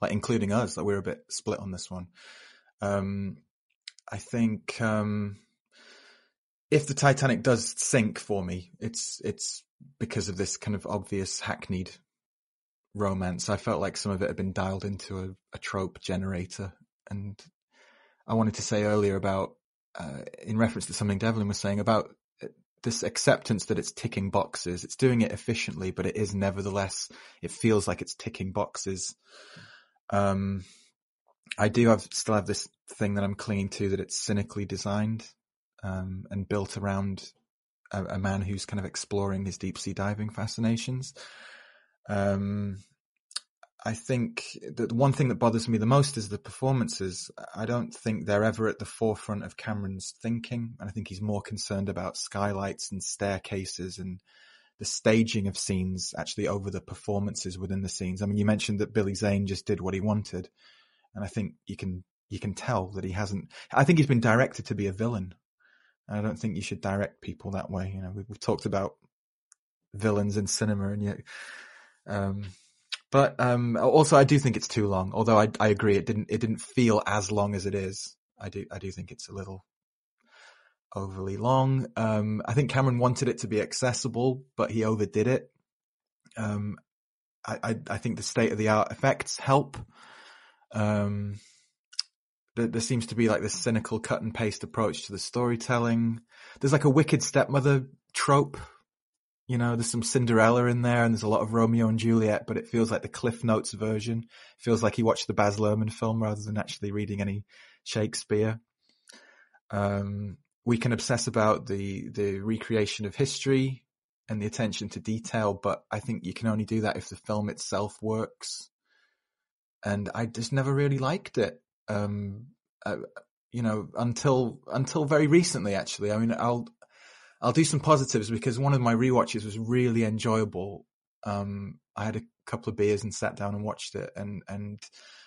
Speaker 11: like including us. Like we're a bit split on this one. Um, I think um, if the Titanic does sink for me, it's it's because of this kind of obvious hackneyed romance. I felt like some of it had been dialed into a, a trope generator, and I wanted to say earlier about uh, in reference to something Devlin was saying about uh, this acceptance that it's ticking boxes. It's doing it efficiently, but it is nevertheless. It feels like it's ticking boxes. Um, I do have still have this thing that I'm clinging to that it's cynically designed um, and built around a, a, man who's kind of exploring his deep sea diving fascinations. Um, I think that the one thing that bothers me the most is the performances. I don't think they're ever at the forefront of Cameron's thinking. And I think he's more concerned about skylights and staircases and the staging of scenes actually over the performances within the scenes. I mean, you mentioned that Billy Zane just did what he wanted. And I think you can, you can tell that he hasn't, I think he's been directed to be a villain. And I don't think you should direct people that way. You know, we've, we've talked about villains in cinema and yet, um, but, um, also I do think it's too long, although I, I agree it didn't, it didn't feel as long as it is. I do, I do think it's a little overly long. Um, I think Cameron wanted it to be accessible, but he overdid it. Um, I, I, I think the state of the art effects help. Um, there, there seems to be like this cynical cut and paste approach to the storytelling. There's like a wicked stepmother trope. You know, there's some Cinderella in there and there's a lot of Romeo and Juliet, but it feels like the Cliff Notes version. It feels like he watched the Baz Luhrmann film rather than actually reading any Shakespeare. Um, we can obsess about the, the recreation of history and the attention to detail, but I think you can only do that if the film itself works. And I just never really liked it um, uh, you know, until until very recently. Actually, I mean, I'll I'll do some positives because one of my rewatches was really enjoyable. Um, I had a couple of beers and sat down and watched it, and and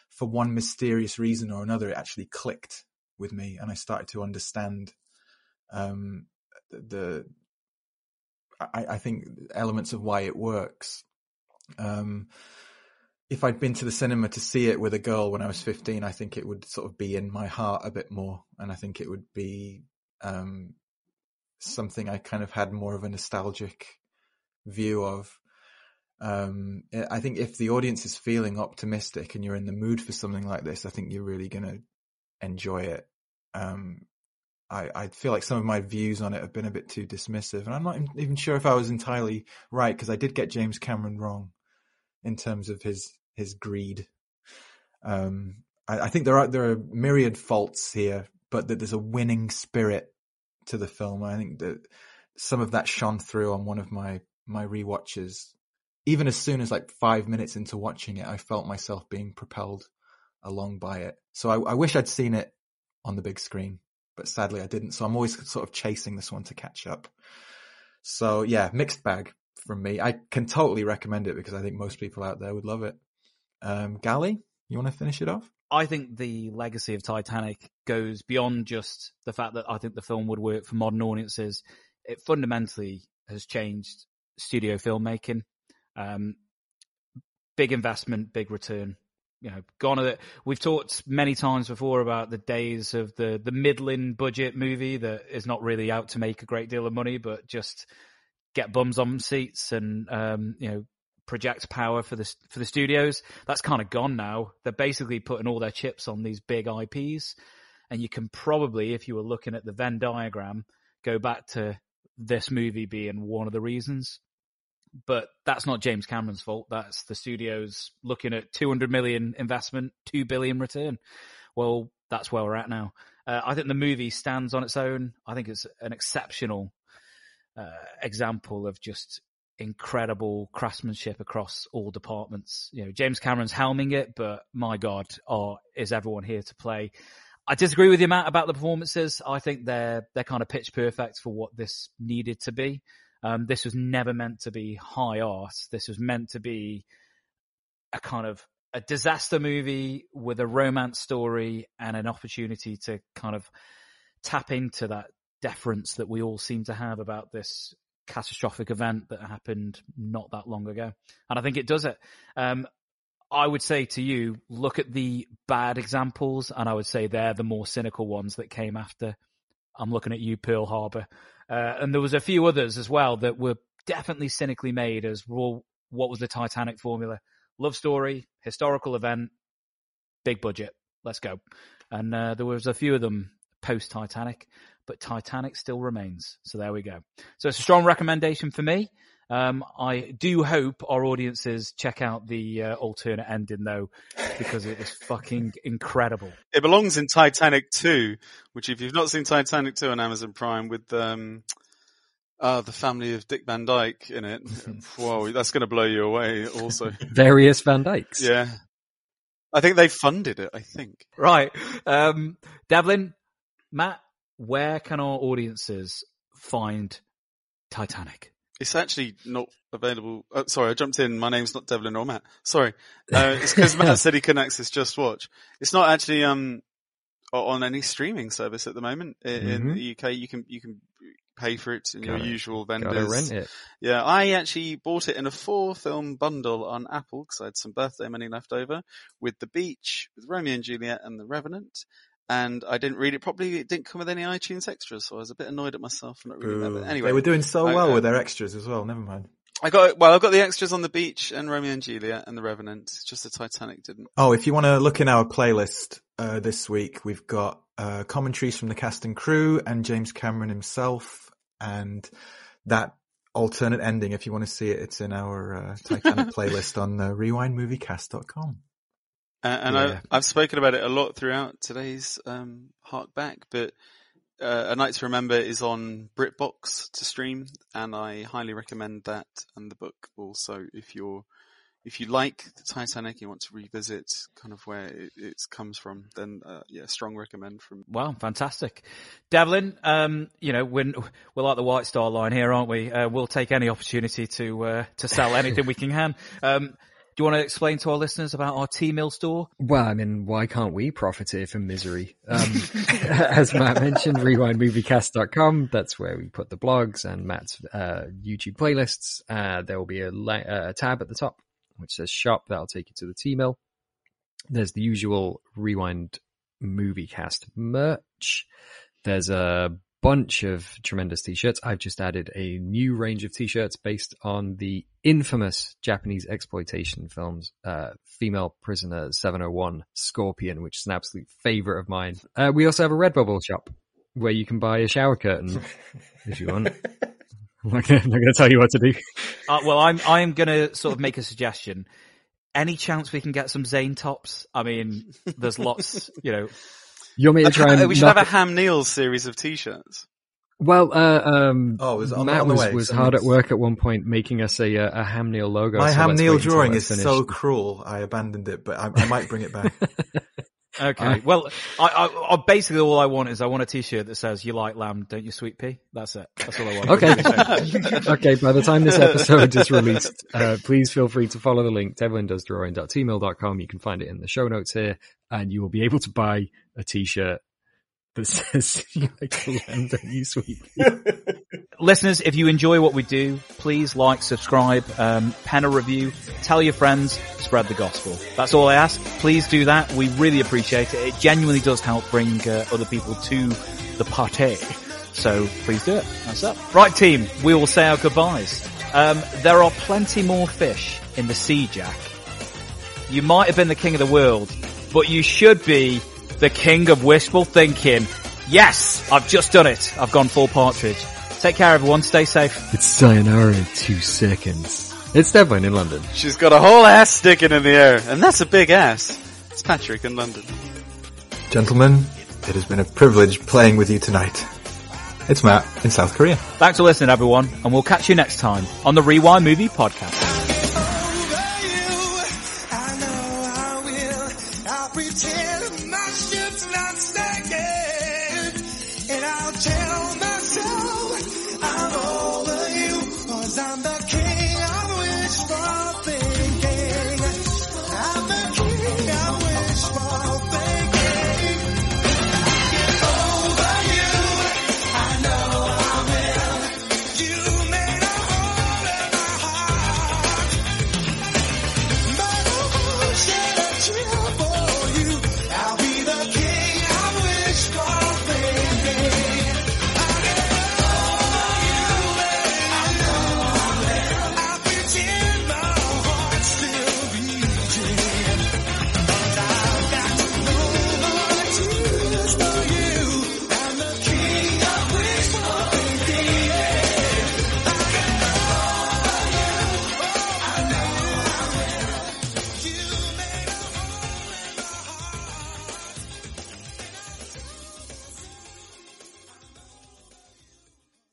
Speaker 11: for one mysterious reason or another, it actually clicked with me, and I started to understand um, the. I, I think elements of why it works. Um, if I'd been to the cinema to see it with a girl when I was 15, I think it would sort of be in my heart a bit more. And I think it would be, um, something I kind of had more of a nostalgic view of. Um, I think if the audience is feeling optimistic and you're in the mood for something like this, I think you're really going to enjoy it. Um, I, I, feel like some of my views on it have been a bit too dismissive and I'm not even sure if I was entirely right because I did get James Cameron wrong in terms of his his greed. Um, I, I, think there are there are myriad faults here, but that there's a winning spirit to the film. I think that some of that shone through on one of my my re-watches. Even as soon as like five minutes into watching it, I felt myself being propelled along by it. So I, I wish I'd seen it on the big screen, but sadly I didn't. So I'm always sort of chasing this one to catch up. So yeah, mixed bag from me. I can totally recommend it because I think most people out there would love it. Um, Gali, you want to finish it off?
Speaker 1: I think the legacy of Titanic goes beyond just the fact that I think the film would work for modern audiences. It fundamentally has changed studio filmmaking. Um, big investment, big return. You know, gone we've talked many times before about the days of the, the middling budget movie that is not really out to make a great deal of money, but just get bums on seats and, um, you know, project power for the for the studios. That's kind of gone now. They're basically putting all their chips on these big IPs, and you can probably, if you were looking at the Venn diagram, go back to this movie being one of the reasons. But that's not James Cameron's fault. That's the studios looking at 200 million investment, 2 billion return. Well, that's where we're at now. Uh, I think the movie stands on its own. I think it's an exceptional uh, example of just incredible craftsmanship across all departments. You know, James Cameron's helming it, but my God, oh, is everyone here to play? I disagree with you, Matt, about the performances. I think they're they're kind of pitch perfect for what this needed to be. Um, this was never meant to be high art. This was meant to be a kind of a disaster movie with a romance story and an opportunity to kind of tap into that deference that we all seem to have about this catastrophic event that happened not that long ago. And I think it does it. Um, I would say to you, look at the bad examples, and I would say they're the more cynical ones that came after. I'm looking at you, Pearl Harbor. Uh, and there was a few others as well that were definitely cynically made as well, what was the Titanic formula? Love story, historical event, big budget. Let's go. And uh, there was a few of them post Titanic, but Titanic still remains. So there we go. So it's a strong recommendation for me. Um, I do hope our audiences check out the uh, alternate ending though, because it is fucking incredible.
Speaker 9: It belongs in Titanic 2, which if you've not seen Titanic 2 on Amazon Prime with, um, uh, the family of Dick Van Dyke in it. Whoa, that's going to blow you away also.
Speaker 12: Various Van Dykes.
Speaker 9: Yeah. I think they funded it, I think.
Speaker 1: Right. Um, Devlin, Matt, where can our audiences find Titanic?
Speaker 9: It's actually not available. Oh, sorry, I jumped in. My name's not Devlin or Matt. Sorry. Uh, it's because Matt said he couldn't access JustWatch. It's not actually, um, on any streaming service at the moment in,
Speaker 12: Mhm.
Speaker 9: in the UK. You can, you can pay for it in your
Speaker 12: Gotta-
Speaker 9: usual
Speaker 12: gotta
Speaker 9: vendors.
Speaker 12: rent it.
Speaker 9: Yeah, I actually bought it in a four film bundle on Apple because I had some birthday money left over with The Beach, with Romeo and Juliet and The Revenant. And I didn't read it properly. It didn't come with any iTunes extras, so I was a bit annoyed at myself for not reading that. But anyway,
Speaker 11: they were doing so
Speaker 9: I-
Speaker 11: well
Speaker 9: uh,
Speaker 11: with their extras as well. Never mind.
Speaker 9: I got well. I've got the extras on The Beach and Romeo and Juliet and The Revenant. It's just the Titanic didn't.
Speaker 11: Oh, if you want to look in our playlist uh, this week, we've got uh, commentaries from the cast and crew and James Cameron himself, and that alternate ending. If you want to see it, it's in our uh, Titanic playlist on uh, rewindmoviecast.com.
Speaker 9: And
Speaker 11: Yeah.
Speaker 9: I, I've spoken about it a lot throughout today's um, Hark Back, but uh, A Night to Remember is on BritBox to stream, and I highly recommend that and the book also if you're if you like the Titanic, you want to revisit kind of where it, it comes from, then uh, yeah, strong recommend from.
Speaker 1: Wow, fantastic. Devlin, um, you know, we're, we're like the White Star line here, aren't we? Uh, we'll take any opportunity to, uh, to sell anything we can. Um, do you want to explain to our listeners about our Teemill store?
Speaker 12: Well, I mean, why can't we profiteer from misery? Um, as Matt mentioned, rewindmoviecast.com. That's where we put the blogs and Matt's uh, YouTube playlists. Uh, there will be a, li- uh, a tab at the top which says shop. That'll take you to the Teemill. There's the usual Rewind Moviecast merch. There's a bunch of tremendous t-shirts. I've just added a new range of t-shirts based on the infamous Japanese exploitation films, uh, Female Prisoner 701 Scorpion, which is an absolute favorite of mine. Uh, we also have a Redbubble shop where you can buy a shower curtain if you want. I'm not not gonna tell you what to do.
Speaker 1: Uh, well, I'm I'm gonna sort of make a suggestion. Any chance we can get some Zane tops? I mean, there's lots, you know.
Speaker 12: You want me to try and
Speaker 9: we should have a Ham Neil series of t-shirts.
Speaker 12: Well, uh, um,
Speaker 11: Oh, it was on-
Speaker 12: Matt
Speaker 11: on the
Speaker 12: was,
Speaker 11: way,
Speaker 12: was
Speaker 11: so
Speaker 12: hard at work at one point making us a, uh, a Ham Neil logo.
Speaker 11: My
Speaker 12: so
Speaker 11: Ham
Speaker 12: let's
Speaker 11: Neil drawing is
Speaker 12: finished.
Speaker 11: so cruel. I abandoned it, but I, I might bring it back.
Speaker 1: Okay. well, I, I, I basically all I want is I want a T-shirt that says "You like lamb, don't you, sweet pea?" That's it. That's all I want.
Speaker 12: Okay. okay, by the time this episode is released, uh, please feel free to follow the link, devlindoesdrawing.teemill.com. You can find it in the show notes here, and you will be able to buy a t-shirt that says, you like lamb, don't you, sweet pea?
Speaker 1: Listeners, if you enjoy what we do, please like, subscribe, um, pen a review, tell your friends, spread the gospel. That's all I ask. Please do that. We really appreciate it. It genuinely does help bring uh, other people to the party. So please do it. That's up. Right team, we will say our goodbyes. Um, there are plenty more fish in the sea, Jack. You might have been the king of the world, but you should be the king of wishful thinking. Yes, I've just done it. I've gone full partridge. Take care everyone. Stay safe.
Speaker 12: It's sayonara in two seconds. It's Devlin in London.
Speaker 9: She's got a whole ass sticking in the air, and that's a big ass. It's Patrick in London.
Speaker 11: Gentlemen, It has been a privilege playing with you tonight. It's Matt in South Korea.
Speaker 16: Thanks for listening, everyone, and we'll catch you next time on the Rewind Movie Podcast.